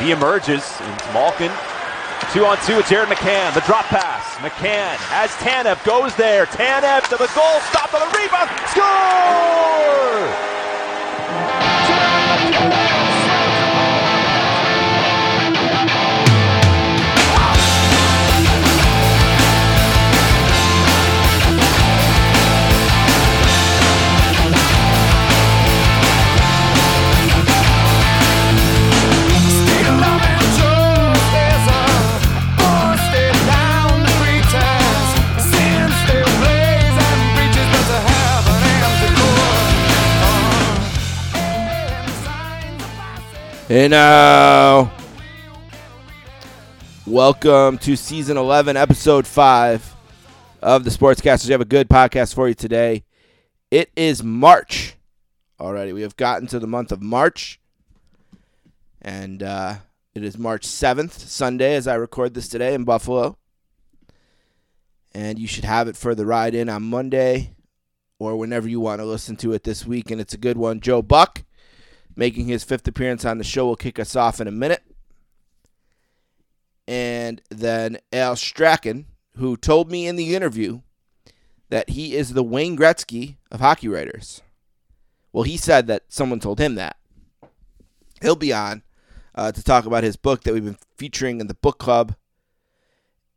He emerges into Malkin. Two on two, it's Jared McCann. The drop pass. McCann has Tanev, goes there. Tanev to the goal, stop on the rebound, score! And now, welcome to season 11, episode 5 of the Sportscasters. We have a good podcast for you today. It is March already. We have gotten to the month of March, and uh, it is March 7th, Sunday, as I record this today in Buffalo. And you should have it for the ride in on Monday or whenever you want to listen to it this week. And it's a good one. Joe Buck making his fifth appearance on the show. will kick us off in a minute. And then Al Strachan, who told me in the interview that he is the Wayne Gretzky of hockey writers. Well, he said that someone told him that. He'll be on uh, to talk about his book that we've been featuring in the book club.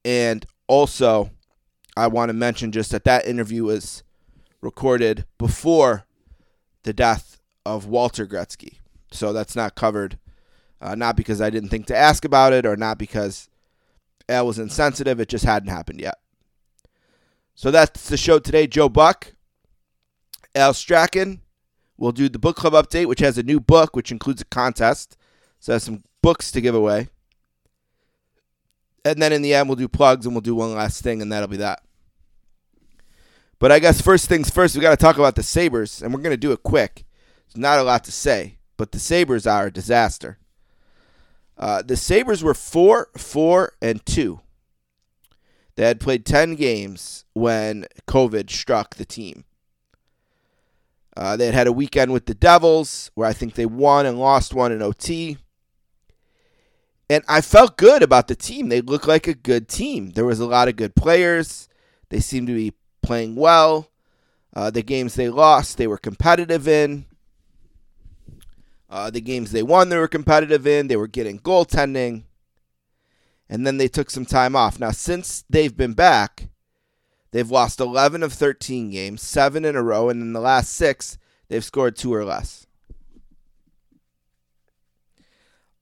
And also, I want to mention just that that interview was recorded before the death of Walter Gretzky. So that's not covered. Uh, not because I didn't think to ask about it or not because Al was insensitive. It just hadn't happened yet. So that's the show today. Joe Buck, Al Strachan. We'll do the book club update, which has a new book, which includes a contest. So has some books to give away. And then in the end, we'll do plugs and we'll do one last thing, and that'll be that. But I guess first things first, we got to talk about the Sabres, and we're going to do it quick. There's not a lot to say, but the Sabres are a disaster. Uh, the Sabres were 4 4 and 2. They had played 10 games when COVID struck the team. Uh, they had had a weekend with the Devils where I think they won and lost one in OT. And I felt good about the team. They looked like a good team. There was a lot of good players. They seemed to be playing well. Uh, the games they lost, they were competitive in. Uh, the games they won, they were competitive in. They were getting goaltending. And then they took some time off. Now, since they've been back, they've lost 11 of 13 games, seven in a row. And in the last six, they've scored two or less.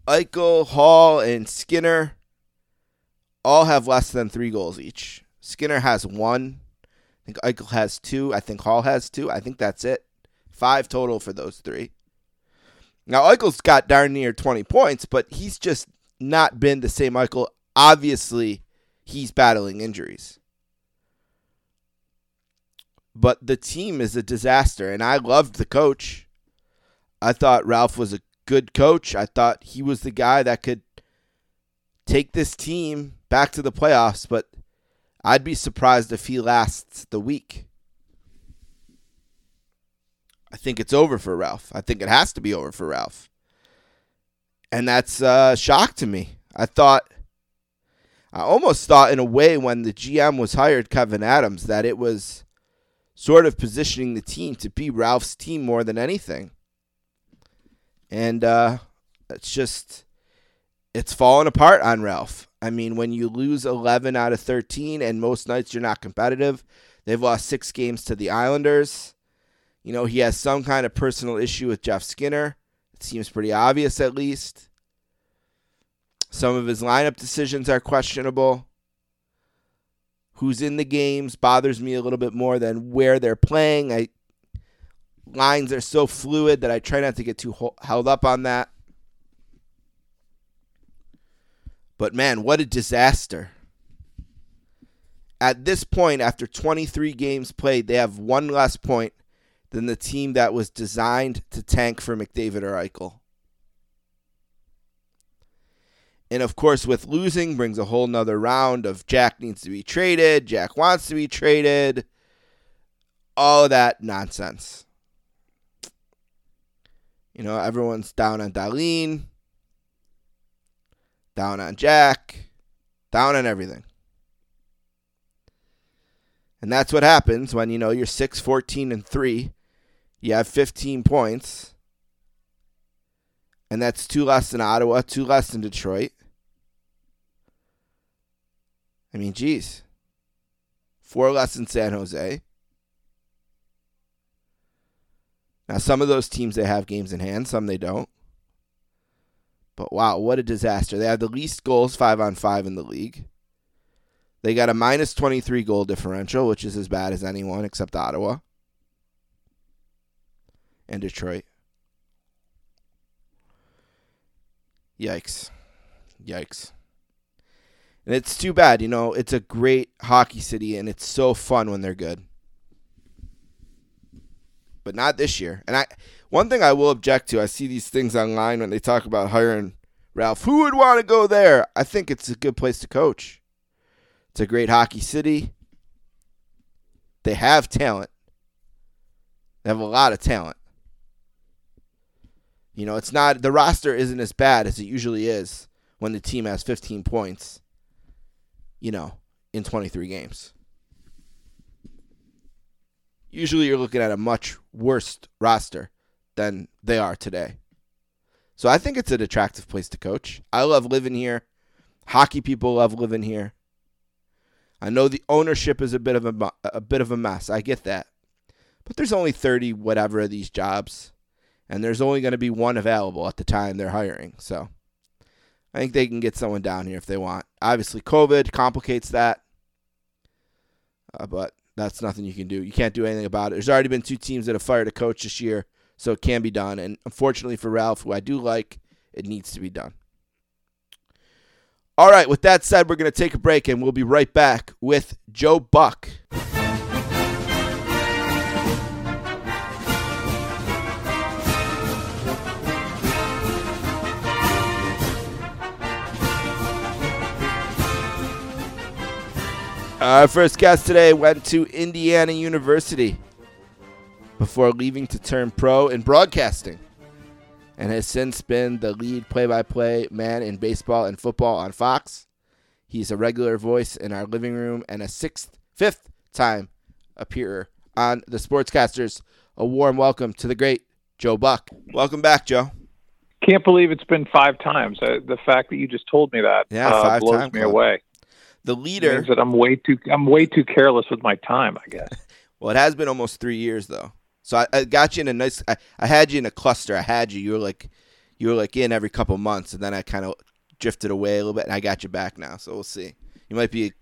Eichel, Hall, and Skinner all have less than three goals each. Skinner has one. I think Eichel has two. I think Hall has two. I think that's it. Five total for those three. Now, Eichel's got darn near 20 points, but he's just not been the same Eichel. Obviously, he's battling injuries. But the team is a disaster, and I loved the coach. I thought Ralph was a good coach. I thought he was the guy that could take this team back to the playoffs, but I'd be surprised if he lasts the week. I think it's over for Ralph. I think it has to be over for Ralph. And that's a uh, shock to me. I thought, I almost thought in a way when the GM was hired, Kevyn Adams, that it was sort of positioning the team to be Ralph's team more than anything. And uh, it's just, it's fallen apart on Ralph. I mean, when you lose 11 out of 13 and most nights you're not competitive, they've lost six games to the Islanders. You know, he has some kind of personal issue with Jeff Skinner. It seems pretty obvious, at least. Some of his lineup decisions are questionable. Who's in the games bothers me a little bit more than where they're playing. I lines are so fluid that I try not to get too held up on that. But man, what a disaster. At this point, after 23 games played, they have one less point than the team that was designed to tank for McDavid or Eichel. And of course, with losing brings a whole nother round of Jack needs to be traded, Jack wants to be traded, all that nonsense. You know, everyone's down on Dahlin. down on Jack, down on everything. And that's what happens when, you know, you're 6, 14, and 3. You have 15 points. And that's two less than Ottawa, two less than Detroit. I mean, geez. Four less than San Jose. Now, some of those teams, they have games in hand, some they don't. But wow, what a disaster. They have the least goals, five on five in the league. They got a minus 23 goal differential, which is as bad as anyone except Ottawa and Detroit. Yikes. Yikes. And it's too bad, you know, it's a great hockey city and it's so fun when they're good. But not this year. And I one thing I will object to, I see these things online when they talk about hiring Ralph. Who would want to go there? I think it's a good place to coach. It's a great hockey city. They have talent. They have a lot of talent. You know, it's not the roster isn't as bad as it usually is when the team has 15 points. You know, in 23 games. Usually you're looking at a much worse roster than they are today. So I think it's an attractive place to coach. I love living here. Hockey people love living here. I know the ownership is a bit of a, a bit of a mess. I get that. But there's only 30 whatever of these jobs and there's only going to be one available at the time they're hiring. So I think they can get someone down here if they want. Obviously, COVID complicates that, uh, but that's nothing you can do. You can't do anything about it. There's already been two teams that have fired a coach this year, so it can be done. And unfortunately for Ralph, who I do like, it needs to be done. All right, with that said, we're going to take a break and we'll be right back with Joe Buck. Our first guest today went to Indiana University before leaving to turn pro in broadcasting and has since been the lead play by play man in baseball and football on Fox. He's a regular voice in our living room and a sixth, fifth time appearer on the Sportscasters. A warm welcome to the great Joe Buck. Welcome back, Joe. Can't believe it's been five times. Uh, the fact that you just told me that yeah, uh, blows me away the leader that I'm way too I'm way too careless with my time. I guess. well, it has been almost three years though. So I, I got you in a nice. I, I had you in a cluster. I had you. You were like, you were like in every couple months, and then I kind of drifted away a little bit, and I got you back now. So we'll see. You might be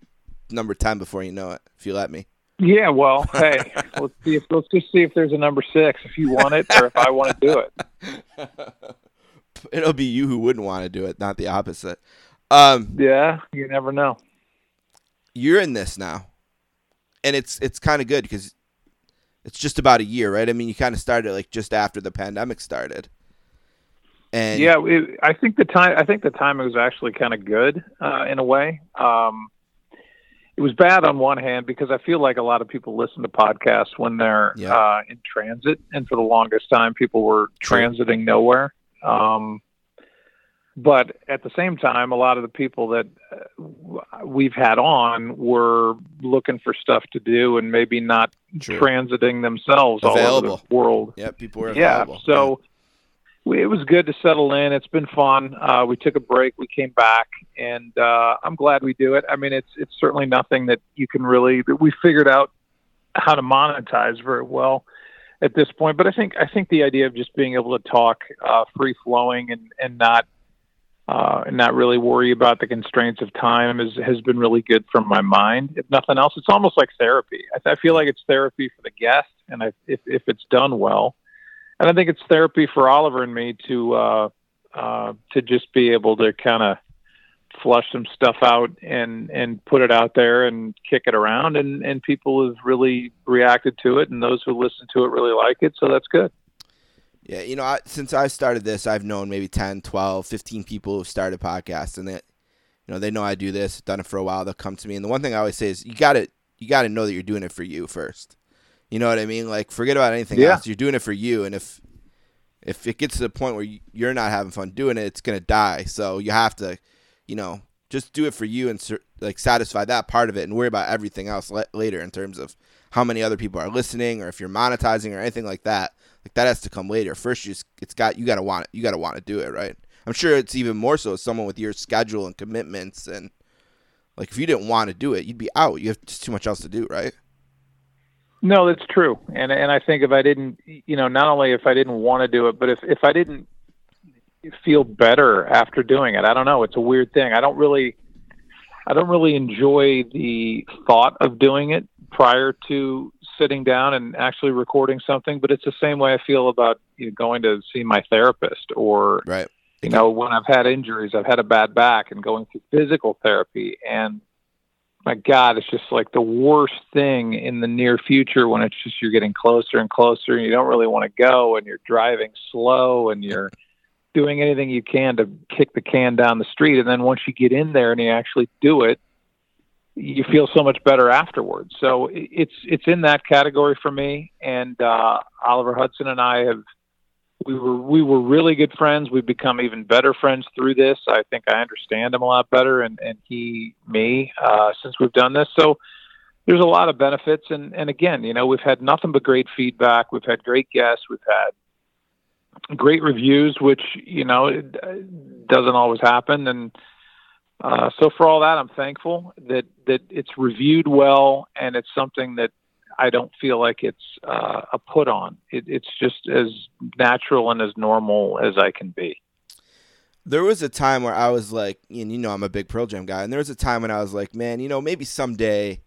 number ten before you know it, if you let me. Yeah, well, hey, let's see if let's just see if there's a number six if you want it or if I want to do it. It'll be you who wouldn't want to do it, not the opposite. Um, yeah, you never know you're in this now, and it's it's kind of good because it's just about a year, right? I mean, you kind of started like just after the pandemic started. And yeah, it, I think the time I think the timing was actually kind of good uh, in a way. Um, it was bad on one hand because I feel like a lot of people listen to podcasts when they're yeah. uh, in transit, and for the longest time, people were transiting nowhere. Um, but at the same time, a lot of the people that uh, we've had on were looking for stuff to do and maybe not True. transiting themselves available. all over the world. Yeah, people were available. Yeah, so yeah. it was good to settle in. It's been fun. Uh, we took a break. We came back, and uh, I'm glad we do it. I mean, it's it's certainly nothing that you can really. We figured out how to monetize very well at this point. But I think I think the idea of just being able to talk uh, free flowing and and not uh, and not really worry about the constraints of time is, has been really good for my mind. If nothing else, it's almost like therapy. I, I feel like it's therapy for the guest, and I, if if it's done well, and I think it's therapy for Oliver and me to uh, uh, to just be able to kind of flush some stuff out and and put it out there and kick it around, and and people have really reacted to it, and those who listen to it really like it, so that's good. Yeah, you know, I, since I started this, I've known maybe 10, 12, 15 people who've started podcasts, and they, you know, they know I do this, done it for a while. They'll come to me, and the one thing I always say is, you got to, you got to know that you're doing it for you first. You know what I mean? Like, forget about anything yeah. else. You're doing it for you, and if, if it gets to the point where you're not having fun doing it, it's gonna die. So you have to, you know, just do it for you and like satisfy that part of it and worry about everything else later in terms of how many other people are listening or if you're monetizing or anything like that. Like that has to come later. First, you just, it's got you got to want it. You got to want to do it, right? I'm sure it's even more so someone with your schedule and commitments and like if you didn't want to do it, you'd be out. You have just too much else to do, right? No, that's true. And and I think if I didn't, you know, not only if I didn't want to do it, but if if I didn't feel better after doing it, I don't know. It's a weird thing. I don't really, I don't really enjoy the thought of doing it prior to sitting down and actually recording something. But it's the same way I feel about you know, going to see my therapist or right. You know, when I've had injuries, I've had a bad back and going through physical therapy and my God, it's just like the worst thing in the near future when it's just you're getting closer and closer and you don't really want to go and you're driving slow and you're doing anything you can to kick the can down the street. And then once you get in there and you actually do it, you feel so much better afterwards. So it's it's in that category for me. And uh, Oliver Hudson and I have we were we were really good friends. We've become even better friends through this. I think I understand him a lot better, and and he me uh, since we've done this. So there's a lot of benefits, and and again, you know, we've had nothing but great feedback. We've had great guests. We've had great reviews, which you know doesn't always happen, and. Uh, so for all that, I'm thankful that that it's reviewed well, and it's something that I don't feel like it's uh, a put on. It, it's just as natural and as normal as I can be. There was a time where I was like, and you know, I'm a big Pearl Jam guy, and there was a time when I was like, man, you know, maybe someday,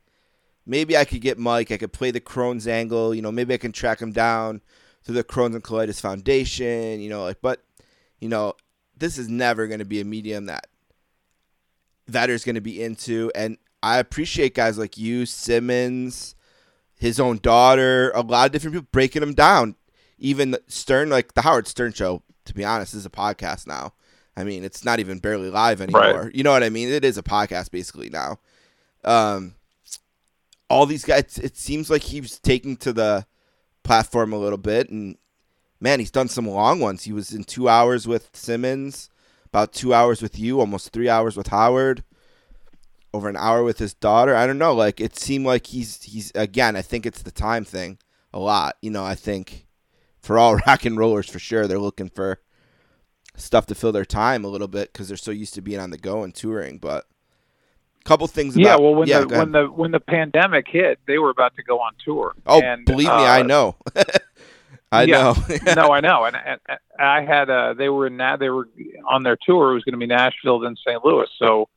maybe I could get Mike. I could play the Crohn's angle. You know, maybe I can track him down through the Crohn's and Colitis Foundation. You know, like, but you know, this is never going to be a medium that that is going to be into, and I appreciate guys like you, Simmons his own daughter, a lot of different people breaking him down. Even Stern, like the Howard Stern show, to be honest, is a podcast now. I mean, it's not even barely live anymore. Right. You know what I mean? It is a podcast basically now. Um, all these guys, it seems like he's taking to the platform a little bit, and man, he's done some long ones. He was in two hours with Simmons, about two hours with you, almost three hours with Howard over an hour with his daughter. I don't know. Like it seemed like he's he's again. I think it's the time thing a lot. You know, I think for all rock and rollers for sure, they're looking for stuff to fill their time a little bit because they're so used to being on the go and touring. But a couple things. About, yeah, well, when yeah, the when the when the pandemic hit, they were about to go on tour. Oh, and, believe uh, me, I know. I yeah, know. no, I know. And, and, I had uh they were in they were on their tour. It was going to be Nashville then St. Louis. So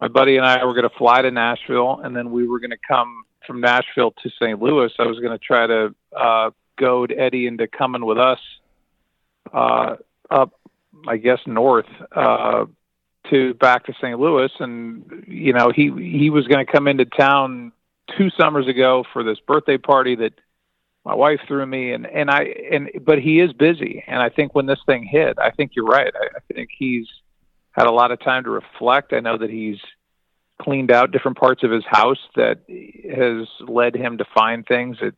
my buddy and I were going to fly to Nashville, and then we were going to come from Nashville to St. Louis. I was going to try to uh, goad Eddie into coming with us uh, up, I guess, north uh, to back to St. Louis, and you know he he was going to come into town two summers ago for this birthday party that my wife threw me and and I and but he is busy and I think when this thing hit I think you're right I, I think he's had a lot of time to reflect. I know that he's cleaned out different parts of his house that has led him to find things that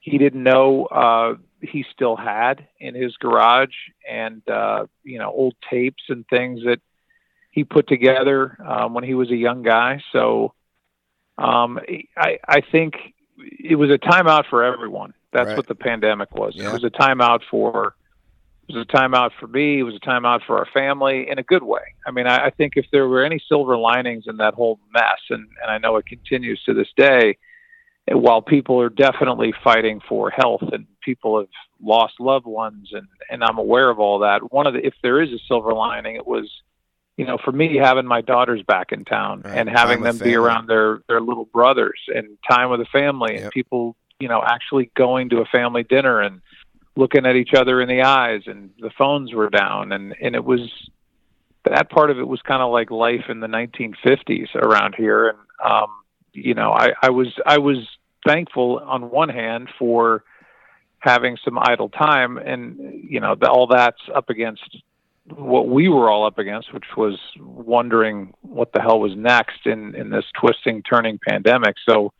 he didn't know uh, he still had in his garage, and uh, you know, old tapes and things that he put together um, when he was a young guy. So um, I, I think it was a timeout for everyone. That's right. what the pandemic was. Yeah. It was a timeout for it was a timeout for me. It was a timeout for our family in a good way. I mean, I, I think if there were any silver linings in that whole mess, and, and I know it continues to this day, while people are definitely fighting for health and people have lost loved ones, and, and I'm aware of all that. One of the, if there is a silver lining, it was, you know, for me having my daughters back in town right. and having them be around their their little brothers and time with the family and people, you know, actually going to a family dinner and looking at each other in the eyes and the phones were down. And and it was that part of it was kind of like life in the 1950s around here. And um you know i i was i was thankful on one hand for having some idle time and you know the, all that's up against what we were all up against which was wondering what the hell was next in in this twisting turning pandemic. So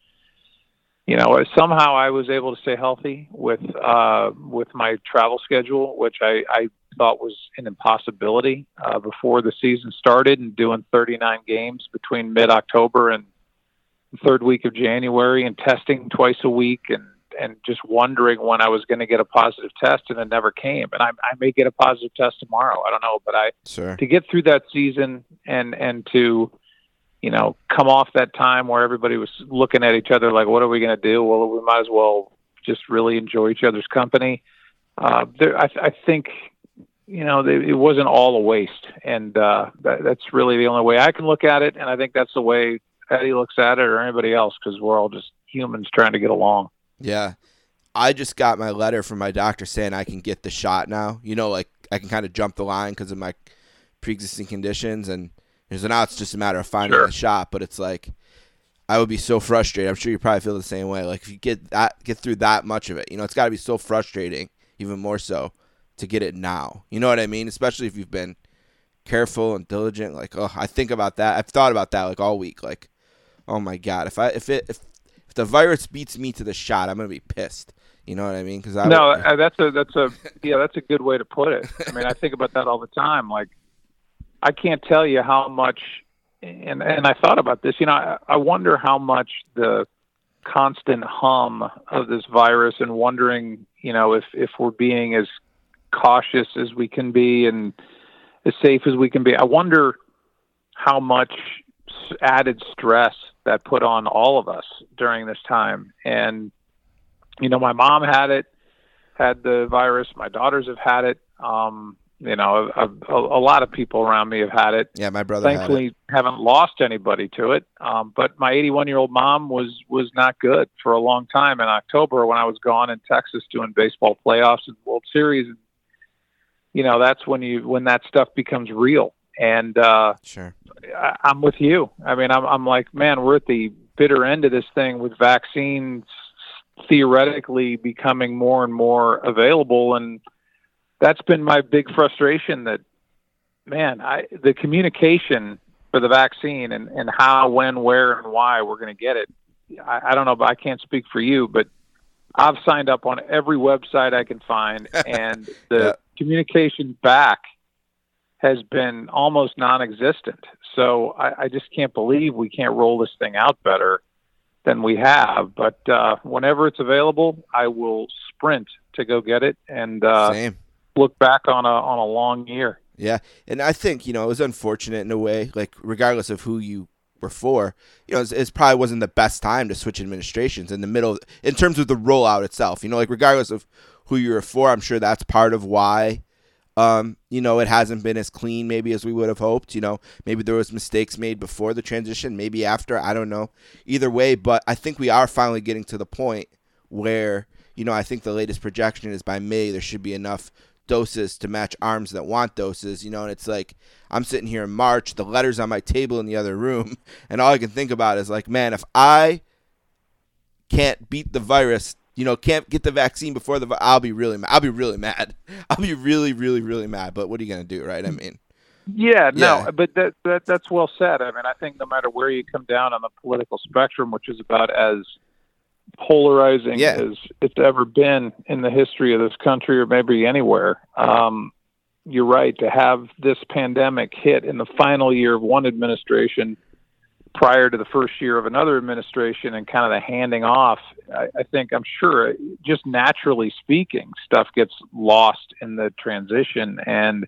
you know, somehow I was able to stay healthy with uh, with my travel schedule, which I, I thought was an impossibility uh, before the season started, and doing 39 games between mid October and third week of January, and testing twice a week, and and just wondering when I was going to get a positive test, and it never came. And I, I may get a positive test tomorrow. I don't know, but I sure. to get through that season and and to you know, come off that time where everybody was looking at each other like, what are we going to do? Well, we might as well just really enjoy each other's company. Uh, there, I, I think, you know, it wasn't all a waste, and uh, that, that's really the only way I can look at it. And I think that's the way Eddie looks at it, or anybody else, because we're all just humans trying to get along. Yeah, I just got my letter from my doctor saying I can get the shot now. You know, like I can kind of jump the line because of my pre-existing conditions, and so now it's just a matter of finding Sure. the shot. But it's like I would be so frustrated. I'm sure you probably feel the same way. Like if you get that get through that much of it, you know, it's got to be so frustrating, even more so, to get it now. You know what I mean? Especially if you've been careful and diligent. Like, oh, I think about that. I've thought about that like all week. Like, oh my god, if I if it if if the virus beats me to the shot, I'm gonna be pissed. You know what I mean? Because I no, would- uh, that's a that's a yeah, that's a good way to put it. I mean, I think about that all the time. Like, I can't tell you how much, and and I thought about this. You know, I, I wonder how much the constant hum of this virus, and wondering, you know, if if we're being as cautious as we can be and as safe as we can be. I wonder how much added stress that put on all of us during this time, and you know, my mom had it, had the virus. My daughters have had it. Um, you know, a, a, a lot of people around me have had it. yeah, my brother. Thankfully, haven't lost anybody to it. Um, but my 81 year old mom was was not good for a long time. In October, when I was gone in Texas doing baseball playoffs and World Series, you know, that's when you when that stuff becomes real. And uh, Sure. I, I'm with you. I mean, I'm, I'm like, man, we're at the bitter end of this thing with vaccines theoretically becoming more and more available, and that's been my big frustration. That man, I the communication for the vaccine and and how, when, where, and why we're going to get it. I, I don't know, but I can't speak for you, but I've signed up on every website I can find, and the Yeah. communication back has been almost non-existent. So I, I just can't believe we can't roll this thing out better than we have. But uh, whenever it's available, I will sprint to go get it and uh, look back on a on a long year. Yeah, and I think you know it was unfortunate in a way. Like regardless of who you were for, you know, it's, it's probably wasn't the best time to switch administrations in the middle in terms of the rollout itself. You know, like regardless of who you were for, I'm sure that's part of why. Um, you know, it hasn't been as clean maybe as we would have hoped. You know, maybe there was mistakes made before the transition, maybe after. I don't know. Either way, but I think we are finally getting to the point where you know I think the latest projection is by May there should be enough doses to match arms that want doses, you know, and it's like I'm sitting here in March, the letters on my table in the other room, and all I can think about is like, man, if I can't beat the virus, you know, can't get the vaccine before the I'll be really mad. I'll be really mad. I'll be really really really mad, but what are you going to do, right? I mean, Yeah, no, but that, that that's well said. I mean, I think no matter where you come down on the political spectrum, which is about as polarizing Yeah. as it's ever been in the history of this country or maybe anywhere, um, you're right. To have this pandemic hit in the final year of one administration prior to the first year of another administration and kind of the handing off, I, I think I'm sure just naturally speaking, stuff gets lost in the transition and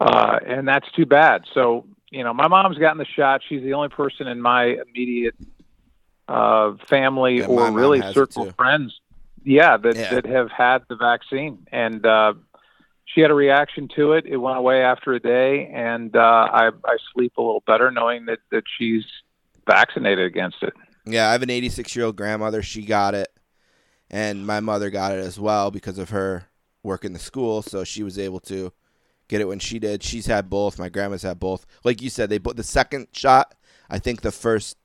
uh, and that's too bad. So, you know, my mom's gotten the shot. She's the only person in my immediate uh, family Yeah, or really circle of friends, yeah, that Yeah. that have had the vaccine, and uh, she had a reaction to it. It went away after a day, and uh, I I sleep a little better knowing that that she's vaccinated against it. Yeah, I have an 86 year old grandmother. She got it, and my mother got it as well because of her work in the school. So she was able to get it when she did. She's had both. My grandma's had both. Like you said, they the second shot. I think the first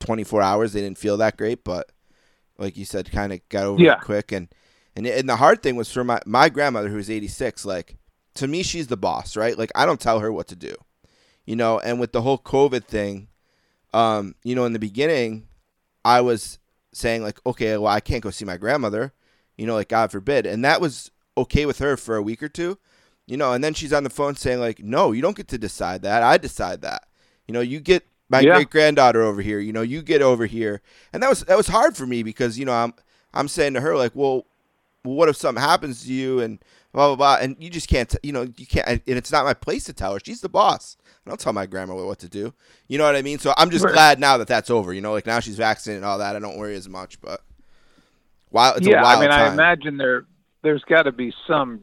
24 hours they didn't feel that great, but like you said, kind of got over Yeah. it quick. And and and the hard thing was for my my grandmother who's 86. Like to me, she's the boss, right? Like I don't tell her what to do, you know. And with the whole COVID thing, um, you know, in the beginning, I was saying like, okay, well, I can't go see my grandmother, you know, like God forbid, and that was okay with her for a week or two, you know, and then she's on the phone saying like, no, you don't get to decide that. I decide that. You know, you get my Yeah. great granddaughter over here. You know, you get over here, and that was that was hard for me because you know I'm I'm saying to her like, well, well what if something happens to you and blah blah blah, and you just can't, you know, you can't, and it's not my place to tell her. She's the boss. I don't tell my grandma what to do. You know what I mean? So I'm just Right. glad now that that's over. You know, like now she's vaccinated and all that. I don't worry as much, but wow, it's yeah, a wild I mean, I imagine there there's got to be some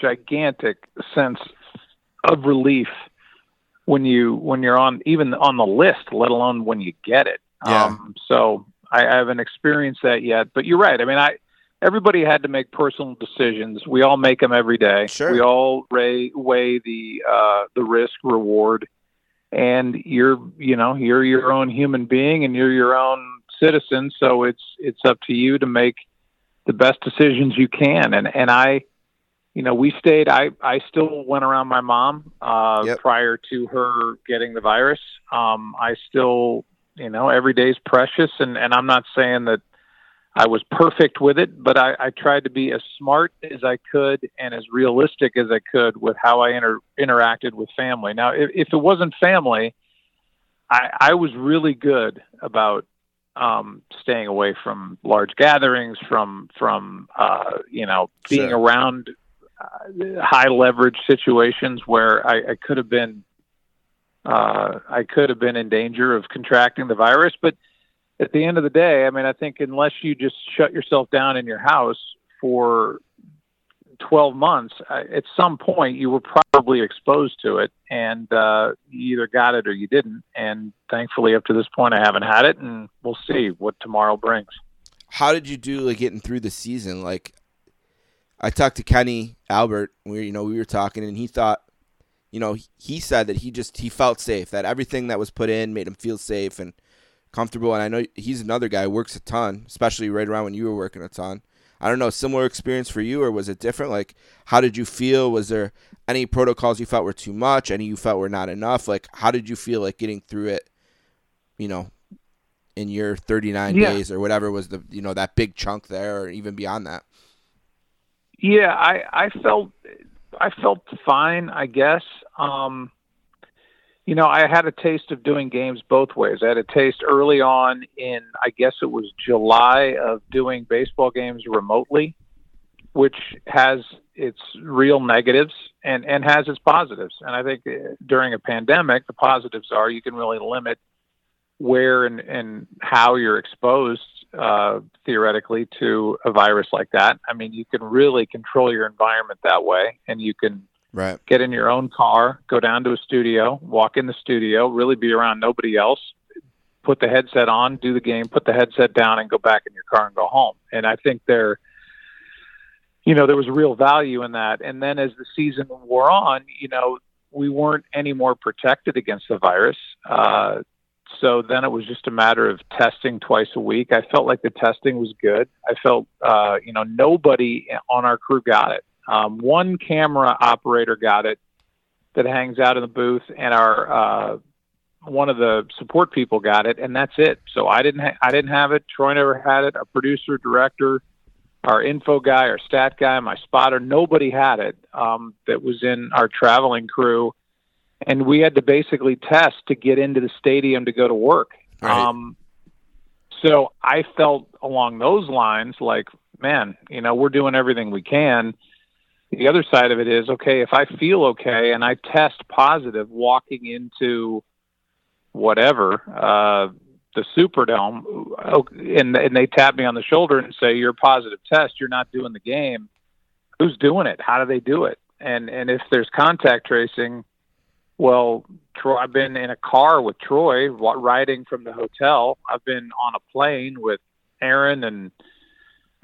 gigantic sense of relief when you when you're on even on the list, let alone when you get it. Yeah. Um, so I, I haven't experienced that yet, but you're right. I mean, I everybody had to make personal decisions. We all make them every day. Sure. We all weigh, weigh the uh, the risk reward, and you're you know you're your own human being and you're your own citizen. So it's it's up to you to make the best decisions you can. And and I, you know, we stayed. I I still went around my mom uh, Yep. prior to her getting the virus. Um, I still, you know, every day's precious, and and I'm not saying that I was perfect with it, but I, I tried to be as smart as I could and as realistic as I could with how I inter- interacted with family. Now, if, if it wasn't family, I, I was really good about um, staying away from large gatherings, from from uh, you know being Sure. around uh, high leverage situations where I, I could have been uh, I could have been in danger of contracting the virus. But at the end of the day, I mean, I think unless you just shut yourself down in your house for 12 months, at some point you were probably exposed to it and uh, you either got it or you didn't. And thankfully, up to this point, I haven't had it, and we'll see what tomorrow brings. How did you do like getting through the season? Like, I talked to Kenny Albert. We you know we were talking, and he thought, you know, he said that he just he felt safe. That everything that was put in made him feel safe and comfortable. And I know he's another guy who works a ton, especially right around when you were working a ton. I don't know, similar experience for you, or was it different? Like, how did you feel? Was there any protocols you felt were too much? Any you felt were not enough? Like, how did you feel like getting through it? You know, in your 39 Yeah. days or whatever was the you know that big chunk there, or even beyond that. Yeah, I I felt I felt fine, I guess. Um, you know, I had a taste of doing games both ways. I had a taste early on in I guess it was July of doing baseball games remotely, which has its real negatives and and has its positives. And I think uh, during a pandemic, the positives are you can really limit where and, and how you're exposed uh, theoretically to a virus like that. I mean, you can really control your environment that way, and you can Right. get in your own car, go down to a studio, walk in the studio, really be around nobody else, put the headset on, do the game, put the headset down, and go back in your car and go home. And I think there, you know, there was real value in that. And then as the season wore on, you know, we weren't any more protected against the virus. Uh, so then it was just a matter of testing twice a week. I felt like the testing was good. I felt, uh, you know, nobody on our crew got it. Um, one camera operator got it that hangs out in the booth, and our uh, one of the support people got it, and that's it. So I didn't ha- I didn't have it. Troy never had it. Our producer, director, our info guy, our stat guy, my spotter, nobody had it. Um, that was in our traveling crew, and we had to basically test to get into the stadium to go to work. Right. Um, so I felt along those lines like, man, you know, we're doing everything we can. The other side of it is, okay, if I feel okay and I test positive walking into whatever, uh, the Superdome, oh, and, and they tap me on the shoulder and say, you're positive test, you're not doing the game. Who's doing it? How do they do it? And, and if there's contact tracing, well, Troy, I've been in a car with Troy riding from the hotel. I've been on a plane with Aaron and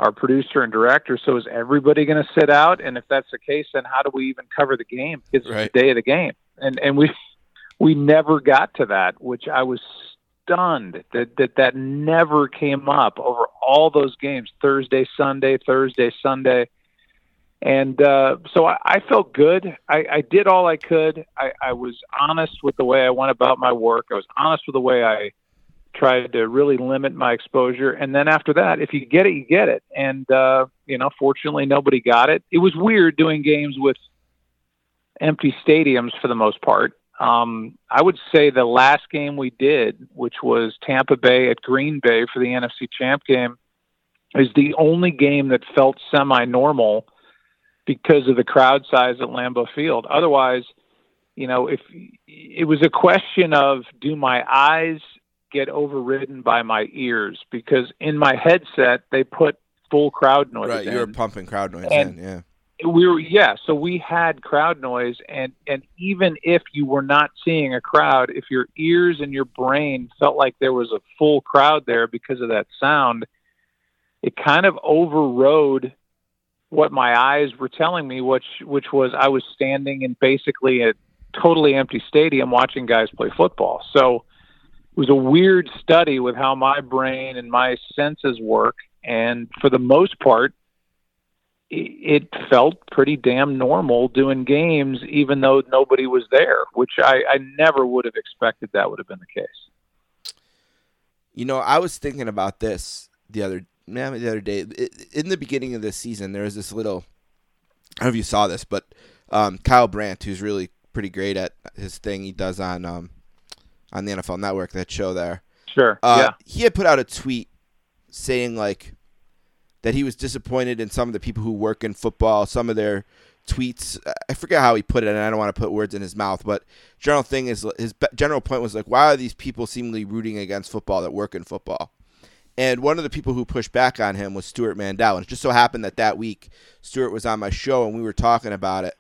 our producer and director. So is everybody going to sit out? And if that's the case, then how do we even cover the game? It's Right. the day of the game, and and we we never got to that, which I was stunned that that that never came up over all those games Thursday, Sunday, Thursday, Sunday. And uh, so I, I felt good. I, I did all I could. I, I was honest with the way I went about my work. I was honest with the way I tried to really limit my exposure. And then after that, if you get it, you get it. And, uh, you know, fortunately, nobody got it. It was weird doing games with empty stadiums for the most part. Um, I would say the last game we did, which was Tampa Bay at Green Bay for the NFC Champ game, is the only game that felt semi normal because of the crowd size at Lambeau Field. Otherwise, you know, if it was a question of do my eyes get overridden by my ears because in my headset they put full crowd noise. Right, in. you were pumping crowd noise And- in, yeah. we were yeah so we had crowd noise and and even if you were not seeing a crowd if your ears and your brain felt like there was a full crowd there because of that sound it kind of overrode what my eyes were telling me which which was I was standing in basically a totally empty stadium watching guys play football so was a weird study with how my brain and my senses work and for the most part it felt pretty damn normal doing games, even though nobody was there, which I, I never would have expected that would have been the case. You know, I was thinking about this the other man the other day. In the beginning of this season, there was this little. I don't know if you saw this, but um, Kyle Brandt, who's really pretty great at his thing he does on um, on the NFL Network, that show there. Sure. Uh, He had put out a tweet saying like that he was disappointed in some of the people who work in football, some of their tweets. I forget how he put it, and I don't want to put words in his mouth. But general thing is his general point was like, why are these people seemingly rooting against football that work in football? And one of the people who pushed back on him was Stewart Mandel. And it just so happened that that week Stewart was on my show and we were talking about it.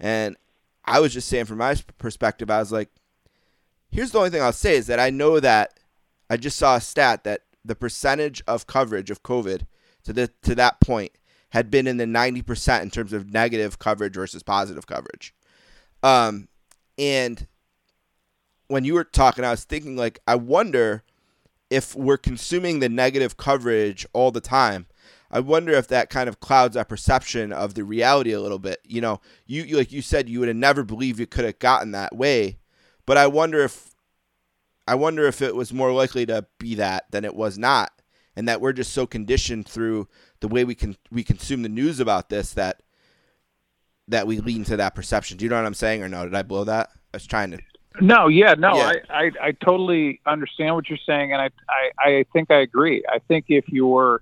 And I was just saying from my perspective, I was like, here's the only thing I'll say is that I know that I just saw a stat that the percentage of coverage of COVID to the to that point had been in the 90% in terms of negative coverage versus positive coverage. Um, and when you were talking, I was thinking like, I wonder if we're consuming the negative coverage all the time. I wonder if that kind of clouds our perception of the reality a little bit. You know, you, you like you said, you would have never believed you could have gotten that way, but I wonder if I wonder if it was more likely to be that than it was not, and that we're just so conditioned through the way we can we consume the news about this that that we lean to that perception. Do you know what I'm saying, or no? Did I blow that? I was trying to. No, yeah, no, Yeah. I, I, I totally understand what you're saying, and I, I, I think I agree. I think if you're,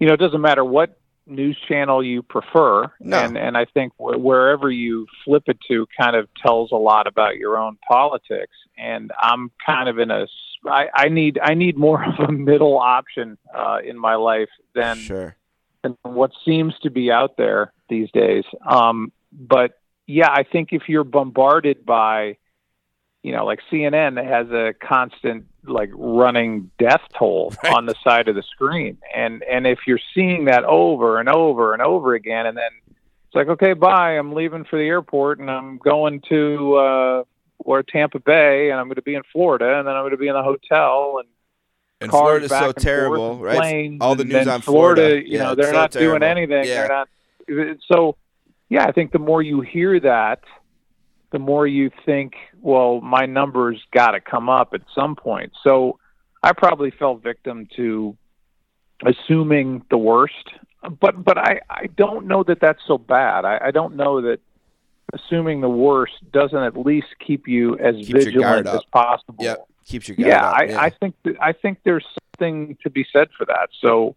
you know, it doesn't matter what news channel you prefer, No. and and I think wh- wherever you flip it to kind of tells a lot about your own politics. And I'm kind of in a, I, I need I need more of a middle option uh, in my life than Sure. than what seems to be out there these days. Um, but yeah, I think if you're bombarded by, you know, like CNN has a constant like running death toll Right. on the side of the screen, and and if you're seeing that over and over and over again, and then it's like, okay, bye, I'm leaving for the airport, and I'm going to uh, or Tampa Bay, and I'm going to be in Florida, and then I'm going to be in the hotel, and And Florida's so and forth terrible, right? All the news on Florida. You Yeah, know, they're so not doing anything. Yeah. They're not. So, yeah, I think the more you hear that, the more you think, well, my numbers got to come up at some point. So, I probably fell victim to assuming the worst, but but I I don't know that that's so bad. I, I don't know that assuming the worst doesn't at least keep you as Keeps vigilant as possible Yep. Keeps your guard yeah, up. I, I think that, I think there's something to be said for that. So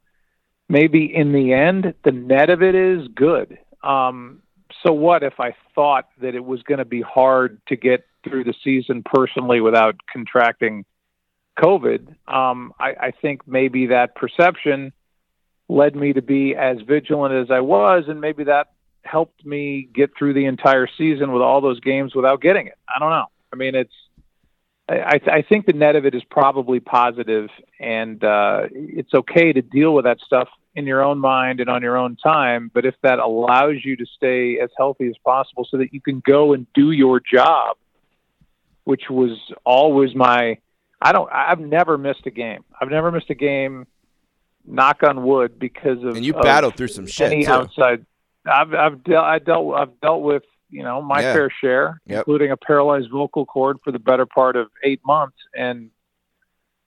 maybe in the end, the net of it is good. Um, so what if I thought that it was going to be hard to get through the season personally without contracting COVID? Um, I, I think maybe that perception led me to be as vigilant as I was, and maybe that helped me get through the entire season with all those games without getting it. I don't know. I mean, it's I, I think the net of it is probably positive, and uh, it's okay to deal with that stuff in your own mind and on your own time. But if that allows you to stay as healthy as possible, so that you can go and do your job, which was always my, I don't, I've never missed a game. I've never missed a game. Knock on wood, because of And you battled through some shit, Any too. outside, I've I've dealt I dealt I've dealt with you know my Yeah. fair share, Yep. including a paralyzed vocal cord for the better part of eight months, and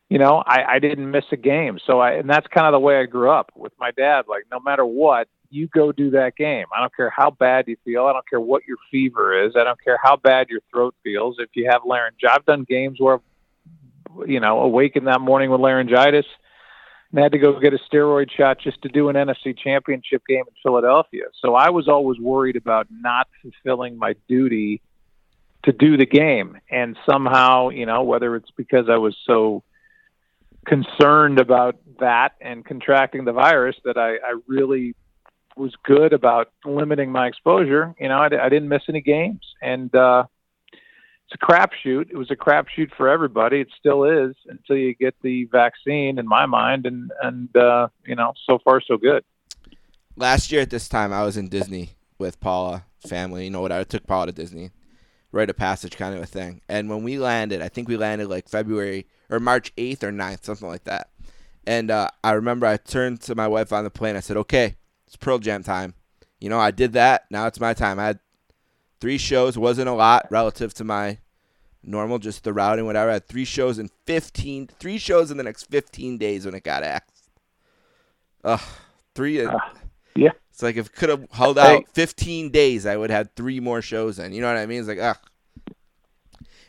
you know, I, I didn't miss a game. So I, and that's kind of the way I grew up with my dad. Like, no matter what, you go do that game. I don't care how bad you feel. I don't care what your fever is. I don't care how bad your throat feels. If you have laryngitis, I've done games where, you know, awakened that morning with laryngitis and had to go get a steroid shot just to do an NFC championship game in Philadelphia. So I was always worried about not fulfilling my duty to do the game. And somehow, you know, whether it's because I was so concerned about that and contracting the virus that I, I really was good about limiting my exposure. You know, I, I didn't miss any games, and uh, it's a crapshoot. It was a crapshoot for everybody. It still is until you get the vaccine, in my mind, and and uh, you know, so far so good. Last year at this time, I was in Disney with Paula family. You know what? I took Paula to Disney, rite of passage kind of a thing. And when we landed, I think we landed like February or March 8th or 9th, something like that. And uh, I remember I turned to my wife on the plane. I said, "Okay, it's Pearl Jam time." You know, I did that. Now it's my time. I had three shows. wasn't a lot relative to my normal, just the routing, whatever. I had three shows in 15, three shows in the next 15 days when it got axed. Ugh, three. Uh, yeah. It's like if it could have held out 15 days, I would have had three more shows in. You know what I mean? It's like, ugh.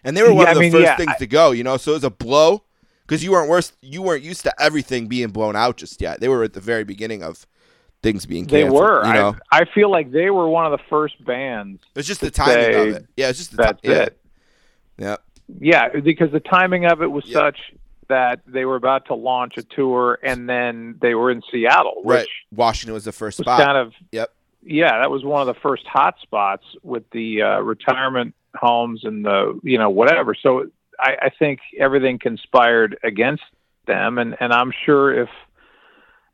And they were one Yeah, of the I mean, first yeah, things I- to go, you know. So it was a blow because you weren't worse. You weren't used to everything being blown out just yet. They were at the very beginning of things being They were. You know, I, I feel like they were one of the first bands. it's just the timing of it. Yeah, it's just the That's ti- yeah. it. Yeah, Yeah, because the timing of it was such that they were about to launch a tour, and then they were in Seattle, which right. Washington was the first was spot. kind of Yep. yeah, that was one of the first hot spots with the uh, retirement homes and the you know whatever. So I, I think everything conspired against them, and and I'm sure if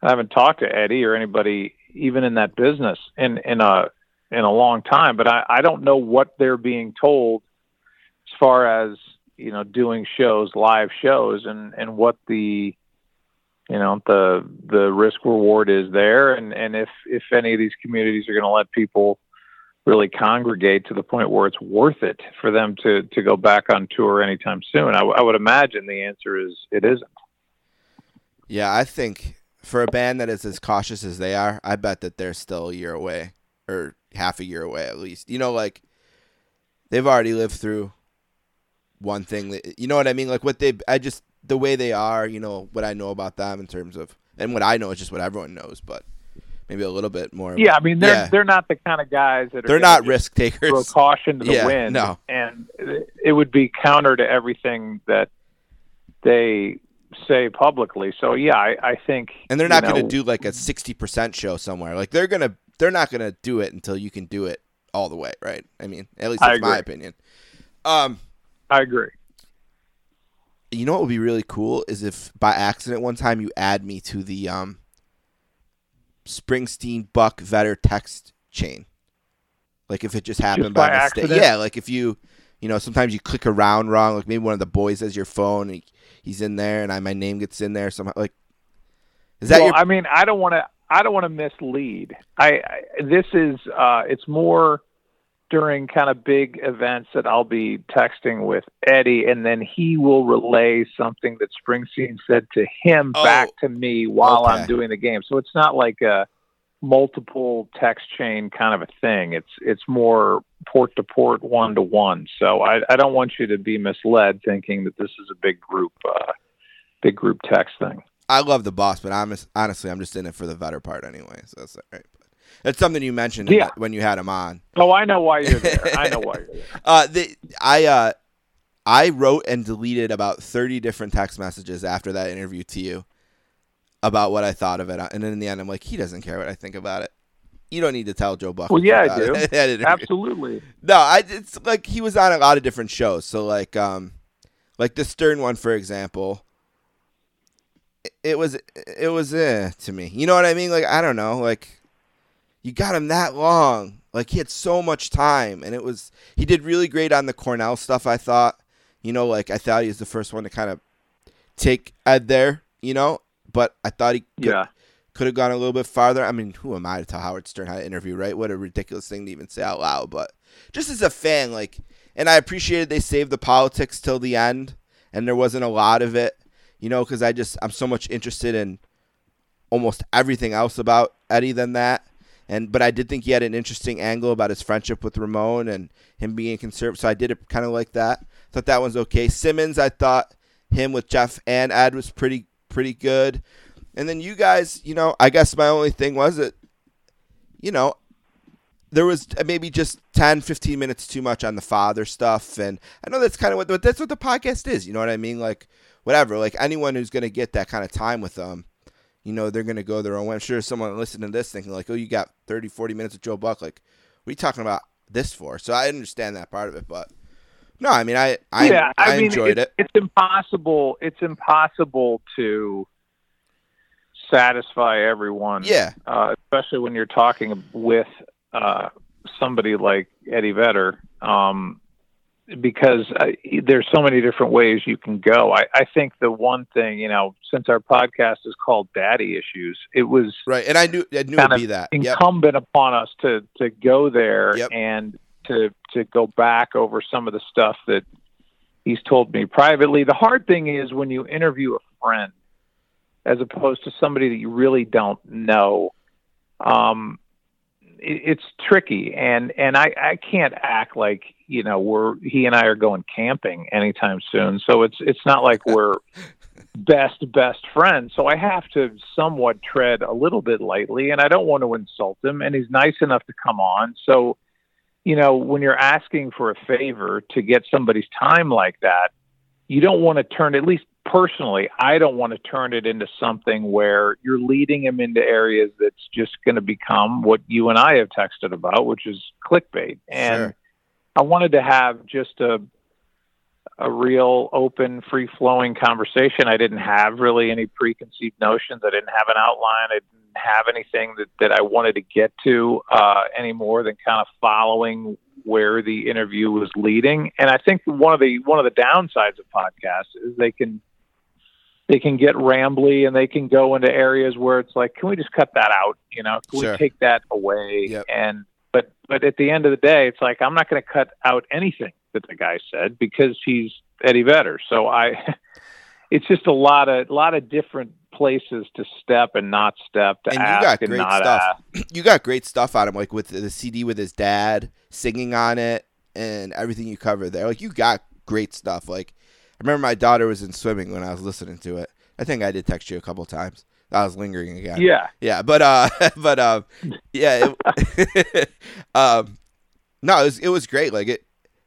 I haven't talked to Eddie or anybody even in that business in in a in a long time, but I, I don't know what they're being told as far as you know doing shows, live shows, and and what the you know the the risk reward is there and and if if any of these communities are going to let people really congregate to the point where it's worth it for them to to go back on tour anytime soon I, w- I would imagine the answer is it isn't Yeah, I think for a band that is as cautious as they are, I bet that they're still a year away or half a year away at least. You know, like they've already lived through one thing that you know what I mean. Like what they, I just the way they are. You know what I know about them in terms of, and what I know is just what everyone knows, but maybe a little bit more. yeah i mean they're Yeah. they're not the kind of guys that are they're not risk throw takers. caution to the Yeah, wind no. and it would be counter to everything that they say publicly so yeah i, I think And they're not going to do like a 60% show somewhere. Like they're going to they're not going to do it until you can do it all the way, right? I mean, at least that's my opinion. Um i agree you know what would be really cool is if by accident one time you add me to the um Springsteen Buck Vetter text chain. Like if it just happened by by, mistake. accident? Yeah, like if you you know, sometimes you click around wrong, like maybe one of the boys has your phone he, he's in there and I my name gets in there somehow like Is that well, your I mean, I don't want to. I don't want to mislead. I, I this is. Uh, it's more during kind of big events that I'll be texting with Eddie, and then he will relay something that Springsteen said to him Oh, back to me while okay. I'm doing the game. So it's not like a multiple text chain kind of a thing. It's it's more port to port, one to one. So I, I don't want you to be misled thinking that this is a big group, uh, big group text thing. I love the boss, but I'm honestly I'm just in it for the better part anyway, so that's all right. That's something you mentioned Yeah. when you had him on. Oh, I know why you're there. I know why you're there. Uh, the, I uh, I wrote and deleted about thirty different text messages after that interview to you about what I thought of it, and then in the end, I'm like, he doesn't care what I think about it. You don't need to tell Joe Buck. Well, yeah, I do. Absolutely. No, I it's like he was on a lot of different shows. So like um like the Stern one for example, it- it was it was eh to me. You know what I mean? Like I don't know, like you got him that long. Like he had so much time and it was he did really great on the Cornell stuff, I thought. You know, like I thought he was the first one to kind of take Ed there, you know, but I thought he could, Yeah. could have gone a little bit farther. I mean, who am I to tell Howard Stern how to interview, right? What a ridiculous thing to even say out loud. But just as a fan, like, and I appreciated they saved the politics till the end, and there wasn't a lot of it. you know, because I just I'm so much interested in almost everything else about Eddie than that. And but I did think he had an interesting angle about his friendship with Ramone and him being conservative. So I did it kind of like that. Thought that one's okay. Simmons, I thought him with Jeff and Ed was pretty pretty good. And then you guys, you know, I guess my only thing was that, you know, there was maybe just 10, 15 minutes too much on the father stuff. And I know that's kind of what that's what the podcast is. You know what I mean? Like whatever. Like anyone who's going to get that kind of time with them you know, they're going to go their own way. I'm sure someone listening to this thinking, like, oh, you got 30, 40 minutes with Joe Buck. Like, what are you talking about this for? So I understand that part of it. But no, I mean, I, I, yeah, I, I mean, enjoyed it. It's impossible. It's impossible to satisfy everyone. Yeah. Uh, especially when you're talking with uh, somebody like Eddie Vedder. Um, because I, there's so many different ways you can go. I, I think the one thing, you know, since our podcast is called Daddy Issues, it was right, and I knew I knew it'd be that incumbent yep. upon us to to go there yep. and to to go back over some of the stuff that he's told me privately. The hard thing is when you interview a friend, as opposed to somebody that you really don't know. Um, it's tricky and and I I can't act like you know we're he and I are going camping anytime soon. So it's it's not like we're best best friends. So I have to somewhat tread a little bit lightly and I don't want to insult him and he's nice enough to come on. So you know when you're asking for a favor to get somebody's time like that you don't want to turn at least personally, I don't want to turn it into something where you're leading him into areas that's just going to become what you and I have texted about, which is clickbait. And sure. I wanted to have just a a real open, free flowing conversation. I didn't have really any preconceived notions. I didn't have an outline. I didn't have anything that, that I wanted to get to uh, any more than kind of following where the interview was leading. And I think one of the one of the downsides of podcasts is they can they can get rambly and they can go into areas where it's like, can we just cut that out? You know, can sure. we take that away? Yep. And but but at the end of the day, it's like I'm not going to cut out anything that the guy said because he's Eddie Vedder. So I, it's just a lot of a lot of different places to step and not step to and ask you got and great not stuff. ask. You got great stuff on him, like with the CD with his dad singing on it and everything you cover there. Like you got great stuff. Like I remember my daughter was in swimming when I was listening to it. I think I did text you a couple times. I was lingering again. Yeah. Yeah, but uh, but um, yeah, it, um, no, it was it was great. Like it,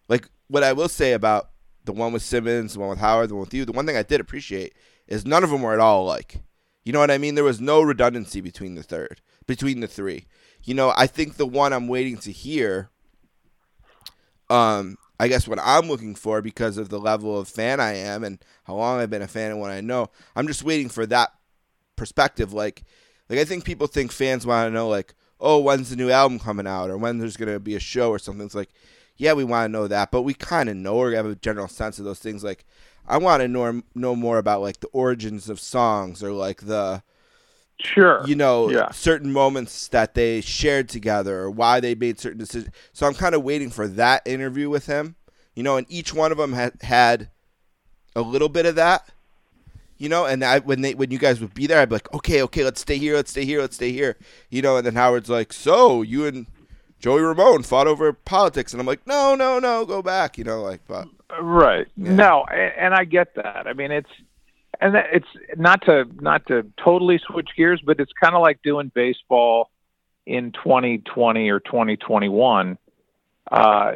like what I will say about the one with Simmons, the one with Howard, the one with you. The one thing I did appreciate is none of them were at all like. You know what I mean? There was no redundancy between the third, between the three. You know, I think the one I'm waiting to hear, um, I guess what I'm looking for because of the level of fan I am and how long I've been a fan and what I know. I'm just waiting for that perspective. Like, like I think people think fans want to know like, oh, when's the new album coming out or when there's gonna be a show or something. It's like, yeah, we want to know that, but we kind of know or have a general sense of those things. Like, I want to know know more about like the origins of songs or like the Sure. You know, yeah. certain moments that they shared together or why they made certain decisions. So I'm kind of waiting for that interview with him. You know, and each one of them had had a little bit of that. You know, and I when they when you guys would be there, I'd be like, okay, okay, let's stay here, let's stay here, let's stay here. You know, and then Howard's like, so you and Joey Ramone fought over politics, and I'm like, no, no, no, go back. You know, like, but right, yeah. no, and I get that. I mean, it's and it's not to not to totally switch gears, but it's kind of like doing baseball in 2020 or 2021. Uh,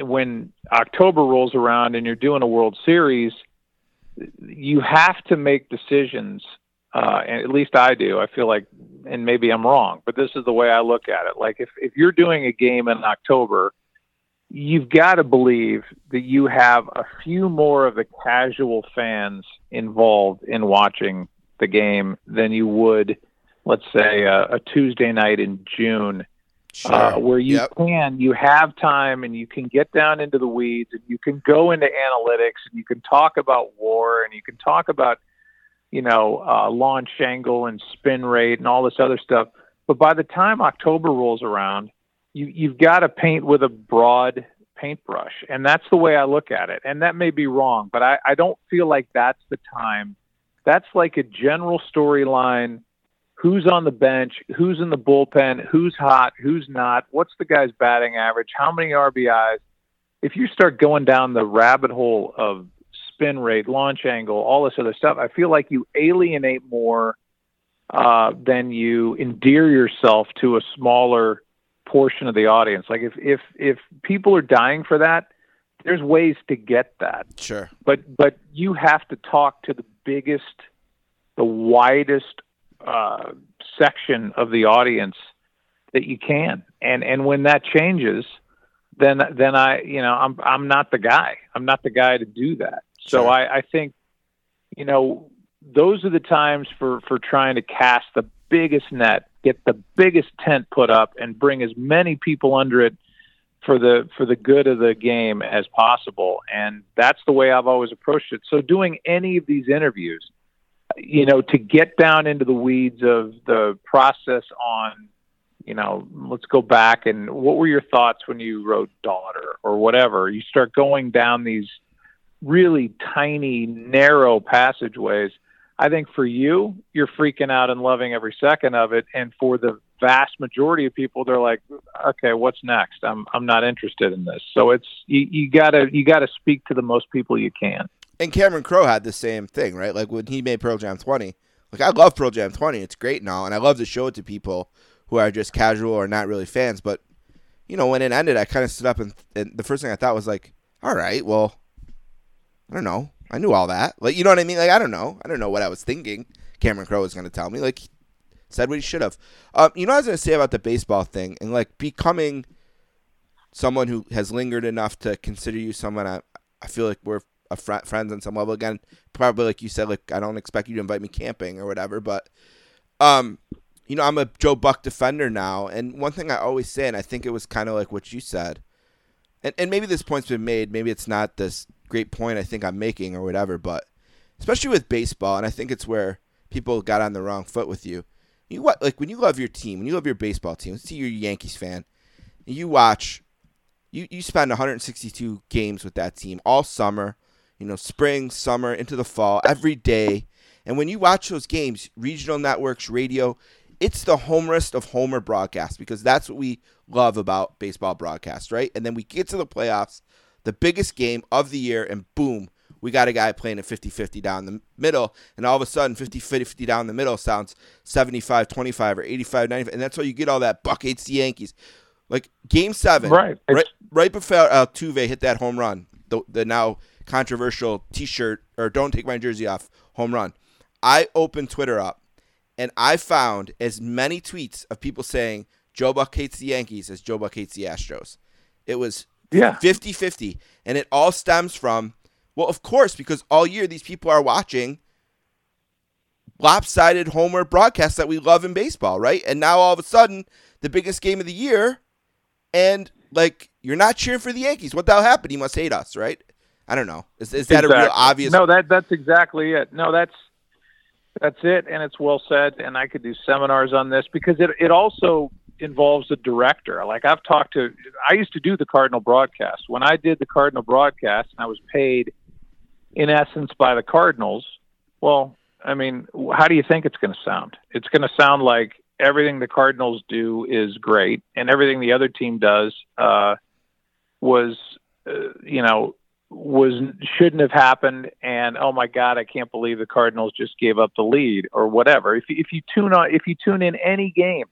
when October rolls around and you're doing a World Series, you have to make decisions. Uh, and at least I do. I feel like, and maybe I'm wrong, but this is the way I look at it. Like if if you're doing a game in October you've got to believe that you have a few more of the casual fans involved in watching the game than you would, let's say, a, a Tuesday night in June, sure. uh, where you yep. can, you have time and you can get down into the weeds and you can go into analytics and you can talk about war and you can talk about, you know, uh, launch angle and spin rate and all this other stuff. But by the time October rolls around, you you've got to paint with a broad paintbrush, and that's the way I look at it. And that may be wrong, but I, I don't feel like that's the time That's like a general storyline. Who's on the bench? Who's in the bullpen? Who's hot? Who's not? What's the guy's batting average? How many RBIs? If you start going down the rabbit hole of spin rate, launch angle, all this other stuff, I feel like you alienate more uh, than you endear yourself to a smaller portion of the audience. Like if if if people are dying for that, there's ways to get that. Sure. But but you have to talk to the biggest, the widest uh, section of the audience that you can. And and when that changes, then then I you know I'm I'm not the guy. I'm not the guy to do that. So Sure. I, I think you know those are the times for for trying to cast the biggest net, get the biggest tent put up, and bring as many people under it for the for the good of the game as possible. And that's the way I've always approached it. So doing any of these interviews, you know, to get down into the weeds of the process on, you know, let's go back and what were your thoughts when you wrote daughter or whatever. You start going down these really tiny, narrow passageways. I think for you, you're freaking out and loving every second of it. And for the vast majority of people, they're like, okay, what's next? I'm, I'm not interested in this. So it's, you, you gotta, you gotta speak to the most people you can. And Cameron Crowe had the same thing, right? Like when he made Pearl Jam 20. Like I love Pearl Jam 20. It's great and all, and I love to show it to people who are just casual or not really fans. But you know, when it ended, I kind of stood up and, and the first thing I thought was like, all right, well, I don't know. I knew all that. Like you know what I mean? Like I don't know. I don't know what I was thinking. Cameron Crowe was going to tell me. Like said what he should have. Um, you know I was going to say about the baseball thing and like becoming someone who has lingered enough to consider you someone I, I feel like we're a fr- friends on some level again. Probably like you said, like I don't expect you to invite me camping or whatever, but um, you know I'm a Joe Buck defender now, and one thing I always say, and I think it was kind of like what you said, and and maybe this point's been made, maybe it's not this great point I think I'm making or whatever, but especially with baseball, and I think it's where people got on the wrong foot with you. You what like when you love your team, when you love your baseball team, let's say you're a Yankees fan, you watch, you you spend 162 games with that team all summer, you know, spring, summer, into the fall, every day, and when you watch those games, regional networks, radio, it's the homerest of homer broadcasts because that's what we love about baseball broadcasts, right? And then we get to the playoffs, the biggest game of the year, and boom, we got a guy playing at 50 50 down the middle. And all of a sudden, 50 50 down the middle sounds 75 25 or 85 95. And that's why you get all that Buck hates the Yankees. Like game seven, Right. right, right before Altuve hit that home run, the, the now controversial t shirt or don't take my jersey off home run. I opened Twitter up and I found as many tweets of people saying Joe Buck hates the Yankees as Joe Buck hates the Astros. It was Yeah. 50 50. And it all stems from, well, of course, because all year these people are watching lopsided homer broadcasts that we love in baseball, right? And now all of a sudden, the biggest game of the year, and like, you're not cheering for the Yankees. What the hell happened? He must hate us, right? I don't know. Is, is that a real obvious? No, that that's exactly it. No, that's that's it, and it's well said. And I could do seminars on this because it it also involves a director. Like I've talked to, I used to do the Cardinal broadcast. When I did the Cardinal broadcast, and I was paid, in essence, by the Cardinals. Well, I mean, how do you think it's going to sound? It's going to sound like everything the Cardinals do is great, and everything the other team does uh, was, uh, you know, was shouldn't have happened and oh my god I can't believe the Cardinals just gave up the lead or whatever if you- if you tune on if you tune in any game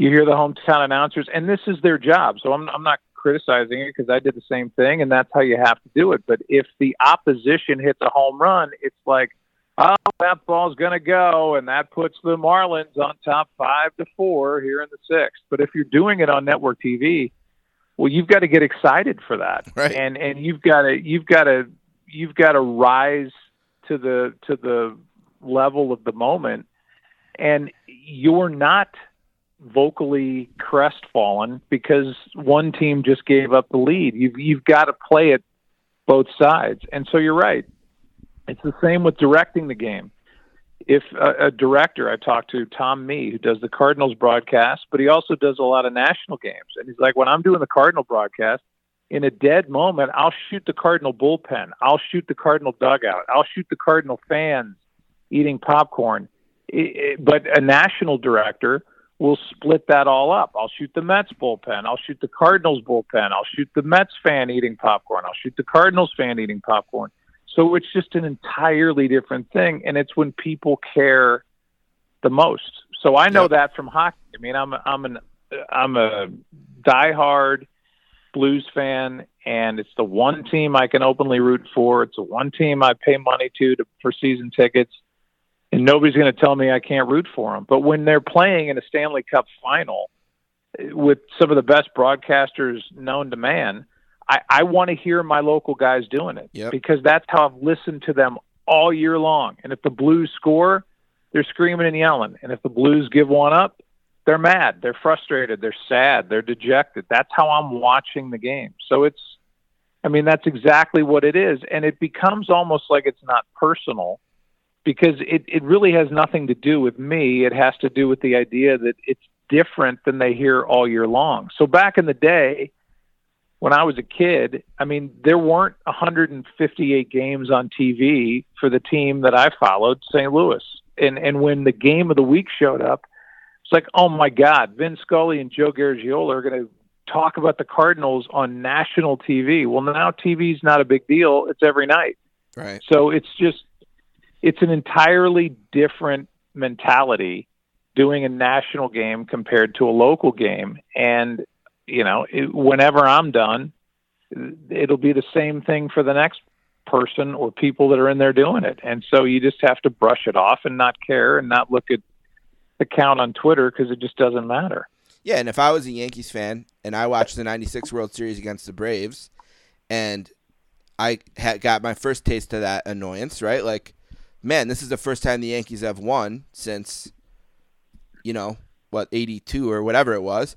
you hear the hometown announcers and this is their job. So I'm I'm not criticizing it because I did the same thing and that's how you have to do it. But if the opposition hits a home run it's like oh that ball's going to go and that puts the Marlins on top 5 to 4 here in the 6th but if you're doing it on network TV well you've got to get excited for that. Right. and and you've got to you've got to you've got to rise to the to the level of the moment. And you're not vocally crestfallen because one team just gave up the lead. You've you've got to play it both sides. And so you're right. It's the same with directing the game. If a, a director I talked to Tom Mee who does the Cardinals broadcast, but he also does a lot of national games, and he's like, when I'm doing the Cardinal broadcast, in a dead moment, I'll shoot the Cardinal bullpen, I'll shoot the Cardinal dugout, I'll shoot the Cardinal fans eating popcorn. It, it, but a national director will split that all up. I'll shoot the Mets bullpen. I'll shoot the Cardinals bullpen. I'll shoot the Mets fan eating popcorn. I'll shoot the Cardinals fan eating popcorn. So it's just an entirely different thing, and it's when people care the most. So I know yep. that from hockey. I mean, I'm I'm an I'm a diehard Blues fan, and it's the one team I can openly root for. It's the one team I pay money to, to for season tickets, and nobody's going to tell me I can't root for them. But when they're playing in a Stanley Cup final eh, with some of the best broadcasters known to man, I, I want to hear my local guys doing it yep. because that's how I've listened to them all year long. And if the Blues score, they're screaming and yelling, and if the Blues give one up, they're mad, they're frustrated, they're sad, they're dejected. That's how I'm watching the game. So it's, I mean, that's exactly what it is. And it becomes almost like it's not personal because it, it really has nothing to do with me. It has to do with the idea that it's different than they hear all year long. So back in the day, when I was a kid, I mean, there weren't 158 games on TV for the team that I followed, St. Louis. And and when the game of the week showed up, it's like, oh my God, Vin Scully and Joe Garagiola are going to talk about the Cardinals on national TV. Well, now TV's not a big deal; it's every night. Right. So it's just it's an entirely different mentality doing a national game compared to a local game, and you know, it, whenever I'm done, it'll be the same thing for the next person or people that are in there doing it. And so you just have to brush it off and not care and not look at the count on Twitter because it just doesn't matter. Yeah, and if I was a Yankees fan and I watched the 96 World Series against the Braves and I had got my first taste of that annoyance, right? Like, man, this is the first time the Yankees have won since, you know, what, 82 or whatever it was.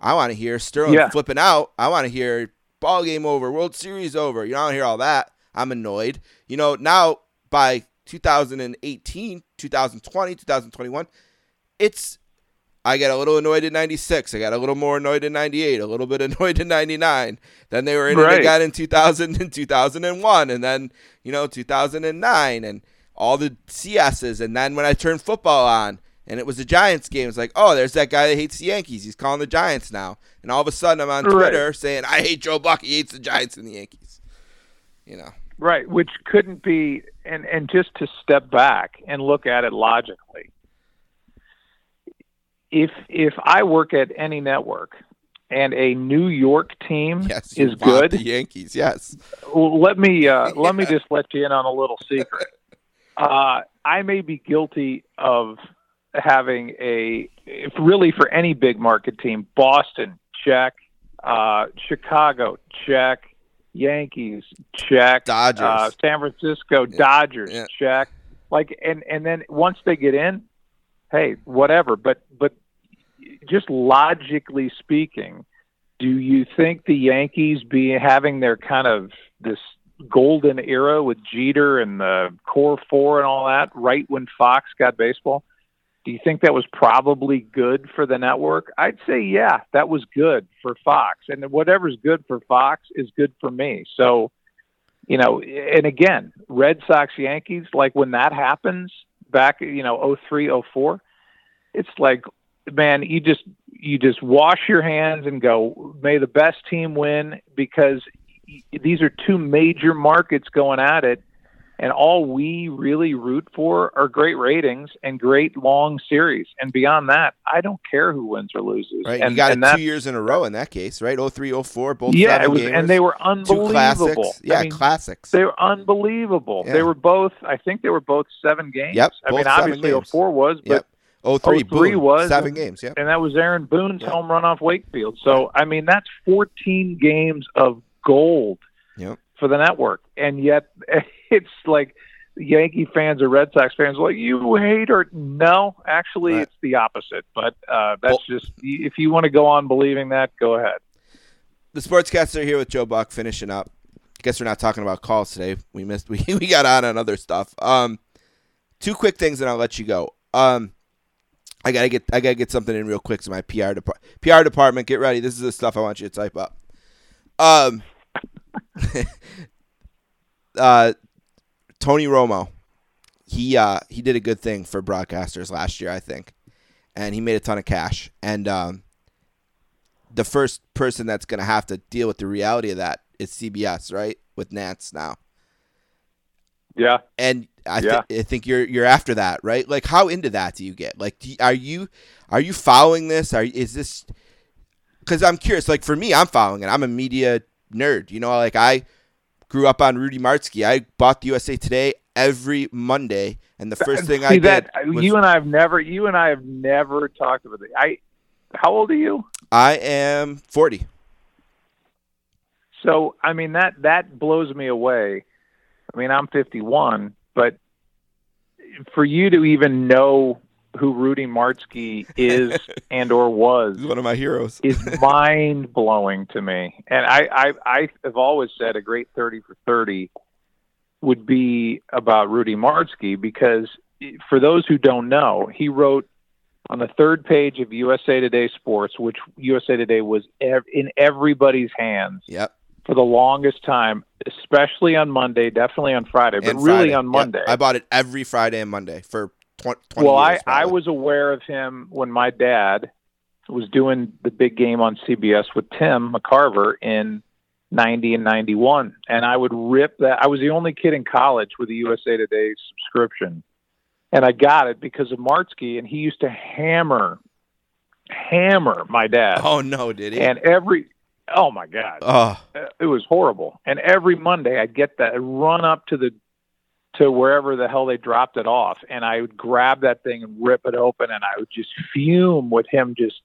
I want to hear Sterling yeah. flipping out. I want to hear ball game over, World Series over. You don't hear all that. I'm annoyed. You know, now by 2018, 2020, 2021, it's I got a little annoyed in 96. I got a little more annoyed in 98, a little bit annoyed in 99. Then they were in right. it again in 2000 and 2001 and then, you know, 2009 and all the CSs and then when I turned football on and it was the Giants game, it's like, "Oh, there's that guy that hates the Yankees. He's calling the Giants now." And all of a sudden I'm on Twitter right. saying, "I hate Joe Buck. He hates the Giants and the Yankees." You know. Right, which couldn't be and and just to step back and look at it logically. If if I work at any network and a New York team yes, is good, the Yankees, yes. Let me uh, let me just let you in on a little secret. Uh, I may be guilty of having a if really for any big market team, Boston check, uh, Chicago check, Yankees, check. Dodgers, uh, San Francisco, yeah. Dodgers, yeah. check. Like, and and then once they get in, hey, whatever. But but just logically speaking, do you think the Yankees be having their kind of this golden era with Jeter and the core four and all that right when Fox got baseball? Do you think that was probably good for the network? I'd say, yeah, that was good for Fox. And whatever's good for Fox is good for me. So, you know, and again, Red Sox Yankees, like when that happens back, you know, 03, 04, it's like, man, you just, you just wash your hands and go, may the best team win because these are two major markets going at it and all we really root for are great ratings and great long series. And beyond that, I don't care who wins or loses. Right, and you got and it two years in a row in that case, right? Oh three, oh four, both yeah, it was, gamers, and they were unbelievable. Yeah, I mean, classics. They were unbelievable. Yeah. They were both. I think they were both seven games. Yep, I mean, obviously, oh four was, but. Yep. Oh three, 03 boom, was seven games, yeah, and that was Aaron Boone's yep. home run off Wakefield. So I mean, that's 14 games of gold yep. For the network, and yet it's like Yankee fans or Red Sox fans like you hate her. No, actually, right. it's the opposite. But uh, that's well, just if you want to go on believing that, go ahead. The sportscasts are here with Joe Buck finishing up. I guess we're not talking about calls today. We missed. We we got on on other stuff. Um, two quick things, and I'll let you go. Um, I gotta get I gotta get something in real quick to my PR department. PR department, get ready. This is the stuff I want you to type up. Um, uh, Tony Romo he uh, he did a good thing for broadcasters last year, I think, and he made a ton of cash. And um, the first person that's going to have to deal with the reality of that is CBS, right? With Nantz now. Yeah. And I, th- I think you're you're after that, right? Like, how into that do you get? Like, do you, are you are you following this? Are is this? Because I'm curious. Like for me, I'm following it. I'm a media nerd. You know, like I grew up on Rudy Martzke. I bought the USA Today every Monday, and the first thing See I that did. Uh, was, you and I have never you and I have never talked about it. I how old are you? I am 40. So I mean that that blows me away. I mean I'm 51, but for you to even know who Rudy Martzke is and or was He's one of my heroes. is mind blowing to me. And I, I I have always said a great 30 for 30 would be about Rudy Martzke because eh, for those who don't know, he wrote on the third page of USA Today Sports, which USA Today was ev- in everybody's hands Yep. for the longest time, especially on Monday, definitely on Friday, but and really Friday. on Yep. Monday. I bought it every Friday and Monday for 20 well, years. I, I was aware of him when my dad was doing the big game on CBS with Tim McCarver in 90 and 91. And I would rip that. I was the only kid in college with a USA Today subscription. And I got it because of Martzke, and he used to hammer, hammer my dad. Oh no, did he? And every, oh my God oh, it was horrible. And every Monday I'd get that I'd run up to the to wherever the hell they dropped it off. And I would grab that thing and rip it open and I would just fume with him just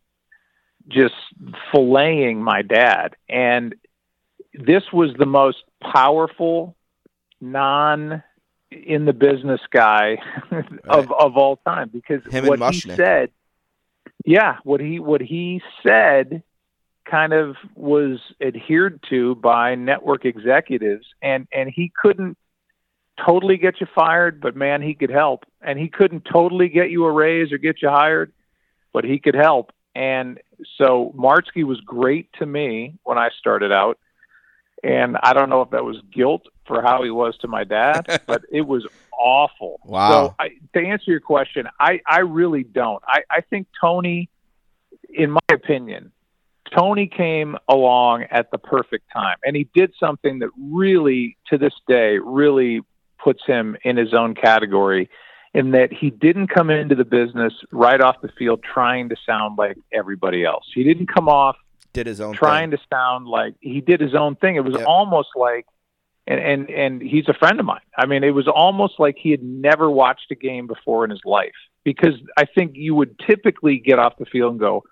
just filleting my dad. And this was the most powerful non in the business guy of of all time. Because Him what he said yeah, what he what he said kind of was adhered to by network executives. And and he couldn't totally get you fired but man he could help. And he couldn't totally get you a raise or get you hired but he could help. And so Martzke was great to me when I started out. And I don't know if that was guilt for how he was to my dad but it was awful. Wow. so I, to answer your question I I really don't. I I think Tony in my opinion Tony came along at the perfect time, and he did something that really, to this day, really puts him in his own category. In that he didn't come into the business right off the field trying to sound like everybody else. He didn't come off did his own trying thing. to sound like he did his own thing. It was Yep. almost like, and and and he's a friend of mine. I mean, it was almost like he had never watched a game before in his life. Because I think you would typically get off the field and go,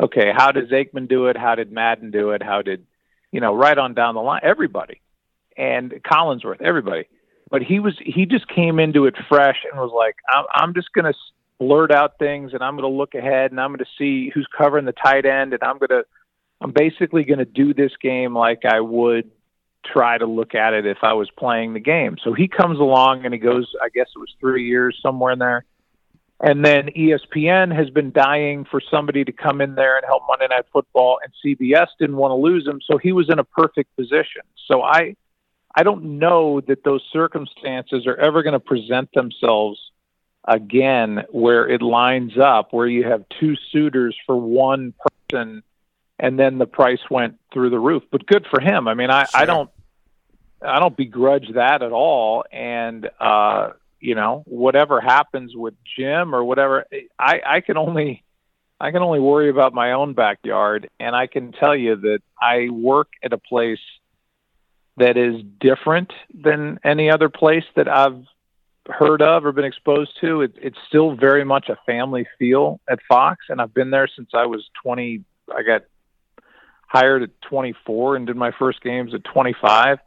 okay, how did Aikman do it? How did Madden do it? How did, you know, right on down the line, everybody, and Collinsworth, everybody. But he was he just came into it fresh and was like, I'm, I'm just going to blurt out things and I'm going to look ahead and I'm going to see who's covering the tight end and I'm going to I'm basically going to do this game like I would try to look at it if I was playing the game. So he comes along and he goes, I guess it was three years somewhere in there. And then ESPN has been dying for somebody to come in there and help Monday Night Football, and CBS didn't want to lose him, so he was in a perfect position. So I, I don't know that those circumstances are ever going to present themselves again where it lines up, where you have two suitors for one person, and then the price went through the roof. But good for him. I mean, I, I don't, I don't begrudge that at all, and. uh you know whatever happens with Jim or whatever I I can only I can only worry about my own backyard and I can tell you that I work at a place that is different than any other place that I've heard of or been exposed to it, it's still very much a family feel at Fox and I've been there since I was 20 I got hired at 24 and did my first games at 25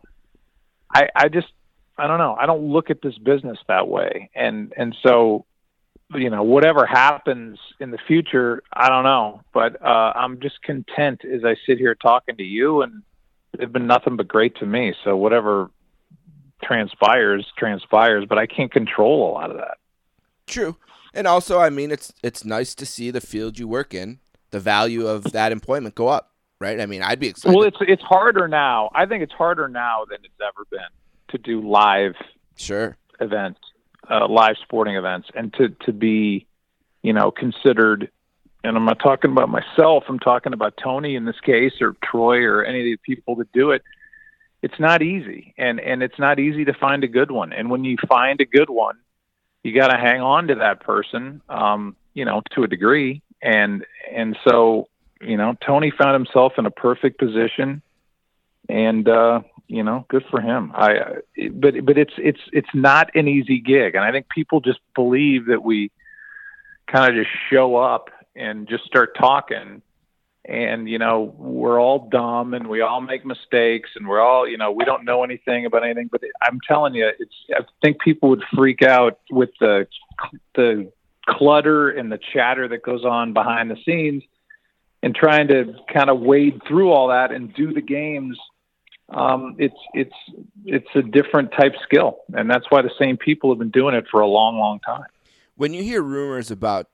I I just I don't know. I don't look at this business that way, and and so, you know, whatever happens in the future, I don't know. But uh, I'm just content as I sit here talking to you, and they've been nothing but great to me. So whatever transpires, transpires. But I can't control a lot of that. True. And also, I mean, it's it's nice to see the field you work in, the value of that employment go up, right? I mean, I'd be excited. Well, it's it's harder now. I think it's harder now than it's ever been to do live sure. events. uh, live sporting events, and to to be, you know, considered. And I'm not talking about myself. I'm talking about Tony in this case, or Troy, or any of the people that do it. It's not easy, and and it's not easy to find a good one. And when you find a good one, you got to hang on to that person, um, you know, to a degree. And and so you know, Tony found himself in a perfect position, and uh, you know, good for him. I, but but it's it's it's not an easy gig, and I think people just believe that we kind of just show up and just start talking, and you know, we're all dumb and we all make mistakes, and we're all you know, we don't know anything about anything. But I'm telling you, it's I think people would freak out with the the clutter and the chatter that goes on behind the scenes and trying to kind of wade through all that and do the games. Um, it's it's it's a different type skill. And that's why the same people have been doing it for a long long time. When you hear rumors about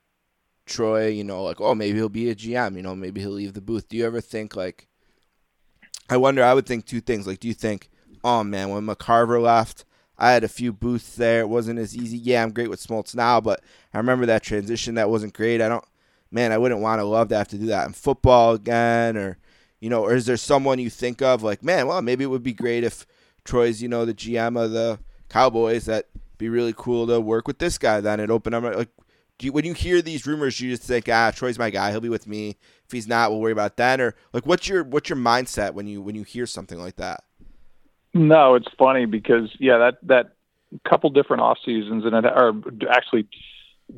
troy you know like oh maybe he'll be a gm you know maybe he'll leave the booth do you ever think like i wonder i would think two things like do you think oh man when mccarver left I had a few booths there. It wasn't as easy. Yeah, I'm great with Smoltz now, but I remember that transition. That wasn't great. I don't man, I wouldn't want to love to have to do that in football again, or you know, or is there someone you think of like, man, well, maybe it would be great if Troy's, you know, the GM of the Cowboys. That be really cool to work with this guy. Then it opened up like. You, when you hear these rumors, you just think, ah, Troy's my guy. He'll be with me. If he's not, we'll worry about that. Or like, what's your what's your mindset when you when you hear something like that? No, it's funny because yeah, that that couple different off seasons and it are actually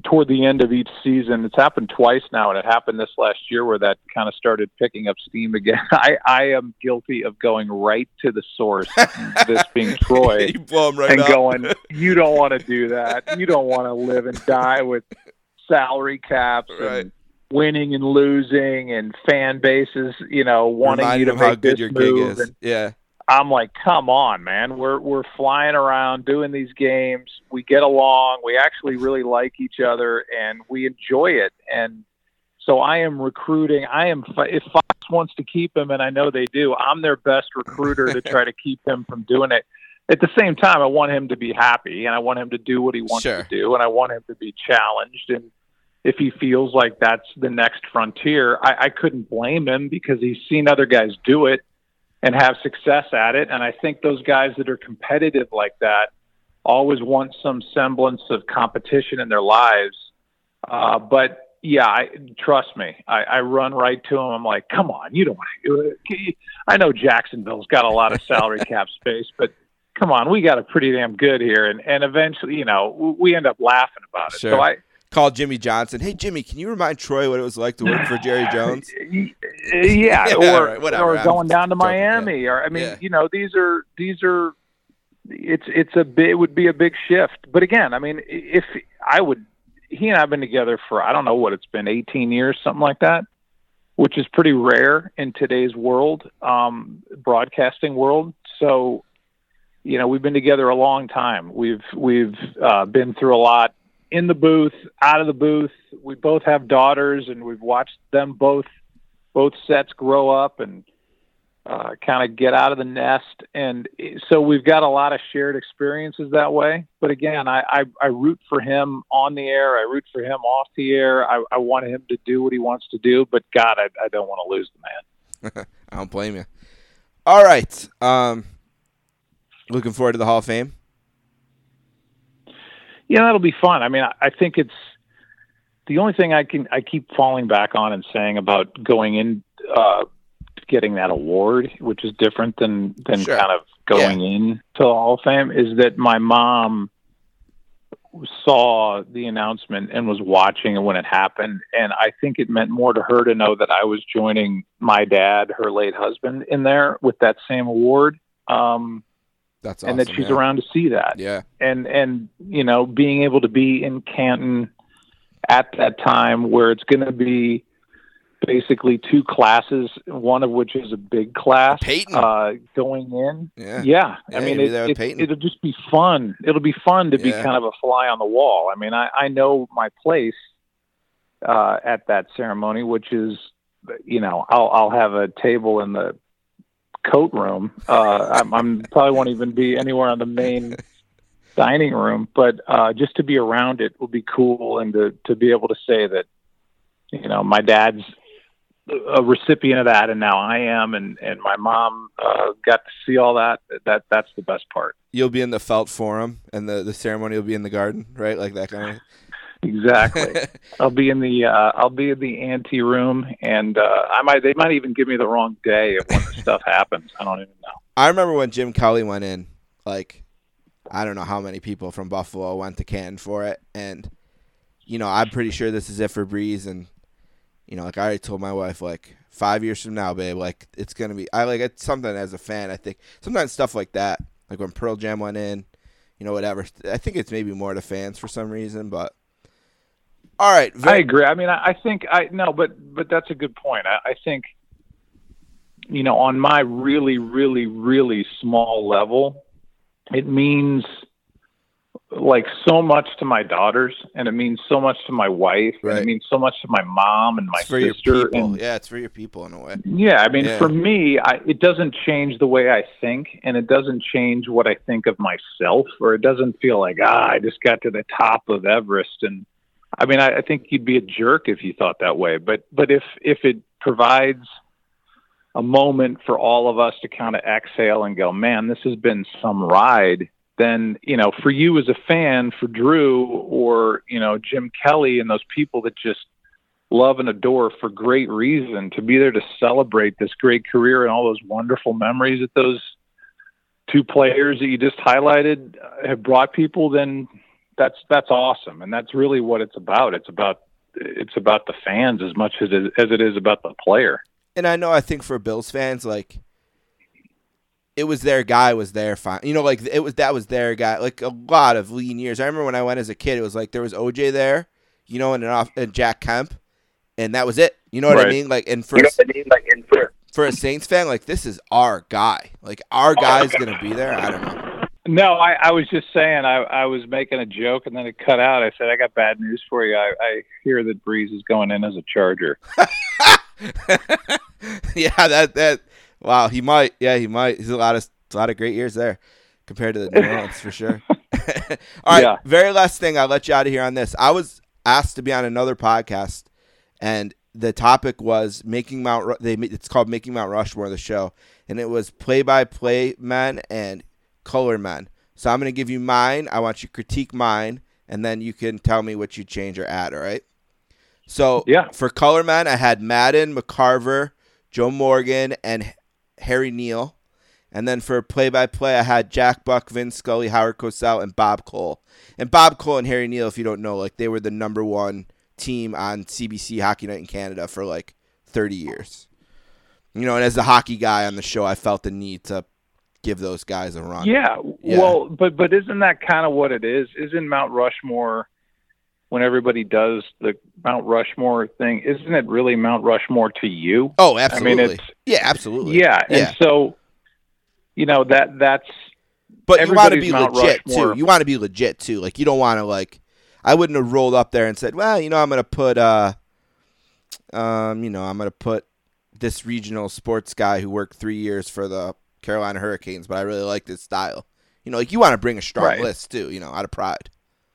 toward the end of each season. It's happened twice now, and it happened this last year where that kind of started picking up steam again. I, I am guilty of going right to the source, this being Troy, right and up. going, "You don't want to do that. You don't want to live and die with salary caps right. and." Winning and losing, and fan bases, you know, wanting Remind you to him how make good this your move. gig is. And, Yeah. I'm like, come on, man. We're we're flying around doing these games. We get along. We actually really like each other, and we enjoy it. And so I am recruiting. I am if Fox wants to keep him, and I know they do. I'm their best recruiter to try to keep him from doing it. At the same time, I want him to be happy, and I want him to do what he wants Sure. to do, and I want him to be challenged. And if he feels like that's the next frontier, I, I couldn't blame him because he's seen other guys do it and have success at it. And I think those guys that are competitive like that always want some semblance of competition in their lives. Uh, but yeah, I, trust me, I, I run right to them. I'm like, come on, you don't want to. I know Jacksonville's got a lot of salary cap space, but come on, we got it pretty damn good here. And and eventually, you know, we end up laughing about it. Sure. So I. Call Jimmy Johnson. Hey Jimmy, can you remind Troy what it was like to work for Jerry Jones? yeah, Yeah, or right, whatever. or going down to Miami, or I mean, Yeah. you know, these are these are it's it's a big it would be a big shift. But again, I mean, if I would, he and I've been together for I don't know what it's been, eighteen years, something like that, which is pretty rare in today's world, um, broadcasting world. So, you know, we've been together a long time. We've we've uh, been through a lot in the booth, out of the booth. We both have daughters, and we've watched them both both sets grow up and uh, kind of get out of the nest. And so we've got a lot of shared experiences that way. But again, I, I, I root for him on the air. I root for him off the air. I, I want him to do what he wants to do. But God, I, I don't want to lose the man. I don't blame you. All right. Um, looking forward to the Hall of Fame. Yeah, that'll be fun. I mean, I, I think it's the only thing I can I keep falling back on and saying about going in uh, getting that award, which is different than than Sure. kind of going in to the Hall of Fame, is that my mom saw the announcement and was watching it when it happened, and I think it meant more to her to know that I was joining my dad, her late husband, in there with that same award. Um, That's awesome. and that she's yeah. around to see that Yeah. and and you know being able to be in Canton at that time where it's going to be basically two classes, one of which is a big class Peyton. uh, going in. Yeah. Yeah, Yeah, I mean, it, it, it'll just be fun. It'll be fun to be kind of a fly on the wall. I mean, I, I know my place uh, at that ceremony, which is, you know, I'll I'll have a table in the coat room. Uh, I'm, I'm probably won't even be anywhere on the main dining room, but uh, just to be around it will be cool, and to to be able to say that, you know, my dad's a recipient of that, and now I am, and and my mom uh, got to see all that. That that's the best part. You'll be in the felt forum, and the the ceremony will be in the garden, right? Like that kind of. Exactly. I'll be in the uh, I'll be in the ante room, and uh, I might they might even give me the wrong day of when the stuff happens. I don't even know. I remember when Jim Kelly went in, like I don't know how many people from Buffalo went to Canton for it, and you know I'm pretty sure this is it for Brees, and you know like I already told my wife like five years from now, babe, like it's gonna be I like it's something as a fan. I think sometimes stuff like that, like when Pearl Jam went in, you know whatever. I think it's maybe more to fans for some reason, but all right. Very- I agree. I mean, I, I think I no, but but that's a good point. I, I think you know on my really really really small level it means like so much to my daughters and it means so much to my wife right. and it means so much to my mom and my sister and yeah it's for your people in a way yeah i mean yeah. for me I, it doesn't change the way i think and it doesn't change what i think of myself or it doesn't feel like ah i just got to the top of everest and i mean I, I think you'd be a jerk if you thought that way but but if if it provides a moment for all of us to kind of exhale and go, man, this has been some ride, then, you know, for you as a fan, for Drew or, you know, Jim Kelly and those people that just love and adore for great reason to be there to celebrate this great career and all those wonderful memories that those two players that you just highlighted uh, have brought people, then that's that's awesome. And that's really what it's about. It's about it's about the fans as much as it, as it is about the player and I know I think for Bills fans, like it was their guy was there fine. You know, like it was that was their guy. Like a lot of lean years. I remember when I went as a kid, it was like there was OJ there, you know, and an off and Jack Kemp, and that was it. You know what right. I mean? Like and for you know what I mean? Like and for for a Saints fan, like this is our guy. Like our oh guy's gonna be there. I don't know. No, I, I was just saying I, I was making a joke and then it cut out. I said I got bad news for you. I, I hear that Brees is going in as a Charger. yeah, that that wow, he might. Yeah, he might. He's a lot of a lot of great years there compared to the New Orleans for sure. All right, yeah. very last thing. I'll let you out of here on this. I was asked to be on another podcast, and the topic was making Mount. They it's called Making Mount Rushmore, the show, and it was play-by-play men and color men. So I'm gonna give you mine. I want you to critique mine, and then you can tell me what you change or add. All right. So yeah, for color man, I had Madden, McCarver, Joe Morgan, and Harry Neale. And then for play by play, I had Jack Buck, Vin Scully, Howard Cosell, and Bob Cole. And Bob Cole and Harry Neale, if you don't know, like they were the number one team on CBC Hockey Night in Canada for like 30 years. You know, and as a hockey guy on the show, I felt the need to give those guys a run. Yeah, yeah. well, but but isn't that kind of what it is? Isn't Mount Rushmore when everybody does the Mount Rushmore thing, isn't it really Mount Rushmore to you? Oh, absolutely. I mean, it's yeah, absolutely. Yeah, yeah. and so you know that that's. But you want to be Mount legit Rushmore. too. You want to be legit too. Like you don't want to like. I wouldn't have rolled up there and said, "Well, you know, I'm going to put, uh, um, you know, I'm going to put this regional sports guy who worked three years for the Carolina Hurricanes, but I really like this style." You know, like you want to bring a strong right. list too. You know, out of pride.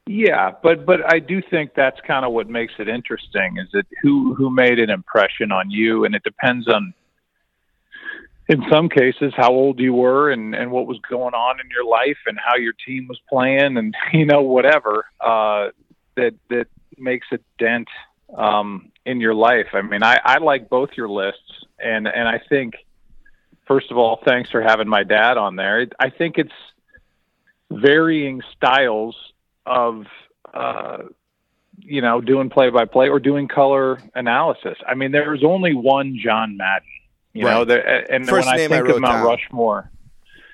Yeah, but but I do think that's kind of what makes it interesting is that who who made an impression on you, and it depends on in some cases how old you were and and what was going on in your life and how your team was playing and you know whatever uh, that that makes a dent um, in your life. I mean, I I like both your lists, and and I think first of all, thanks for having my dad on there. I think it's varying styles of uh, you know doing play by play or doing color analysis. I mean, there is only one John Madden. You right. know, there, and First when I think I of Mount down. Rushmore,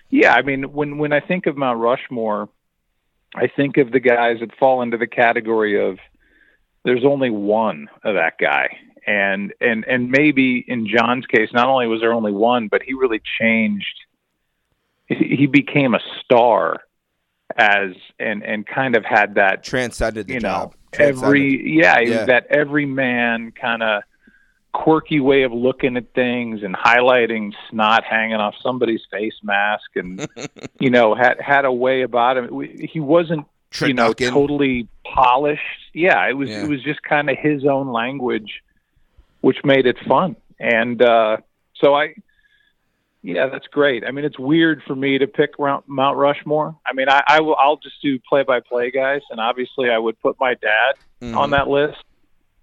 yeah, I mean when when I think of Mount Rushmore, I think of the guys that fall into the category of there's only one of that guy. And and and maybe in John's case, not only was there only one, but he really changed. He became a star as and and kind of had that transcended the you job. know every yeah, yeah. that every man kind of quirky way of looking at things and highlighting snot hanging off somebody's face mask and you know had had a way about him he wasn't you know totally polished yeah it was yeah. it was just kind of his own language which made it fun. And uh so i yeah that's great. I mean it's weird for me to pick mount rushmore. I mean i, I will i'll just do play by play guys and obviously i would put my dad mm-hmm. on that list.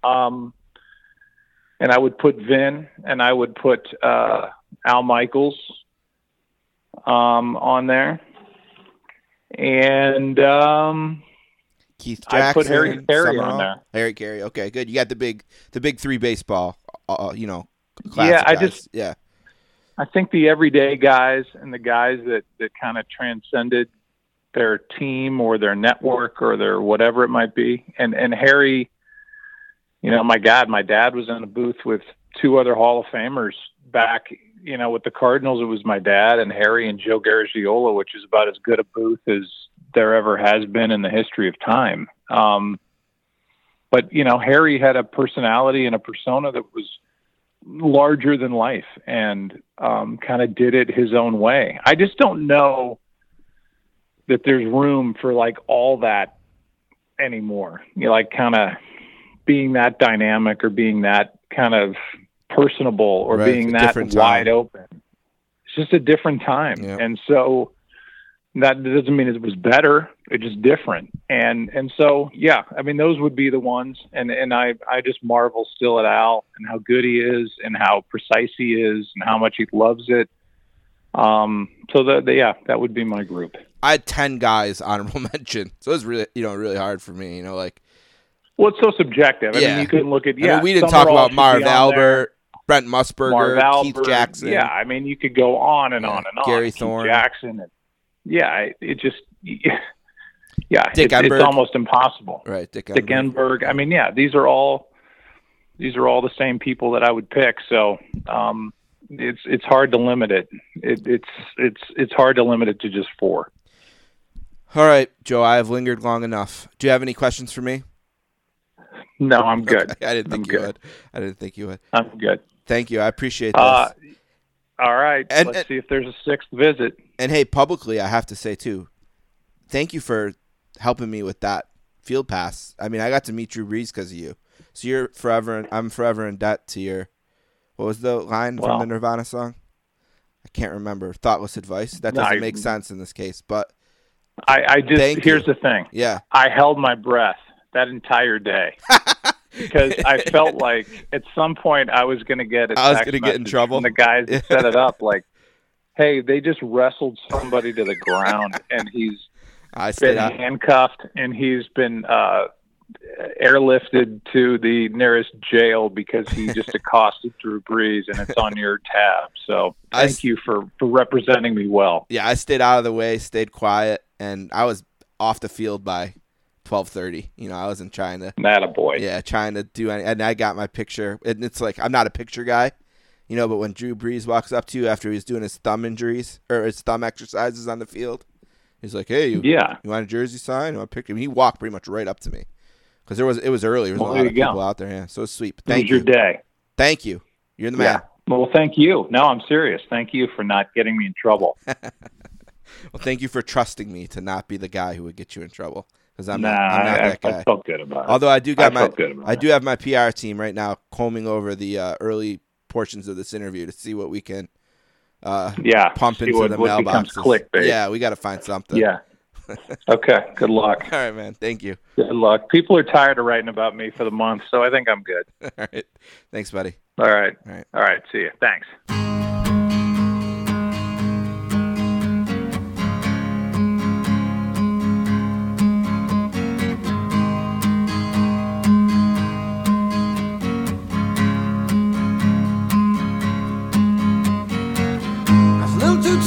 Um and I would put Vin and I would put uh, Al Michaels um, on there, and um, Keith Jackson. I put Harry Caray on there. Harry Caray. Okay, good. You got the big the big three baseball. Uh, uh you know. Yeah, I guys. just yeah. I think the everyday guys and the guys that that kind of transcended their team or their network or their whatever it might be, and and Harry you know, my God, my dad was in a booth with two other Hall of Famers back, you know, with the Cardinals. It was my dad and Harry and Joe Garagiola, which is about as good a booth as there ever has been in the history of time. Um, but you know, Harry had a personality and a persona that was larger than life, and um, kind of did it his own way. I just don't know that there's room for like all that anymore. You know, like kind of being that dynamic or being that kind of personable or right, being that wide open. It's just a different time. Yep. And so that doesn't mean it was better. It's just different. And and so yeah, I mean those would be the ones. And and I I just marvel still at Al and how good he is and how precise he is and how much he loves it. Um. So the, the yeah, that would be my group. I had ten guys honorable mention, so it was really you know really hard for me. You know like well, it's so subjective. I yeah. mean, you can look at yeah. I mean, we didn't talk about Marv Albert, Brent Musburger, Marv Albert, Keith Jackson. Yeah, I mean, you could go on and yeah. on and on. Gary Thorne, Jackson. And, yeah, it, just yeah, Dick it, it's almost impossible. Right, Dick, Dick Enberg. I mean, yeah, these are all these are all the same people that I would pick. So um, it's it's hard to limit it. it. It's it's it's hard to limit it to just four. All right, Joe. I have lingered long enough. Do you have any questions for me? No, I'm good. Okay. I didn't think I'm you good. would. I didn't think you would. I'm good. Thank you. I appreciate this. Uh, all right. And, Let's and, see if there's a sixth visit. And hey, publicly, I have to say too, thank you for helping me with that field pass. I mean, I got to meet Drew Brees because of you. So you're forever. In, I'm forever in debt to your. What was the line from the Nirvana song? I can't remember. Thoughtless advice. That doesn't no, make sense in this case, but I, I just here's you. the thing. Yeah, I held my breath that entire day because I felt like at some point I was going to get I was going to get in trouble. And the guys that set it up, like, hey, they just wrestled somebody to the ground, and he's I been handcuffed, and he's been uh, airlifted to the nearest jail because he just accosted Drew Brees, and it's on your tab. So thank you for for representing me well. Yeah, I stayed out of the way, stayed quiet, and I was off the field by twelve thirty. You know, I wasn't trying to. Not a boy. Yeah, trying to do any, and I got my picture. And it's like I'm not a picture guy, you know. But when Drew Brees walks up to you after he's doing his thumb injuries or his thumb exercises on the field, he's like, "Hey, you, yeah, you want a jersey sign? You want a picture?" he walked pretty much right up to me because there was it was early. There was well, a lot of people go. out there. Yeah, so sweet. Thank you. your day. Thank you. You're in the man. Yeah. Well, thank you. No, I'm serious. Thank you for not getting me in trouble. well, thank you for trusting me to not be the guy who would get you in trouble because I'm, nah, not, I'm not I, that guy. I felt good about it. Although I do got I my I do have my PR team right now combing over the uh, early portions of this interview to see what we can uh, yeah pump into what, the what mailboxes. Yeah, we got to find something. Yeah. okay. Good luck. All right, man. Thank you. Good luck. People are tired of writing about me for the month, so I think I'm good. All right. Thanks, buddy. All right. All right. All right. See you. Thanks.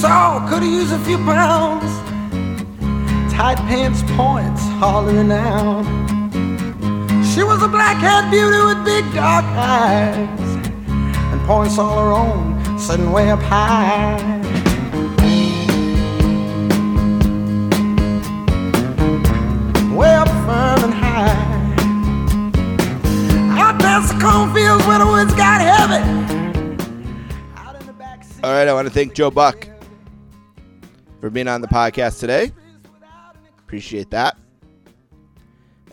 saw, could have used a few pounds. Tight pants, points, hollering out. She was a black-haired beauty with big dark eyes and points all her own, sitting way up high. Way up firm and high. Out past the cornfields where the woods got heavy. All right, I want to thank Joe Buck for being on the podcast today. Appreciate that.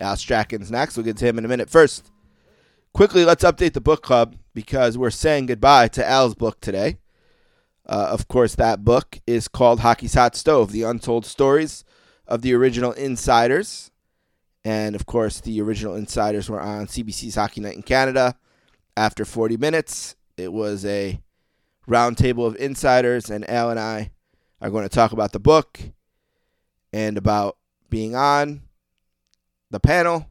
Al Strachan's next. We'll get to him in a minute. First, quickly, let's update the book club because we're saying goodbye to Al's book today. Uh, of course, that book is called Hockey's Hot Stove The Untold Stories of the Original Insiders. And of course, the original insiders were on CBC's Hockey Night in Canada. After 40 minutes, it was a roundtable of insiders, and Al and I are going to talk about the book and about being on the panel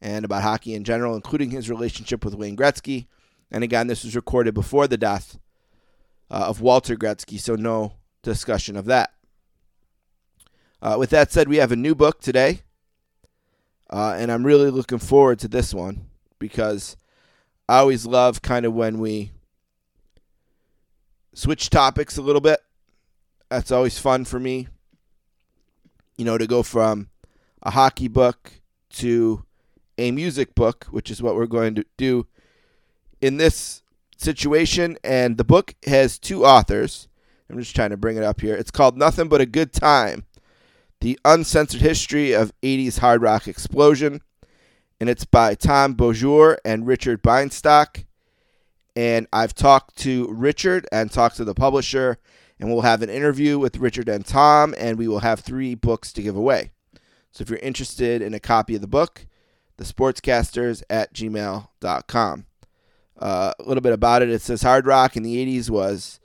and about hockey in general, including his relationship with Wayne Gretzky. And again, this was recorded before the death uh, of Walter Gretzky, so no discussion of that. Uh, with that said, we have a new book today, uh, and I'm really looking forward to this one because I always love kind of when we switch topics a little bit. That's always fun for me, you know, to go from a hockey book to a music book, which is what we're going to do in this situation. And the book has two authors. I'm just trying to bring it up here. It's called Nothing But a Good Time The Uncensored History of 80s Hard Rock Explosion. And it's by Tom Beaujour and Richard Bienstock. And I've talked to Richard and talked to the publisher. And we'll have an interview with Richard and Tom. And we will have three books to give away. So if you're interested in a copy of the book, the sportscasters at gmail.com. Uh, a little bit about it. It says hard rock in the 80s was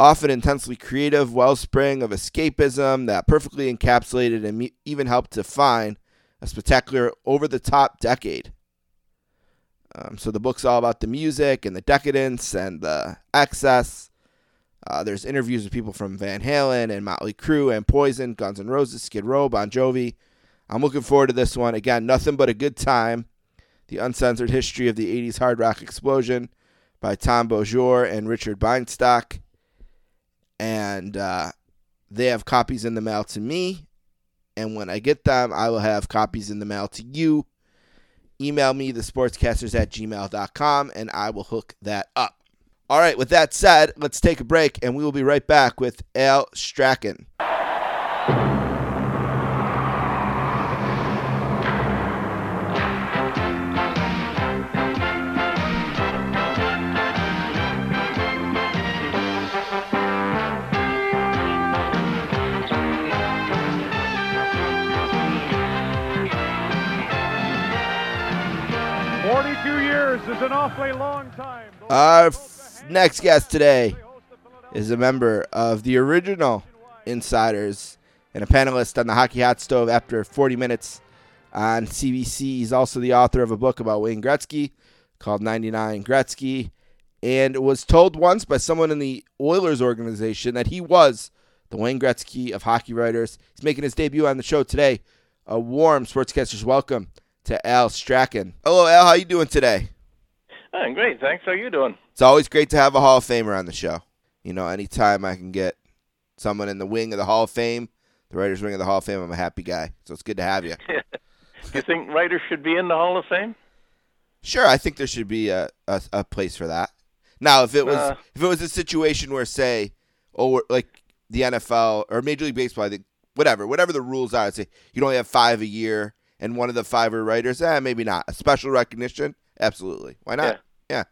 often intensely creative wellspring of escapism that perfectly encapsulated and even helped define a spectacular over the top decade. Um, so the book's all about the music and the decadence and the excess. Uh, there's interviews with people from Van Halen and Motley Crue and Poison, Guns N' Roses, Skid Row, Bon Jovi. I'm looking forward to this one. Again, nothing but a good time. The Uncensored History of the 80s Hard Rock Explosion by Tom Beaujour and Richard Bienstock. And uh, they have copies in the mail to me. And when I get them, I will have copies in the mail to you. Email me, the sportscasters at gmail.com, and I will hook that up. All right, with that said, let's take a break, and we will be right back with Al Strachan. 42 years is an awfully long time. Our next guest today is a member of the original Insiders and a panelist on the Hockey Hot Stove after 40 minutes on CBC. He's also the author of a book about Wayne Gretzky called 99 Gretzky and was told once by someone in the Oilers organization that he was the Wayne Gretzky of hockey writers. He's making his debut on the show today. A warm sportscasters welcome to Al Strachan. Hello, Al. How you doing today? I'm great, thanks. How are you doing? It's always great to have a Hall of Famer on the show. You know, anytime I can get someone in the wing of the Hall of Fame, the writers' wing of the Hall of Fame, I'm a happy guy. So it's good to have you. you think writers should be in the Hall of Fame? Sure, I think there should be a, a, a place for that. Now, if it was Uh. if it was a situation where, say, oh, like the NFL or Major League Baseball, I think whatever, whatever the rules are, I'd say you only have five a year, and one of the five are writers, eh, maybe not. A special recognition, absolutely. Why not? Yeah.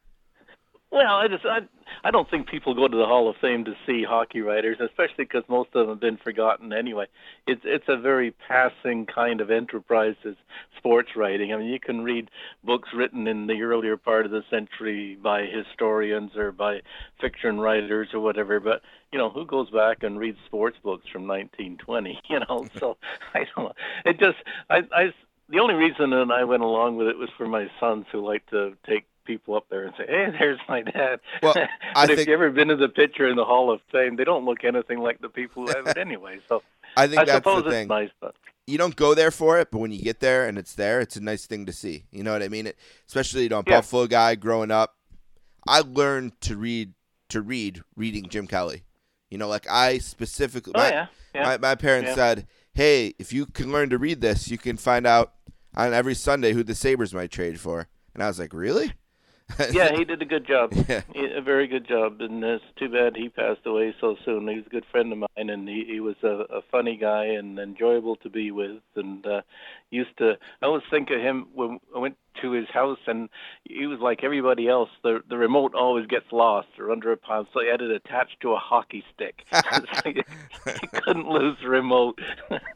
Well, I just I I don't think people go to the Hall of Fame to see hockey writers, especially because most of them have been forgotten anyway. It's it's a very passing kind of enterprise as sports writing. I mean, you can read books written in the earlier part of the century by historians or by fiction writers or whatever, but you know, who goes back and reads sports books from 1920? You know, so I don't know. It just I I the only reason that I went along with it was for my sons who like to take people up there and say, "Hey, there's my dad." Well, but I if think- you ever been to the picture in the Hall of Fame, they don't look anything like the people who have it anyway. So I think I that's suppose the it's thing. nice, but you don't go there for it, but when you get there and it's there, it's a nice thing to see. You know what I mean? It, especially you know, Yeah. Buffalo guy growing up. I learned to read to read reading Jim Kelley. You know, like I specifically. oh my, yeah, yeah. my, my parents said, "Hey, if you can learn to read this, you can find out on every Sunday who the Sabres might trade for." And I was like, "Really?" Yeah, he did a good job. Yeah. He- A very good job, and it's too bad he passed away so soon. He was a good friend of mine, and he, he was a, a funny guy and enjoyable to be with. And uh, used to, I always think of him when I went to his house, and he was like everybody else. The the remote always gets lost or under a pile, so he had it attached to a hockey stick. so you, you couldn't lose the remote.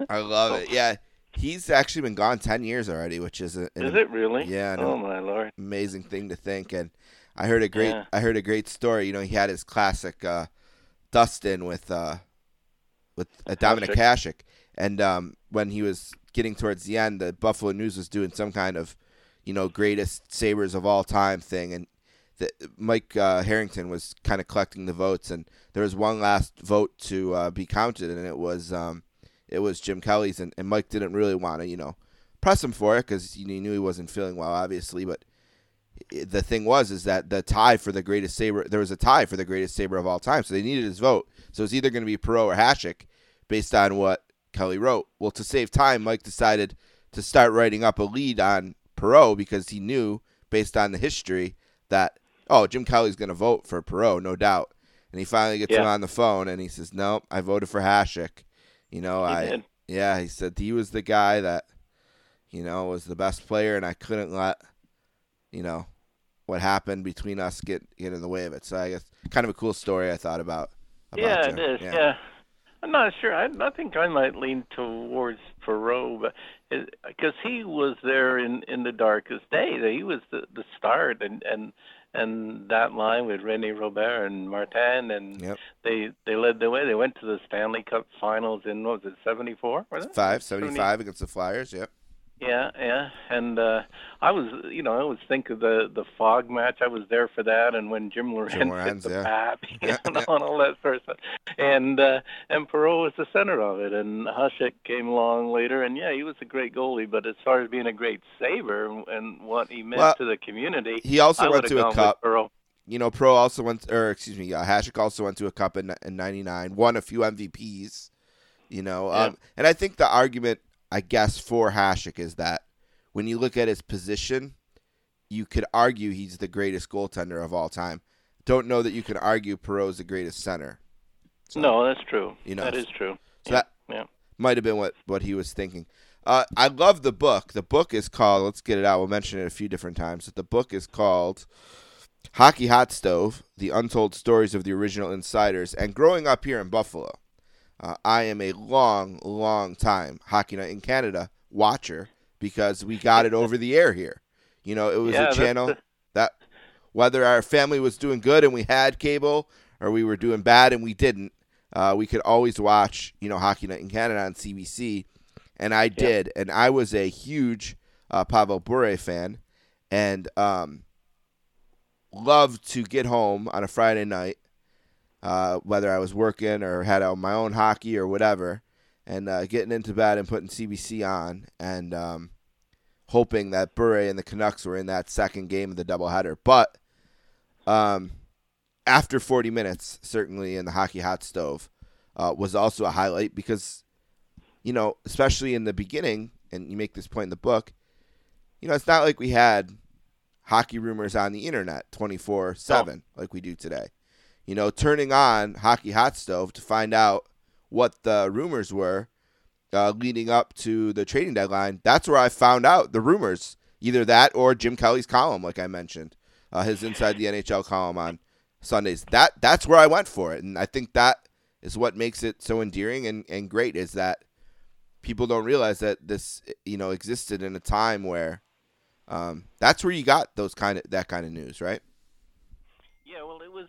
I love it. Yeah, he's actually been gone ten years already, which is a, an Is it really? Yeah, Oh my lord. amazing thing to think. And I heard a great Yeah. I heard a great story. You know, he had his classic uh, Dustin with uh, with uh, Dominik Hasek, and um, when he was getting towards the end, the Buffalo News was doing some kind of you know greatest Sabres of all time thing, and the, Mike uh, Harrington was kind of collecting the votes, and there was one last vote to uh, be counted, and it was um, it was Jim Kelley's, and, and Mike didn't really want to you know press him for it because he knew he wasn't feeling well, obviously, but the thing was is that the tie for the greatest Sabre there was a tie for the greatest Sabre of all time so they needed his vote. So it's either going to be Perreault or Hasek based on what Kelley wrote. Well to save time Mike decided to start writing up a lead on Perreault because he knew based on the history that oh Jim Kelley's going to vote for Perreault no doubt. And he finally gets him on the phone and he says "Nope, I voted for Hasek you know He I did. yeah he said he was the guy that you know was the best player and I couldn't let you know what happened between us get get in the way of it. So I guess kind of a cool story I thought about. about Yeah, Jim. it is. Yeah. I'm not sure. I, I think I might lean towards Perreault, but because he was there in in the darkest day. He was the the start, and and and that line with Rene Robert and Martin, and Yep. they they led the way. They went to the Stanley Cup Finals in what was it '74? Was it? Five seventy five against the Flyers. Yep. Yeah, yeah, and uh I was, you know, I always think of the the fog match. I was there for that, and when Jim Lorentz hit Lorentz, the yeah. bat, you Yeah, know, yeah. and all that sort of stuff. And uh, and Perreault was the center of it, and Hasek came along later, and yeah, he was a great goalie. But as far as being a great saver and, what he meant Well, to the community, He also I went to a cup. You know, Pro also went, or excuse me, uh, Hasek also went to a cup in in '99. Won a few MVPs. You know, um, and I think the argument, I guess, for Hasek is that when you look at his position, you could argue he's the greatest goaltender of all time. Don't know that you can argue Perreault's the greatest center. So- no, that's true. you know, that is true. So yeah, that yeah. might have been what, what he was thinking. Uh, I love the book. The book is called, let's get it out. We'll mention it a few different times. But the book is called Hockey Hot Stove The Untold Stories of the Original Insiders. And growing up here in Buffalo, uh, I am a long, long time Hockey Night in Canada watcher because we got it over the air here. You know, it was Yeah, a channel the- that whether our family was doing good and we had cable or we were doing bad and we didn't, uh, we could always watch, you know, Hockey Night in Canada on CBC. And I did. And I was a huge uh, Pavel Bure fan and um, loved to get home on a Friday night, uh, whether I was working or had out my own hockey or whatever, and uh, getting into bed and putting CBC on and um, hoping that Bure and the Canucks were in that second game of the doubleheader. But um, after 40 minutes, certainly in the hockey hot stove, uh, was also a highlight because, you know, especially in the beginning, and you make this point in the book, you know, it's not like we had hockey rumors on the internet 24 7 like we do today. You know, turning on Hockey Hot Stove to find out what the rumors were uh, leading up to the trading deadline, that's where I found out the rumors. Either that or Jim Kelley's column, like I mentioned, uh, his Inside the NHL column on Sundays. That That's where I went for it. And I think that is what makes it so endearing and, and great is that people don't realize that this, you know, existed in a time where um, that's where you got those kind of that kind of news, right? Yeah, well, it was.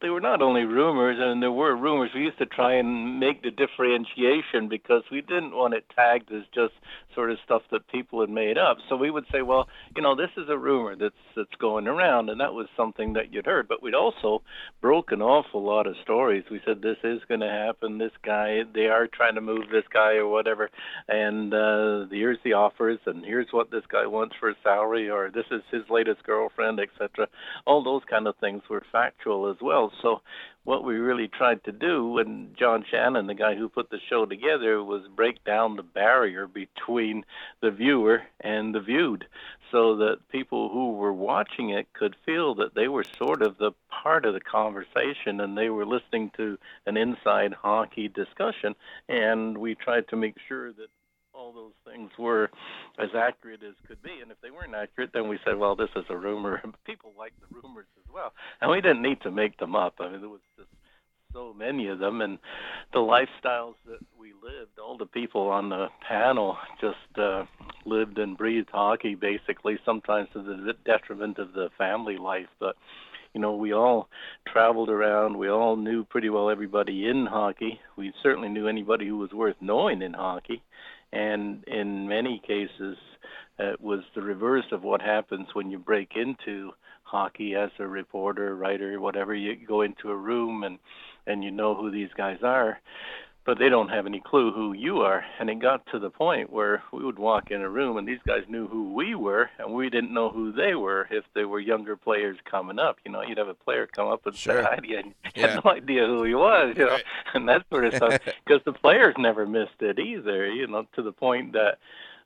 They were not only rumors, and there were rumors. We used to try and make the differentiation because we didn't want it tagged as just sort of stuff that people had made up. So we would say, well, you know, this is a rumor that's that's going around, and that was something that you'd heard. But we'd also broke an awful lot of stories. We said this is going to happen. This guy, they are trying to move this guy or whatever, and uh, here's the offers, and here's what this guy wants for a salary, or this is his latest girlfriend, etc. All those kind of things were factual as well. well. So what we really tried to do, and John Shannon, the guy who put the show together, was break down the barrier between the viewer and the viewed, so that people who were watching it could feel that they were sort of the part of the conversation and they were listening to an inside hockey discussion. And we tried to make sure that all those things were as accurate as could be. And if they weren't accurate, then we said, well, this is a rumor. people like the rumors as well. And we didn't need to make them up. I mean, there was just so many of them. And the lifestyles that we lived, all the people on the panel just uh, lived and breathed hockey, basically, sometimes to the detriment of the family life. But you know, we all traveled around. We all knew pretty well everybody in hockey. We certainly knew anybody who was worth knowing in hockey and in many cases uh, it was the reverse of what happens when you break into hockey as a reporter, writer, whatever. You go into a room and and you know who these guys are, but they don't have any clue who you are. And it got to the point where we would walk in a room and these guys knew who we were, and we didn't know who they were if they were younger players coming up. You know, you'd have a player come up and Sure. say hi to you, and you Yeah. had no idea who he was, you know, Right. and that sort of stuff. Because the players never missed it either, you know, to the point that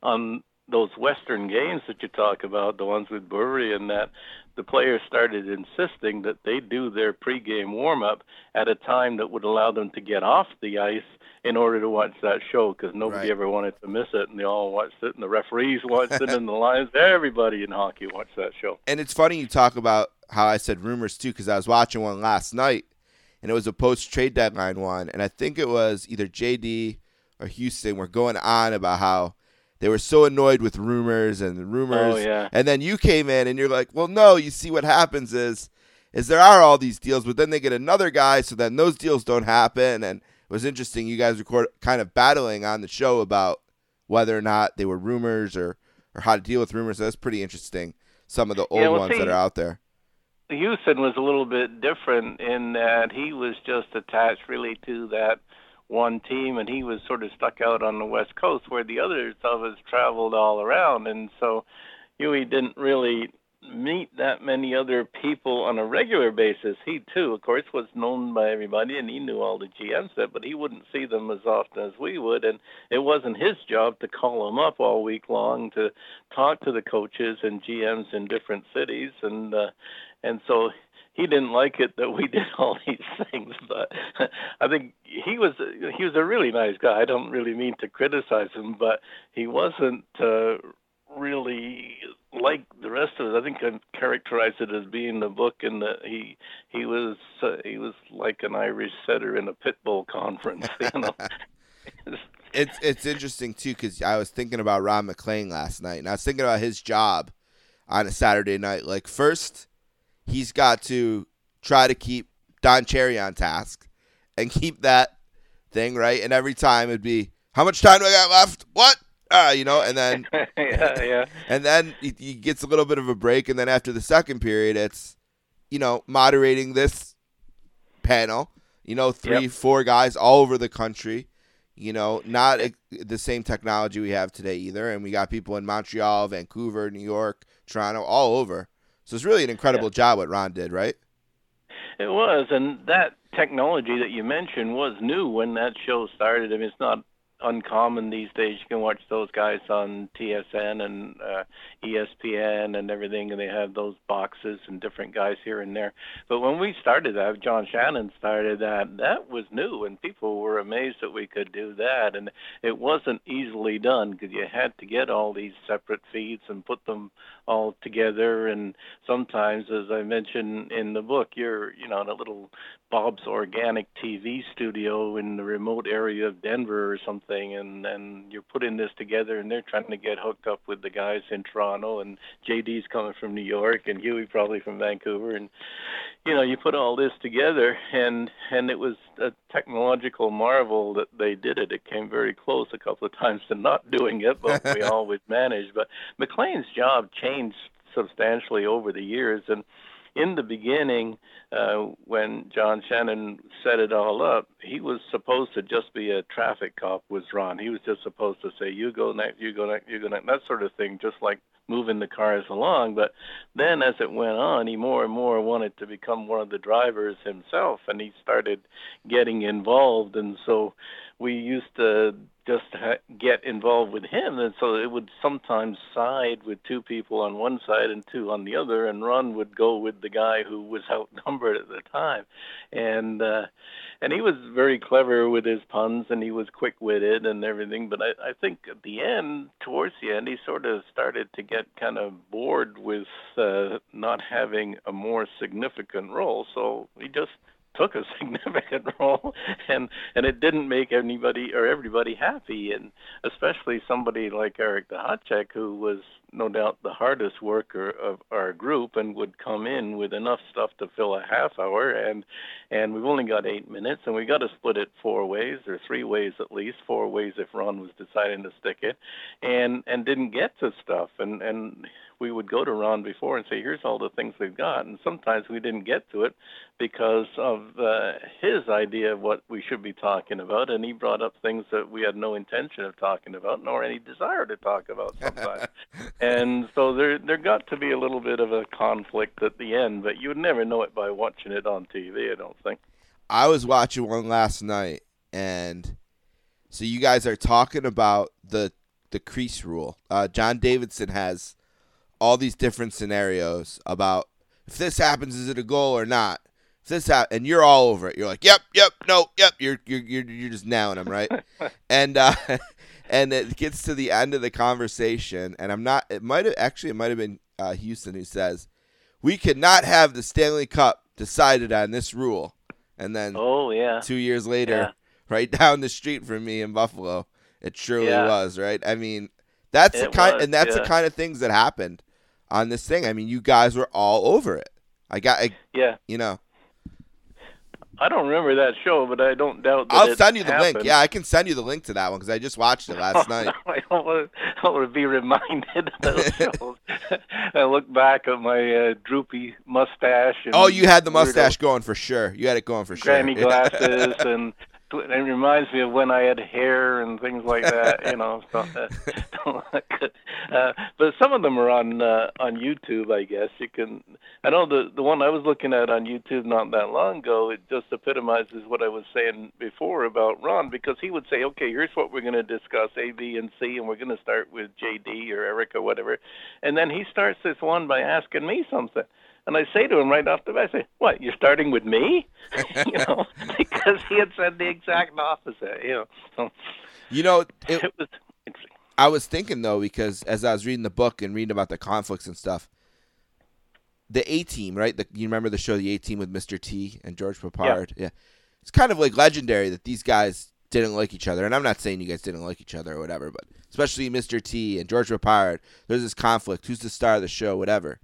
on those Western games that you talk about, the ones with Bure and that, the players started insisting that they do their pregame warm up at a time that would allow them to get off the ice in order to watch that show because nobody Right. ever wanted to miss it and they all watched it and the referees watched it and the Lions everybody in hockey watched that show. and it's funny you talk about how I said rumors too, because I was watching one last night, and it was a post trade deadline one, and I think it was either JD or Hughson were going on about how they were so annoyed with rumors and rumors, Oh, yeah. and then you came in and you're like, well, no, you see what happens is, is there are all these deals, but then they get another guy, so then those deals don't happen, and it was interesting. You guys record kind of battling on the show about whether or not they were rumors or or how to deal with rumors. That's pretty interesting. Some of the old Yeah, well, ones that are out there. Hughson was a little bit different in that he was just attached really to that one team, and he was sort of stuck out on the West Coast, where the others of us traveled all around, and so Huey didn't really meet that many other people on a regular basis. He too, of course, was known by everybody, and he knew all the GMs there, but he wouldn't see them as often as we would, and it wasn't his job to call them up all week long to talk to the coaches and GMs in different cities, and uh, and so he didn't like it that we did all these things. But I think he was he was a really nice guy. I don't really mean to criticize him, but he wasn't uh, really like the rest of us. I think I characterized it as being the book, and that he he was uh, he was like an Irish setter in a pit bull conference. You know. It's it's interesting too because I was thinking about Ron MacLean last night, and I was thinking about his job on a Saturday night. Like first, he's got to try to keep Don Cherry on task and keep that thing right. And every time it'd be, how much time do I got left? What? Ah, you know, and then yeah, yeah. and then he, he gets a little bit of a break, and then after the second period, it's you know moderating this panel. You know, three, Yep. four guys all over the country. You know, not ex- the same technology we have today either, and we got people in Montreal, Vancouver, New York, Toronto, all over. So it's really an incredible job what Ron did, right? It was, and that technology that you mentioned was new when that show started. I mean, it's not uncommon these days. You can watch those guys on TSN and uh, ESPN and everything, and they have those boxes and different guys here and there. But when we started that, John Shannon started that, that was new, and people were amazed that we could do that. And it wasn't easily done because you had to get all these separate feeds and put them all together. And sometimes, as I mentioned in the book, you're, you know, in a little Bob's Organic TV studio in the remote area of Denver or something, and and you're putting this together, and they're trying to get hooked up with the guys in Toronto, and JD's coming from New York, and Huey probably from Vancouver, and you know, you put all this together, and and it was a technological marvel that they did it. It came very close a couple of times to not doing it, but we always managed. But MacLean's job changed substantially over the years, and in the beginning, uh, when John Shannon set it all up, he was supposed to just be a traffic cop. Was Ron? He was just supposed to say, "You go next, you go next, you go next," that sort of thing, just like moving the cars along. But then, as it went on, he more and more wanted to become one of the drivers himself, and he started getting involved. And so we used to just ha- get involved with him, and so it would sometimes side with two people on one side and two on the other, and Ron would go with the guy who was outnumbered at the time, and uh, and he was very clever with his puns, and he was quick-witted and everything. But I, I think at the end, towards the end, he sort of started to get kind of bored with uh, not having a more significant role, so he just took a significant role and and it didn't make anybody or everybody happy and especially somebody like Eric Duhatschek who was no doubt the hardest worker of our group and would come in with enough stuff to fill a half hour and and we've only got eight minutes and we got to split it four ways or three ways at least four ways if Ron was deciding to stick it and and didn't get to stuff and and we would go to Ron before and say, "Here's all the things we've got," and sometimes we didn't get to it because of uh, his idea of what we should be talking about, and he brought up things that we had no intention of talking about, nor any desire to talk about sometimes. and so there there got to be a little bit of a conflict at the end, but you would never know it by watching it on TV. I don't think. I was watching one last night, and so you guys are talking about the the crease rule. Uh, John Davidson has all these different scenarios about if this happens, is it a goal or not? If this ha- and you're all over it. You're like, yep, yep, no, yep. You're you're you're, you're just nailing them, right? and uh, and it gets to the end of the conversation, and I'm not. It might have actually it might have been uh, Hughson who says, "We could not have the Stanley Cup decided on this rule." And then, oh yeah, two years later, yeah. right down the street from me in Buffalo, it surely Yeah. was, right? I mean, that's the kind, was, and that's the kind of things that happened on this thing. I mean, you guys were all over it. I got, I, yeah. you know, I don't remember that show, but I don't doubt that I'll send you the link. Yeah, I can send you the link to that one because I just watched it last night. I don't want to, don't want to be reminded of those shows. I look back at my uh, droopy mustache. And Oh, you had the weirdo mustache going for sure. You had it going for sure. granny glasses, and it reminds me of when I had hair and things like that. You know, so, uh, don't look good. uh, but some of them are on uh, on YouTube. I guess you can. I know the the one I was looking at on YouTube not that long ago. It just epitomizes what I was saying before about Ron because he would say, "Okay, here's what we're going to discuss A, B, and C, and we're going to start with JD or Eric or whatever," and then he starts this one by asking me something. And I say to him right off the bat, I say, "What? You're starting with me?" you know, because he had said the exact opposite. You know, so You know, it, it was. I was thinking though because as I was reading the book and reading about the conflicts and stuff, the A Team, right? The, you remember the show The A Team with Mr. T and George Peppard? Yeah. It's kind of like legendary that these guys didn't like each other. And I'm not saying you guys didn't like each other or whatever, but especially Mr. T and George Peppard, there's this conflict. Who's the star of the show? Whatever.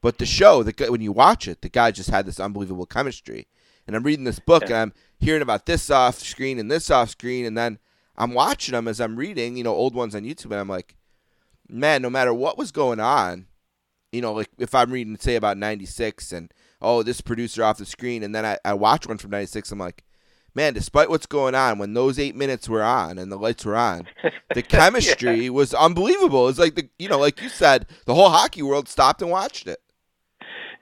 But the show, the when you watch it, the guy just had this unbelievable chemistry. And I'm reading this book and I'm hearing about this off screen and this off screen, and then I'm watching them as I'm reading, you know, old ones on YouTube, and I'm like, man, no matter what was going on, you know, like if I'm reading, say, about 96 and, oh, this producer off the screen, and then I, I watch one from 96, I'm like, man, despite what's going on, when those eight minutes were on and the lights were on, the chemistry was unbelievable. It's like, the you know, like you said, the whole hockey world stopped and watched it.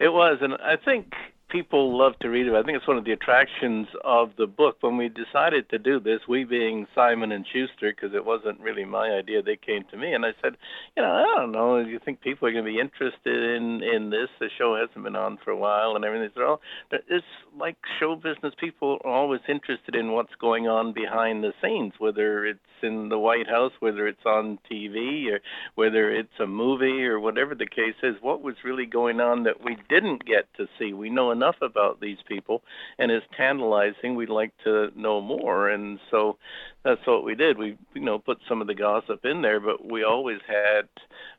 It was, and I think people love to read it. I think it's one of the attractions of the book. When we decided to do this, we being Simon and Schuster, because it wasn't really my idea, they came to me, and I said, you know, I don't know. You think people are going to be interested in in this? The show hasn't been on for a while, and everything. They're oh, all, it's like show business. People are always interested in what's going on behind the scenes, whether it's in the White House, whether it's on TV, or whether it's a movie, or whatever the case is. What was really going on that we didn't get to see? We know enough about these people, and it's tantalizing. We'd like to know more, and so that's what we did. We, you know, put some of the gossip in there, but we always had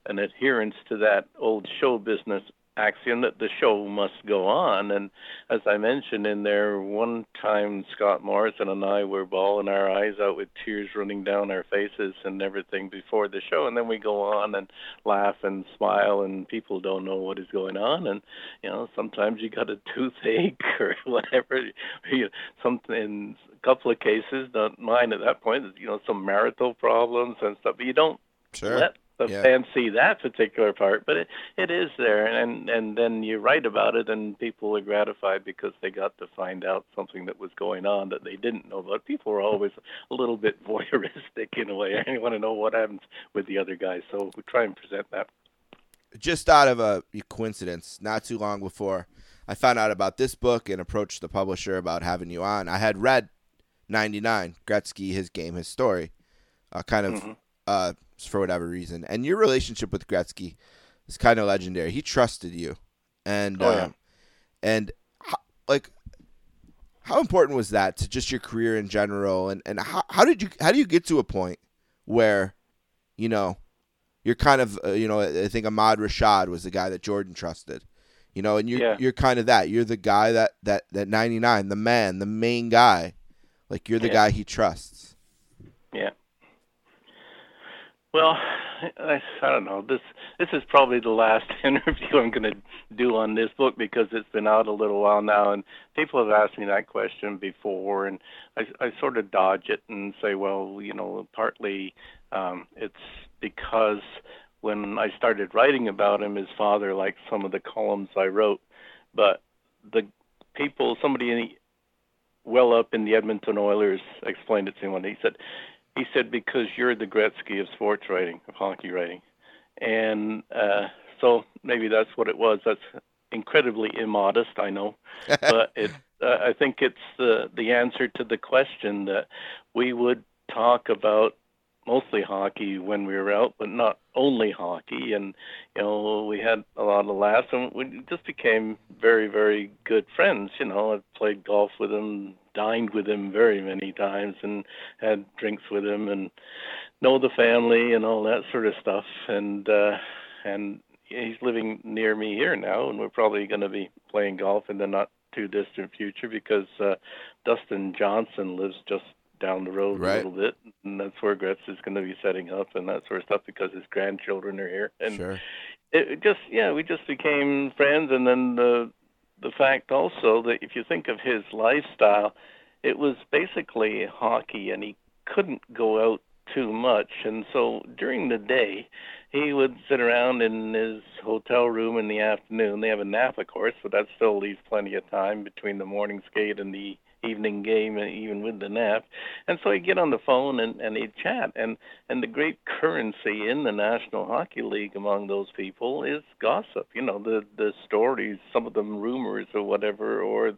an adherence to that old show business axiom that the show must go on. And as I mentioned in there, one time Scott Morrison and I were bawling our eyes out with tears running down our faces and everything before the show, and then we go on and laugh and smile, and people don't know what is going on. And you know, sometimes you got a toothache or whatever. You know, something. In a couple of cases, not mine at that point. You know, some marital problems and stuff. But you don't Sure. let the Yeah. fans see that particular part, but it, it is there, and and then you write about it, and people are gratified because they got to find out something that was going on that they didn't know about. People are always a little bit voyeuristic in a way. They want to know what happens with the other guys, so we try and present that. just out of a coincidence, not too long before I found out about this book and approached the publisher about having you on, I had read 99, Gretzky, his game, his story, uh, kind of Mhm. Uh, for whatever reason. And your relationship with Gretzky is kind of legendary. He trusted you. And, Oh, yeah. um, and like, how important was that to just your career in general? And, and how, how did you, how do you get to a point where, you know, you're kind of uh, you know I think Ahmad Rashad was the guy that Jordan trusted. You know, and you're Yeah. you're kind of that. You're the guy that that that 99, the man, the main guy. Like you're the Yeah. guy he trusts. Yeah. Well, I, I don't know. This this is probably the last interview I'm going to do on this book because it's been out a little while now, and people have asked me that question before, and I, I sort of dodge it and say, well, you know, partly um, it's because when I started writing about him, his father liked some of the columns I wrote, but the people, somebody in the, well up in the Edmonton Oilers explained it to me one. He said, he said because you're the Gretzky of sports writing, of hockey writing, and uh, so maybe that's what it was. That's incredibly immodest, I know, but it. Uh, I think it's the the answer to the question that we would talk about mostly hockey when we were out, but not only hockey. And you know, we had a lot of laughs, and we just became very, very good friends. You know, I played golf with him, dined with him very many times, and had drinks with him, and know the family and all that sort of stuff. And uh, and he's living near me here now, and we're probably going to be playing golf in the not too distant future because uh, Dustin Johnson lives just down the road Right. a little bit, and that's where Gretz is going to be setting up and that sort of stuff because his grandchildren are here. And sure. it, it just yeah, we just became friends, and then the the fact also that if you think of his lifestyle, it was basically hockey, and he couldn't go out too much, and so during the day. He would sit around in his hotel room in the afternoon. They have a nap, of course, but that still leaves plenty of time between the morning skate and the evening game, even with the nap. And so he'd get on the phone and, and he'd chat. And and the great currency in the National Hockey League among those people is gossip. You know, the the stories, some of them rumors or whatever, or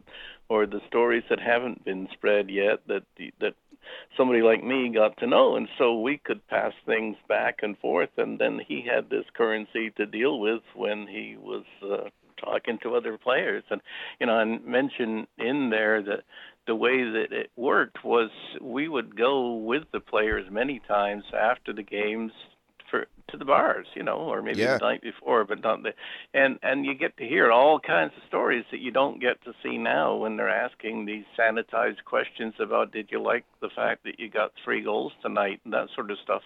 or the stories that haven't been spread yet that that somebody like me got to know and so we could pass things back and forth and then he had this currency to deal with when he was uh, talking to other players and you know and mention in there that the way that it worked was we would go with the players many times after the games for to the bars, you know, or maybe Yeah. the night before, but not the and and you get to hear all kinds of stories that you don't get to see now when they're asking these sanitized questions about did you like the fact that you got three goals tonight and that sort of stuff.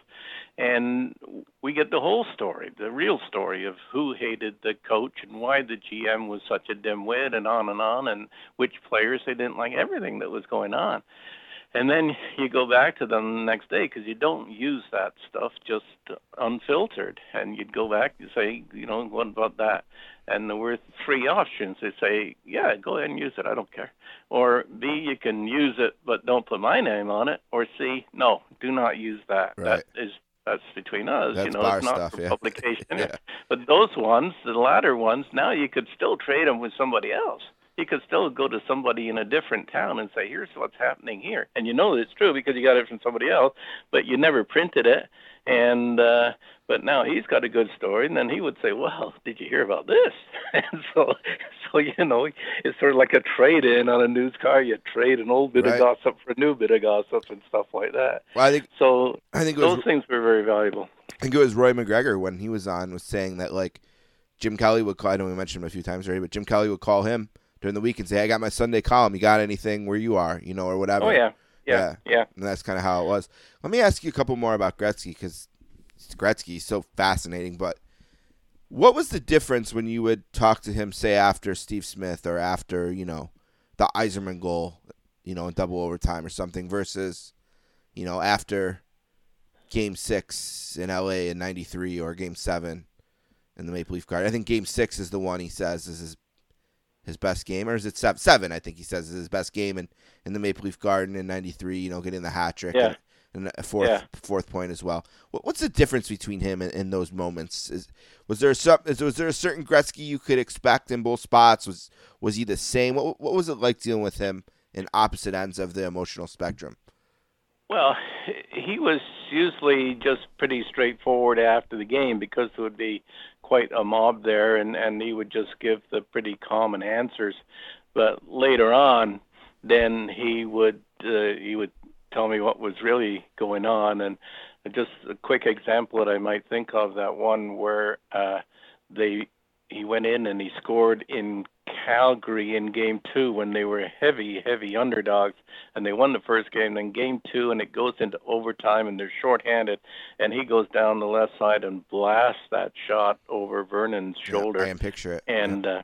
And we get the whole story, the real story of who hated the coach and why the GM was such a dimwit and on and on and which players they didn't like, everything that was going on. And then you go back to them the next day because you don't use that stuff just unfiltered. And you'd go back and say, you know, what about that? And there were three options. They say, yeah, go ahead and use it. I don't care. Or B, you can use it, but don't put my name on it. Or C, no, do not use that. Right. That is that's between us. That's you know, it's not stuff, for yeah. publication. Yeah. But those ones, the latter ones, now you could still trade them with somebody else. You could still go to somebody in a different town and say, "Here's what's happening here," and you know it's true because you got it from somebody else, but you never printed it. And uh, but now he's got a good story, and then he would say, "Well, did you hear about this?" and so, so you know, it's sort of like a trade-in on a news car. You trade an old bit Right. of gossip for a new bit of gossip and stuff like that. Well, I think So I think was those things were very valuable. I think it was Roy MacGregor when he was on was saying that like Jim Kelley would call. I know we mentioned him a few times already, but Jim Kelley would call him during the week and say, "I got my Sunday column. You got anything where you are? You know, or whatever." Oh yeah, yeah, yeah. And that's kind of how it was. Let me ask you a couple more about Gretzky because Gretzky is so fascinating. But what was the difference when you would talk to him, say after Steve Smith or after you know the Yzerman goal, you know, in double overtime or something, versus you know after Game Six in LA in '93 or Game Seven in the Maple Leaf Garden. I think Game Six is the one he says is his his best game, or is it seven? Seven, I think he says is his best game in, in the Maple Leaf Garden in '93. You know, getting the hat trick. Yeah. And, and fourth Yeah. fourth point as well. What, what's the difference between him and, and those moments? Is was there some is, was there a certain Gretzky you could expect in both spots? Was was he the same? What what was it like dealing with him in opposite ends of the emotional spectrum? Well, he was usually just pretty straightforward after the game because there would be quite a mob there, and and he would just give the pretty common answers. But later on, then he would uh, he would tell me what was really going on, and just a quick example that I might think of that one where uh, they he went in and he scored in Calgary in game two when they were heavy, heavy underdogs and they won the first game. Then game two, and it goes into overtime, and they're shorthanded, and he goes down the left side and blasts that shot over Vernon's shoulder, Yeah, I can picture it. and uh,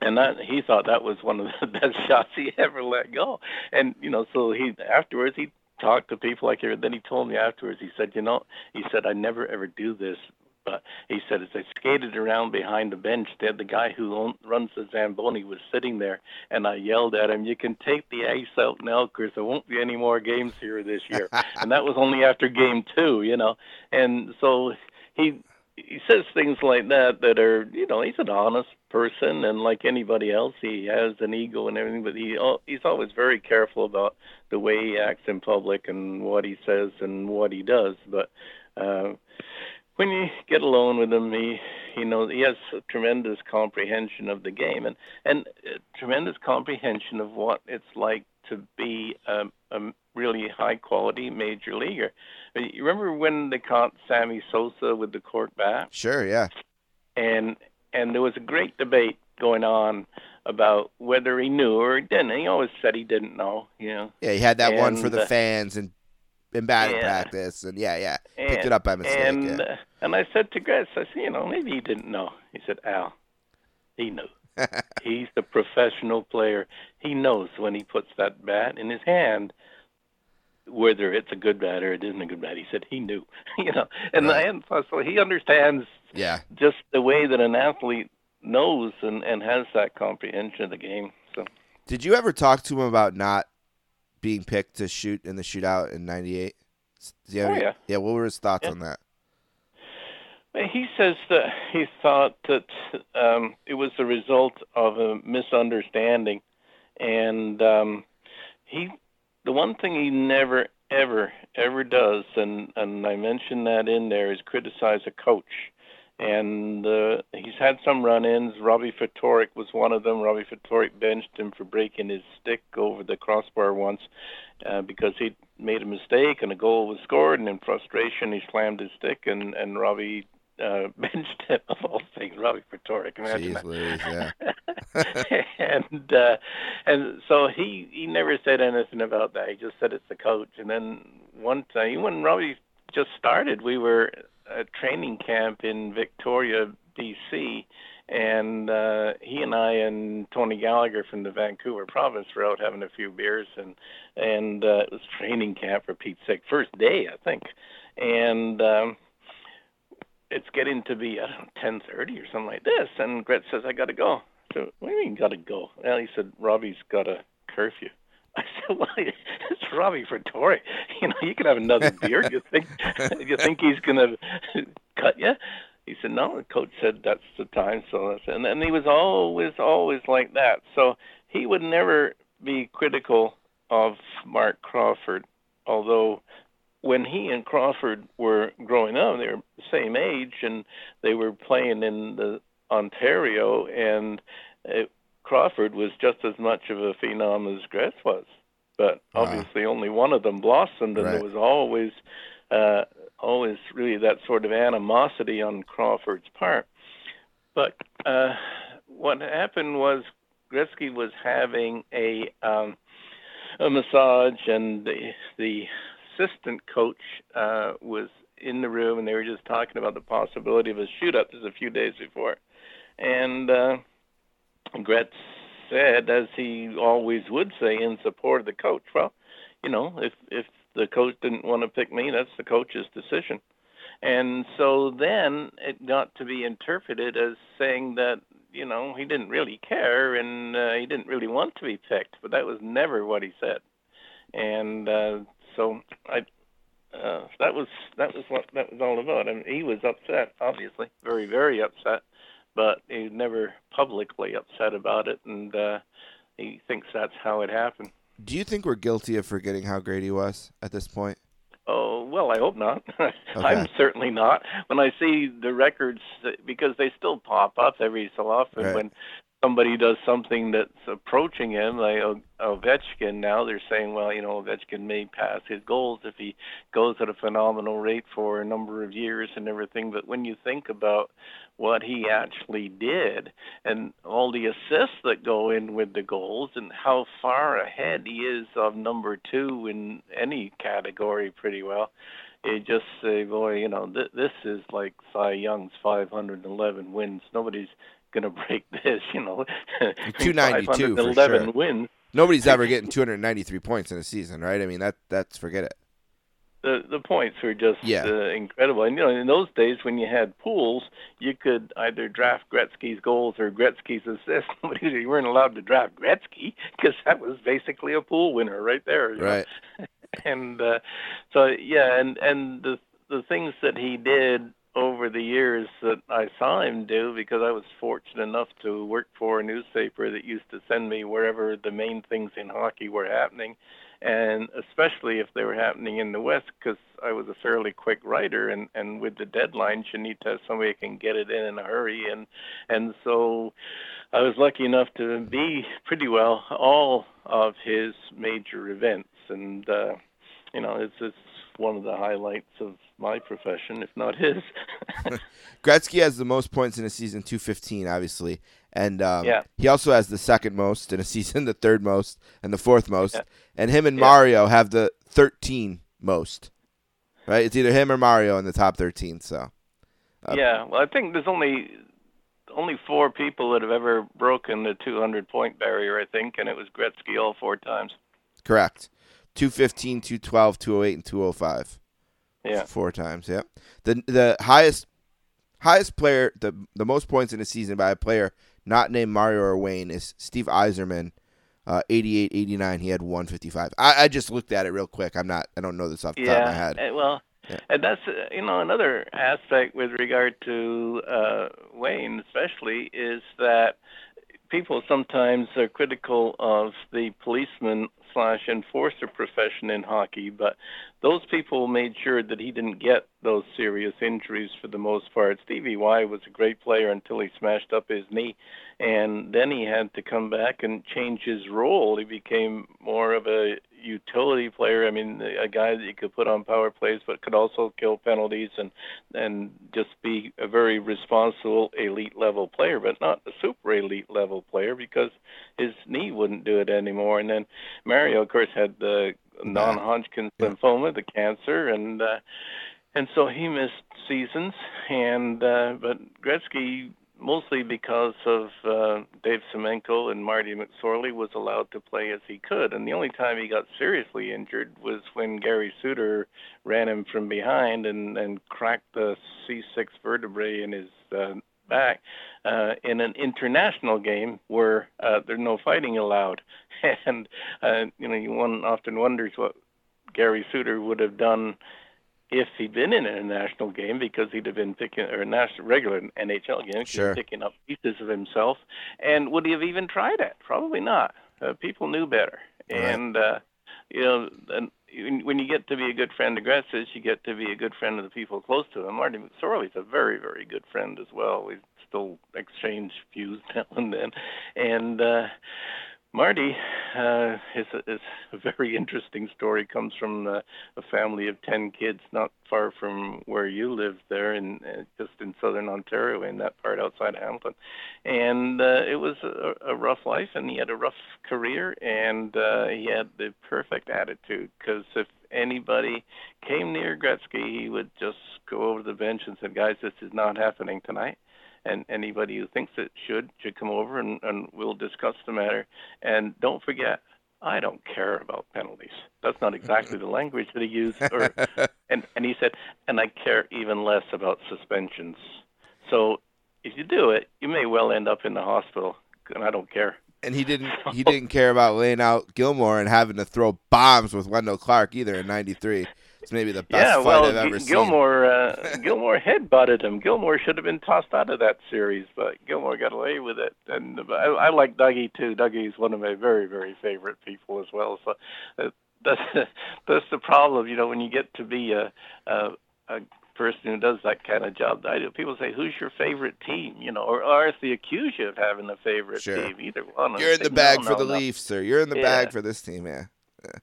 and that he thought that was one of the best shots he ever let go. And you know, so he afterwards he talked to people like here. Then he told me afterwards. He said, you know, he said I never ever do this. But he said, as I skated around behind the bench, had the guy who runs the Zamboni was sitting there, and I yelled at him, "You can take the ice out now, because there won't be any more games here this year." and that was only after game two, you know. And so he he says things like that that are, you know, he's an honest person, and like anybody else, he has an ego and everything. But he al- he's always very careful about the way he acts in public and what he says and what he does. But uh, when you get alone with him, he he knows he has a tremendous comprehension of the game and and a tremendous comprehension of what it's like to be a, a really high quality major leaguer. You remember when they caught Sammy Sosa with the cork bat? Sure, yeah. and and there was a great debate going on about whether he knew or he didn't. He always said he didn't know, you know. Yeah, he had that one for the uh, fans and in batting yeah. practice, and yeah, yeah, picked And- it up by mistake. And yeah. uh, and I said to Gretz, I said, you know, maybe he didn't know. He said, Al, he knew. He's the professional player. He knows when he puts that bat in his hand whether it's a good bat or it isn't a good bat. He said he knew, you know, and Right. and so he understands yeah, just the way that an athlete knows and and has that comprehension of the game. So Did you ever talk to him about not being picked to shoot in the shootout in '98? Yeah, Oh, yeah. yeah. What were his thoughts Yeah. on that? He says that he thought that um, it was the result of a misunderstanding, and um, he, the one thing he never, ever, ever does, and and I mentioned that in there, is criticize a coach. And uh, he's had some run-ins. Robbie Ftorek was one of them. Robbie Ftorek benched him for breaking his stick over the crossbar once uh, because he made a mistake and a goal was scored, and in frustration he slammed his stick, and and Robbie uh, benched him of all things. Robbie Ftorek, imagine Jeez Louise, yeah. and uh, and so he he never said anything about that. He just said it's the coach. And then one time, when Robbie just started, we were at training camp in Victoria, BC, and uh, he and I and Tony Gallagher from the Vancouver province were out having a few beers, and and uh, it was training camp for Pete's sake, first day I think, and. um it's getting to be I don't know ten thirty or something like this, and Gret says I got to go. So what do you mean got to go? Well, he said Robbie's got a curfew. I said, well, it's Robbie Ftorek. You know, you can have another beer. You think you think he's gonna cut you? He said, no. The coach said that's the time. So that's and and he was always always like that. So he would never be critical of Marc Crawford, although when he and Crawford were growing up, they were the same age, and they were playing in the Ontario, and uh, Crawford was just as much of a phenom as Gretz was. But Wow. obviously, only one of them blossomed, and Right. there was always, uh, always really that sort of animosity on Crawford's part. But uh, what happened was Gretzky was having a um, a massage, and the the assistant coach uh, was in the room, and they were just talking about the possibility of a shootout. This is a few days before, and uh, Gretz said, as he always would say, in support of the coach, "Well, you know, if if the coach didn't want to pick me. That's the coach's decision. And so then it got to be interpreted as saying that you know he didn't really care and uh, he didn't really want to be picked, but that was never what he said. And uh, so I uh, that was that was what that was all about. I mean, he was upset, obviously, very very upset, but he never publicly upset about it, and uh, he thinks that's how it happened. Do you think we're guilty of forgetting how great he was at this point? Oh well, I hope not. I'm certainly not. When I see the records, because they still pop up every so often Right. when somebody does something that's approaching him, like Ovechkin. Now they're saying, well, you know, Ovechkin may pass his goals if he goes at a phenomenal rate for a number of years and everything. But when you think about what he actually did and all the assists that go in with the goals and how far ahead he is of number two in any category, pretty well. You just say, boy, you know, th- this is like Cy Young's 511 wins. Nobody's going to break this, you know. 292 for 511 sure. wins. Nobody's ever getting 293 points in a season, right? I mean, that that's forget it. the the points were just Yeah. uh, incredible. And you know, in those days when you had pools, you could either draft Gretzky's goals or Gretzky's assists. You weren't allowed to draft Gretzky because that was basically a pool winner right there. you know. Right. And uh, so yeah, and and the the things that he did over the years that I saw him do because I was fortunate enough to work for a newspaper that used to send me wherever the main things in hockey were happening and especially if they were happening in the West, because I was a fairly quick writer, and and with the deadlines, you need to have somebody can get it in in a hurry, and and so I was lucky enough to be pretty well all of his major events, and uh, you know, it's it's one of the highlights of my profession, if not his. Gretzky has the most points in a season, 215, obviously. And um, Yeah. he also has the second most in a season, the third most, and the fourth most. Yeah. And him and Yeah. Mario have the 13 most. Right? It's either him or Mario in the top 13. So, Uh, yeah, well, I think there's only only four people that have ever broken the 200 point barrier, I think, and it was Gretzky all four times. correct. 215, 212, 208, and 205. Yeah. Four times, yeah. The the highest highest player, the the most points in a season by a player not named Mario or Wayne is Steve Yzerman, uh, 88, 89. He had 155. I, I just looked at it real quick. I'm not, I don't know this off the top of my head. eh, well, Yeah. and that's uh, you know another aspect with regard to uh, Wayne, especially, is that people sometimes are critical of the policeman slash enforcer profession in hockey, but those people made sure that he didn't get those serious injuries for the most part. Stevie Y was a great player until he smashed up his knee, and then he had to come back and change his role. He became more of a utility player. I mean, a guy that you could put on power plays, but could also kill penalties and and just be a very responsible elite level player, but not a super elite level player because his knee wouldn't do it anymore. And then Mario, of course, had the non-Hodgkin's Yeah. lymphoma, the cancer, and uh, and so he missed seasons. And uh, but Gretzky, mostly because of uh, Dave Semenko and Marty McSorley, was allowed to play as he could. And the only time he got seriously injured was when Gary Suter ran him from behind and and cracked the C6 vertebrae in his uh, back uh, in an international game where uh, there's no fighting allowed. and uh, you know, you one often wonders what Gary Suter would have done if he'd been in an international game because he'd have been picking or a national regular NHL game, he'd Sure. picking up pieces of himself. And would he have even tried it? Probably not. Uh, people knew better. Right. And uh, you know, and when- when you get to be a good friend of Gretz's, you get to be a good friend of the people close to him. Marty McSorley's a very, very good friend as well. We still exchange views now and then, and uh, Marty uh, is, a, is a very interesting story. Comes from uh, a family of ten kids, not far from where you live there, in uh, just in southern Ontario, in that part outside Hamilton. And uh, it was a, a rough life, and he had a rough career, and uh, he had the perfect attitude. Because if anybody came near Gretzky, he would just go over the bench and said, "Guys, this is not happening tonight." And anybody who thinks it should should come over and, and we'll discuss the matter. And don't forget, I don't care about penalties. That's not exactly the language that he used. Or, and, and he said, and I care even less about suspensions. So if you do it, you may well end up in the hospital, and I don't care. And he didn't he didn't care about laying out Gilmour and having to throw bombs with Wendel Clark either in '93. It's maybe the best yeah, fight I've ever G- seen. Gilmour uh, Gilmour head butted him. Gilmour should have been tossed out of that series, but Gilmour got away with it. And I, I like Dougie too. Dougie's one of my very very favorite people as well. So uh, that's that's the problem, you know, when you get to be a a, a person who does that kind of job. I do. People say, "Who's your favorite team?" You know, or, or if they accuse you of having a favorite Sure. team, either one. You're in say, the bag no, for no, the no. Leafs, sir. You're in the Yeah. bag for this team, yeah.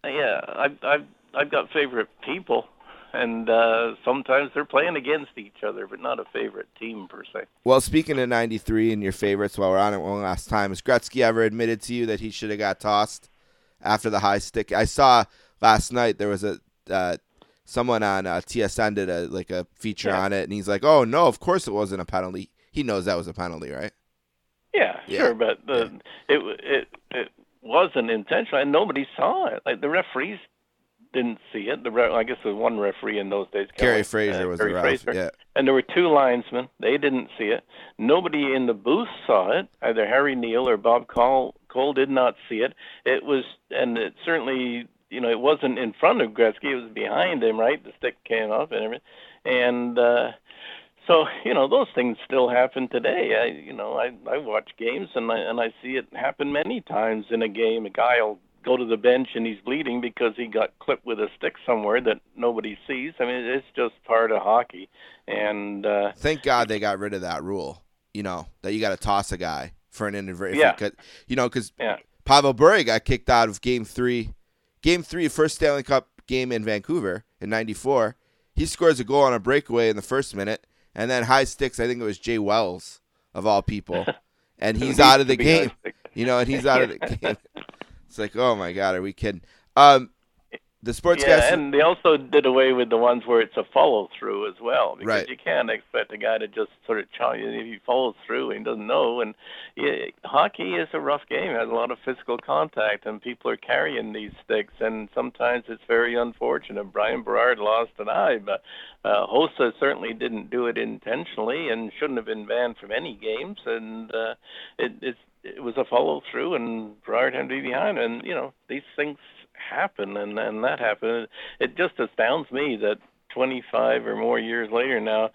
Yeah, I've I've I've got favorite people, and uh, sometimes they're playing against each other, but not a favorite team per se. Well, speaking of '93 and your favorites, while we're on it one last time, has Gretzky ever admitted to you that he should have got tossed after the high stick? I saw last night there was a uh, someone on uh, TSN did a like a feature Yeah. on it, and he's like, "Oh no, of course it wasn't a penalty." He knows that was a penalty, right? Yeah, Yeah. sure, but the, it it it wasn't intentional, and nobody saw it. Like the referees didn't see it. The re- I guess there was one referee in those days. Kerry, Fraser uh, was the. Fraser. Yeah, and there were two linesmen. They didn't see it. Nobody in the booth saw it. Either Harry Neale or Bob Cole, Cole did not see it. It was, and it certainly, you know, it wasn't in front of Gretzky. It was behind him, right? The stick came off and everything, and uh, so you know those things still happen today. I, you know, I I watch games and I and I see it happen many times in a game. A guy will go to the bench and he's bleeding because he got clipped with a stick somewhere that nobody sees. I mean, it's just part of hockey, and uh, thank God they got rid of that rule. You know that you got to toss a guy for an inadvertent. Yeah. Cause, you know, because yeah. Pavel Bure got kicked out of Game Three, Game Three, first Stanley Cup game in Vancouver in '94. He scores a goal on a breakaway in the first minute, and then high sticks. I think it was Jay Wells of all people, and he's out of the game. You know, and he's out of the game. It's like, oh my God, are we kidding? Um, the sportscaster. Yeah, and they also did away with the ones where it's a follow through as well, because Right. you can't expect a guy to just sort of you if he follows through and doesn't know. And yeah, hockey is a rough game; it has a lot of physical contact, and people are carrying these sticks, and sometimes it's very unfortunate. Bryan Berard lost an eye, but uh, Hossa certainly didn't do it intentionally and shouldn't have been banned from any games. And uh, it, it's it was a follow through, and Berard had to be behind. And you know these things happen, and and that happened. It just astounds me that 25 or more years later now.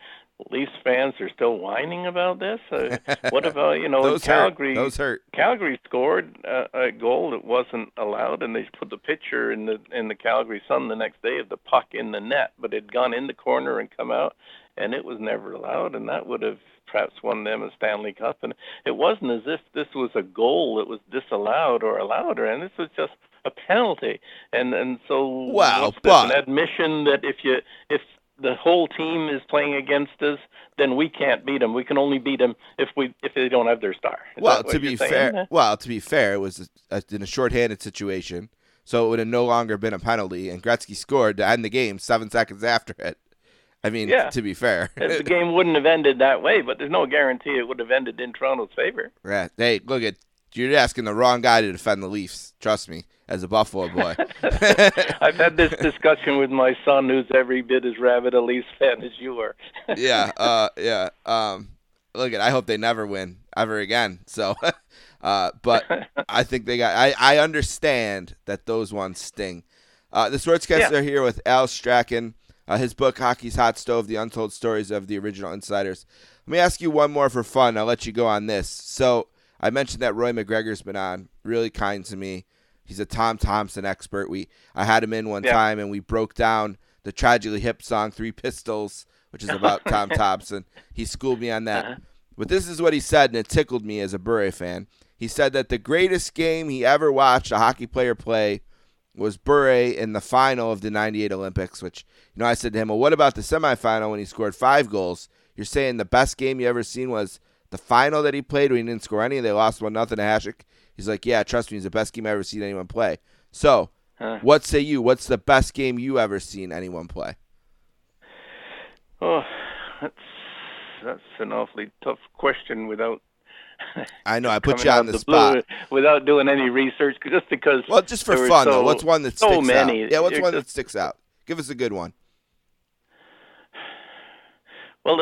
Leafs fans are still whining about this. Uh, what about you know those Calgary? hurt. Those hurt. Calgary scored a, a goal that wasn't allowed, and they put the picture in the in the Calgary Sun the next day of the puck in the net, but it had gone in the corner and come out, and it was never allowed, and that would have perhaps won them a Stanley Cup. And it wasn't as if this was a goal that was disallowed or allowed, or and this was just a penalty. And and so this, but- an admission that if you if the whole team is playing against us, then we can't beat them. We can only beat them if we if they don't have their star. Is Well, to be saying? fair, uh, well, to be fair, it was a, in a shorthanded situation, so it would have no longer been a penalty, and Gretzky scored to end the game seven seconds after it. I mean, Yeah. to be fair, the game wouldn't have ended that way, but there's no guarantee it would have ended in Toronto's favor. Yeah. Hey, look at you're asking the wrong guy to defend the Leafs. Trust me, as a Buffalo boy. I've had this discussion with my son, who's every bit as rabid a Leafs fan as you are. yeah, uh, yeah. Um, look at. I hope they never win ever again. So, uh, but I think they got. I I understand that those ones sting. Uh, the Sportscasters Yeah. are here with Al Strachan. Uh, his book, Hockey's Hot Stove: The Untold Stories of the Original Insiders. Let me ask you one more for fun. I'll let you go on this. So I mentioned that Roy MacGregor's been on. Really kind to me. He's a Tom Thomson expert. We I had him in one Yeah. time and we broke down the tragically hip song Three Pistols, which is about Tom Thomson. He schooled me on that. Uh-huh. But this is what he said, and it tickled me as a Bure fan. He said that the greatest game he ever watched a hockey player play was Bure in the final of the 98 Olympics, which, you know, I said to him, well, what about the semifinal when he scored five goals? You're saying the best game you ever seen was the final that he played when he didn't score any. They lost 1 nothing to Hasek. He's like, yeah, trust me, it's the best game I ever seen anyone play. So, Huh. what say you? What's the best game you ever seen anyone play? Oh, that's that's an awfully tough question without I know I put you on the, the spot. without doing any research, just because. Well, just for fun so, though. What's one that so sticks many. out? Yeah, what's You're one just- that sticks out? Give us a good one. Well,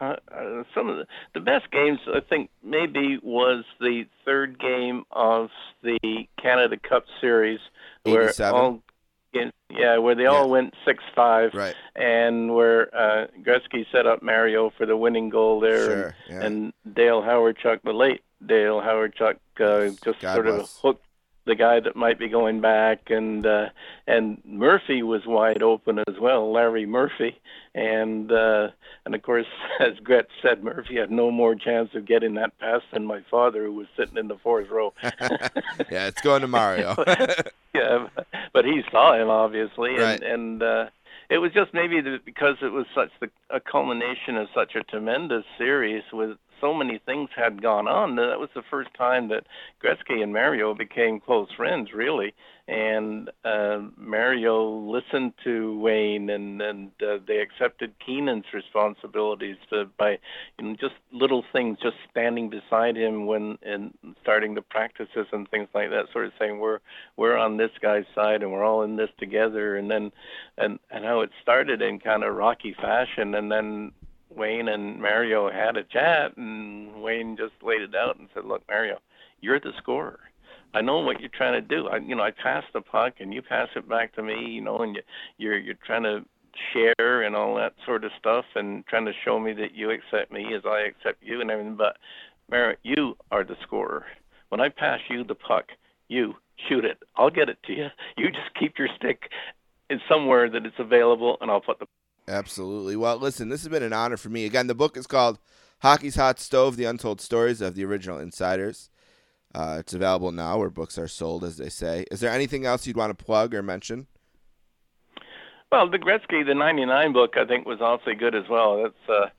uh, uh, some of the, the best games I think maybe was the third game of the Canada Cup Series, where all yeah, where they all went six five, Right. and where uh, Gretzky set up Mario for the winning goal there, Sure. and, Yeah. and Dale Hawerchuk, the late Dale Hawerchuk, uh, just God sort of hooked the guy that might be going back, and uh, and Murphy was wide open as well, Larry Murphy, and uh, and of course, as Gret said, Murphy had no more chance of getting that pass than my father, who was sitting in the fourth row. yeah, it's going to Mario. yeah, but he saw him obviously, and and uh, it was just maybe the, because it was such the a culmination of such a tremendous series with so many things had gone on. That was the first time that Gretzky and Mario became close friends, really. And uh, Mario listened to Wayne, and and uh, they accepted Keenan's responsibilities to, by you know just little things, just standing beside him when and starting the practices and things like that, sort of saying we're we're on this guy's side and we're all in this together, and then and and how it started in kind of rocky fashion, and then Wayne and Mario had a chat, and Wayne just laid it out and said, "Look, Mario, you're the scorer. I know what you're trying to do. I, you know, I pass the puck and you pass it back to me. You know, and you, you're you're trying to share and all that sort of stuff, and trying to show me that you accept me as I accept you and everything. But Mario, you are the scorer. When I pass you the puck, you shoot it. I'll get it to you. You just keep your stick in somewhere that it's available, and I'll put the Absolutely. Well, listen, this has been an honor for me. Again, the book is called Hockey's Hot Stove: The Untold Stories of the Original Insiders. Uh, it's available now where books are sold, as they say. Is there anything else you'd want to plug or mention? Well, the Gretzky, the '99 book, I think was awfully good as well. That's uh,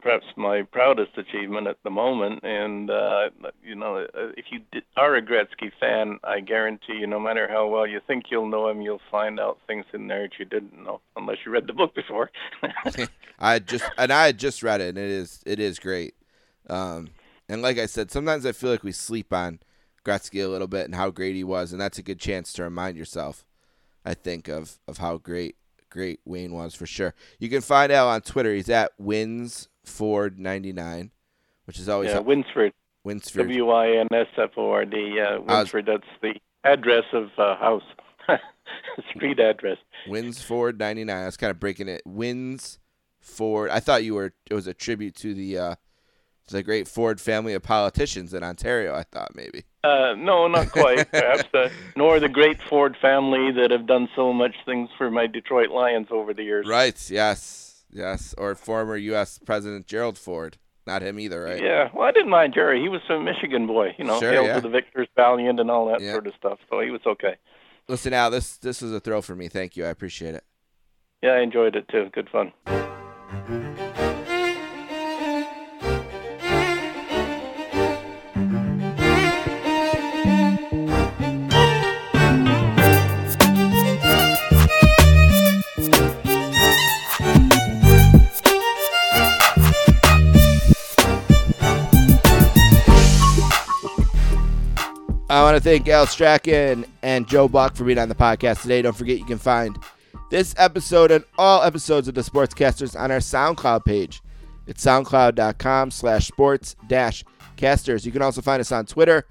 perhaps my proudest achievement at the moment. And uh, you know, uh, if you are a Gretzky fan, I guarantee you, no matter how well you think you'll know him, you'll find out things in there that you didn't know, unless you read the book before. I just and I had just read it, and it is it is great. Um, and like I said, sometimes I feel like we sleep on Gretzky a little bit and how great he was, and that's a good chance to remind yourself. I think of of how great great Wayne was for sure. You can find out on Twitter. He's at winsford ninety nine, which is always yeah, Winsford, Winsford. W I N S F O R D. Uh, was- Winsford. That's the address of uh, house, street address. Winsford ninety nine. I was kind of breaking it. Wins Ford. I thought you were. It was a tribute to the uh, to the great Ford family of politicians in Ontario. I thought maybe. Uh, no, not quite. Perhaps, uh, nor the great Ford family that have done so much things for my Detroit Lions over the years. Right. Yes. Yes. Or former U.S. President Gerald Ford. Not him either, right? Yeah, well, I didn't mind Jerry. He was a Michigan boy, you know, Sure, hail yeah. to the victors, valiant, and all that Yeah. sort of stuff. So he was okay. Listen, Al. This this was a thrill for me. Thank you. I appreciate it. Yeah, I enjoyed it too. Good fun. Want to thank Al Strachan and Joe Buck for being on the podcast today. Don't forget you can find this episode and all episodes of the Sportscasters on our SoundCloud page. It's soundcloud.com slash sports dash casters. You can also find us on Twitter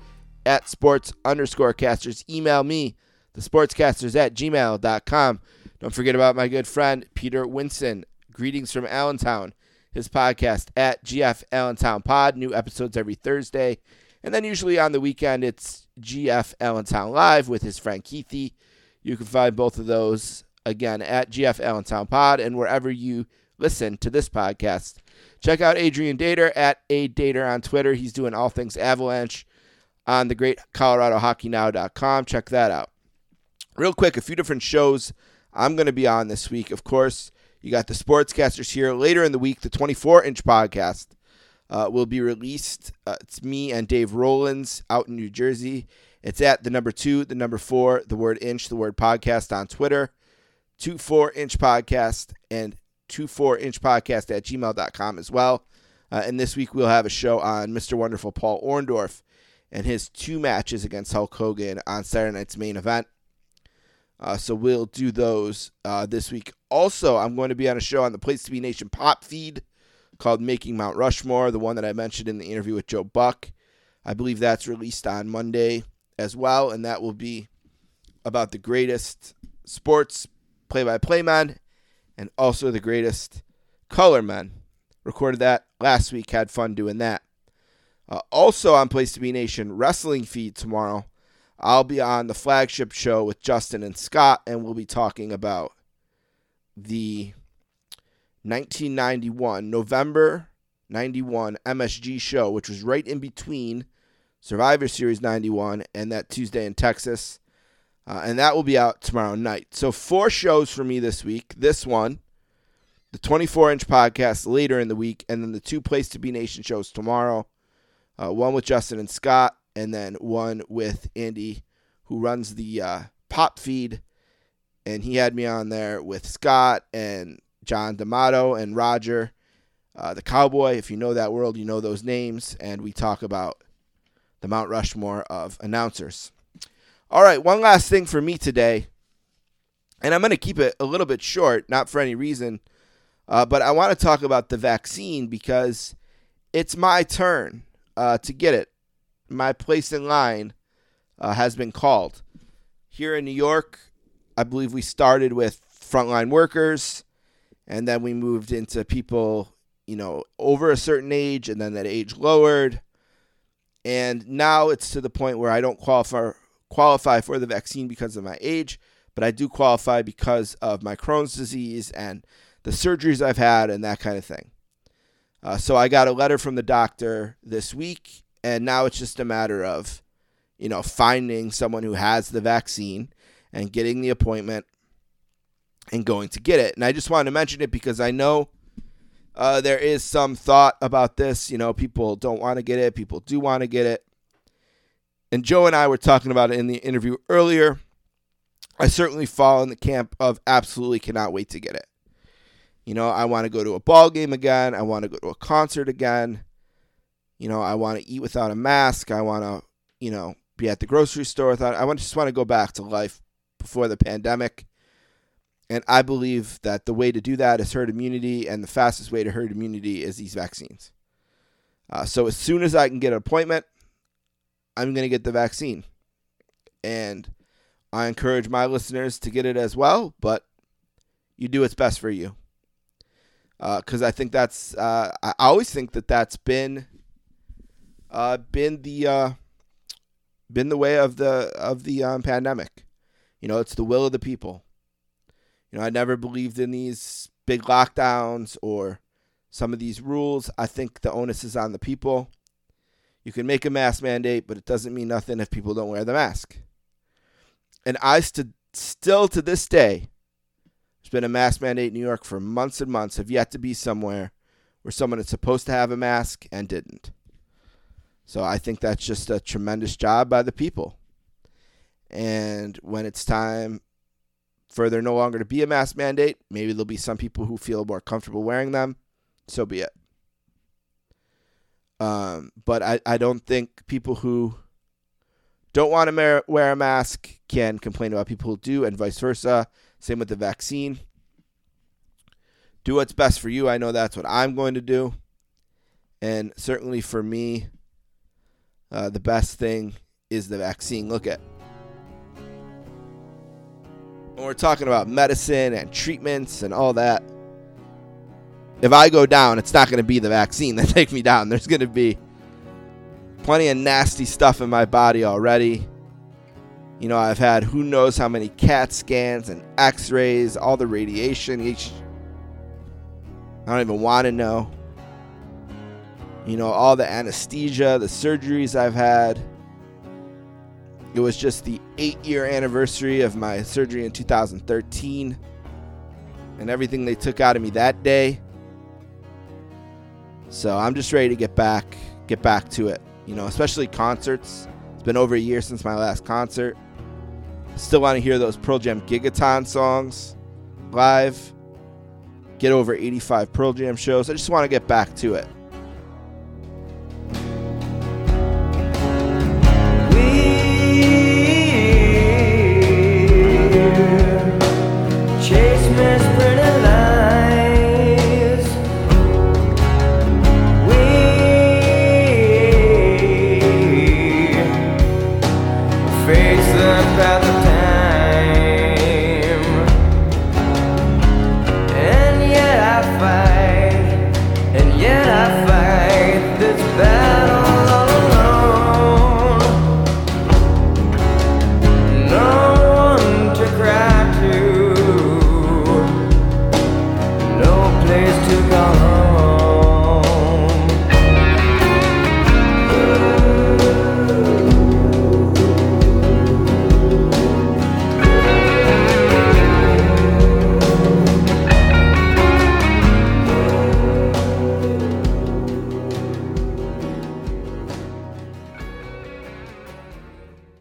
at sports underscore casters. Email me, the sportscasters at gmail.com. Don't forget about my good friend Peter Winson. Greetings from Allentown. His podcast at GF Allentown Pod. New episodes every Thursday. And then usually on the weekend, it's GF Allentown Live with his friend Keithy. You can find both of those again at GF Allentown Pod and wherever you listen to this podcast. Check out Adrian Dater at A Dater on Twitter. He's doing all things Avalanche on the great Colorado Hockey ColoradoHockeyNow.com. Check that out. Real quick, a few different shows I'm going to be on this week. Of course, you got the Sportscasters here later in the week, the 24 inch podcast uh, will be released. Uh, it's me and Dave Rollins out in New Jersey. It's at the number two, the number four, the word inch, the word podcast on Twitter, two four inch podcast, and two four inch podcast at gmail.com as well. Uh, and this week we'll have a show on Mr. Wonderful Paul Orndorff and his two matches against Hulk Hogan on Saturday night's main event. Uh, so we'll do those uh, this week. Also, I'm going to be on a show on the Place to Be Nation pop feed called Making Mount Rushmore, the one that I mentioned in the interview with Joe Buck. I believe that's released on Monday as well, and that will be about the greatest sports play by play men and also the greatest color men. Recorded that last week, had fun doing that. Uh, also on Place to Be Nation wrestling feed tomorrow, I'll be on the flagship show with Justin and Scott, and we'll be talking about the 1991, November 91 MSG show, which was right in between Survivor Series 91 and that Tuesday in Texas. Uh, and that will be out tomorrow night. So, four shows for me this week. This one, the 24 inch podcast later in the week, and then the two Place to Be Nation shows tomorrow. Uh, one with Justin and Scott, and then one with Andy, who runs the uh, pop feed. And he had me on there with Scott and John D'Amato and Roger, uh, the Cowboy. If you know that world, you know those names. And we talk about the Mount Rushmore of announcers. All right, one last thing for me today. And I'm going to keep it a little bit short, not for any reason, uh, but I want to talk about the vaccine because it's my turn uh, to get it. My place in line uh, has been called. Here in New York, I believe we started with frontline workers, and then we moved into people, you know, over a certain age, and then that age lowered. And now it's to the point where I don't qualify qualify for the vaccine because of my age, but I do qualify because of my Crohn's disease and the surgeries I've had and that kind of thing. Uh, so I got a letter from the doctor this week, and now it's just a matter of, you know, finding someone who has the vaccine and getting the appointment and going to get it. And I just wanted to mention it because I know uh, there is some thought about this. You know, people don't want to get it, people do want to get it. And Joe and I were talking about it in the interview earlier. I certainly fall in the camp of absolutely cannot wait to get it. You know, I want to go to a ball game again. I want to go to a concert again. You know, I want to eat without a mask. I want to, you know, be at the grocery store without. I want just want to go back to life before the pandemic. And I believe that the way to do that is herd immunity, and the fastest way to herd immunity is these vaccines. Uh, so as soon as I can get an appointment, I'm going to get the vaccine. And I encourage my listeners to get it as well, but you do what's best for you. Because uh, I think that's, uh, I always think that that's been, uh, been the, uh, been the way of the of the um, pandemic. You know, it's the will of the people. You know, I never believed in these big lockdowns or some of these rules. I think the onus is on the people. You can make a mask mandate, but it doesn't mean nothing if people don't wear the mask. And I st- still to this day, there's been a mask mandate in New York for months and months, have yet to be somewhere where someone is supposed to have a mask and didn't. So I think that's just a tremendous job by the people. And when it's time for there no longer to be a mask mandate, maybe there'll be some people who feel more comfortable wearing them. So be it. Um, but I, I don't think people who don't want to wear a mask can complain about people who do, and vice versa. Same with the vaccine. Do what's best for you. I know that's what I'm going to do. And certainly for me, uh, the best thing is the vaccine. Look at when we're talking about medicine and treatments and all that if I go down, it's not going to be the vaccine that take me down. There's going to be plenty of nasty stuff in my body already. You know, I've had who knows how many CAT scans and x rays, all the radiation. Each, I don't even want to know. You know, all the anesthesia, the surgeries I've had. It was just the eight year anniversary of my surgery in 2013 and everything they took out of me that day. So I'm just ready to get back, get back to it. You know, especially concerts. It's been over a year since my last concert. Still want to hear those Pearl Jam Gigaton songs live. Get over 85 Pearl Jam shows. I just want to get back to it.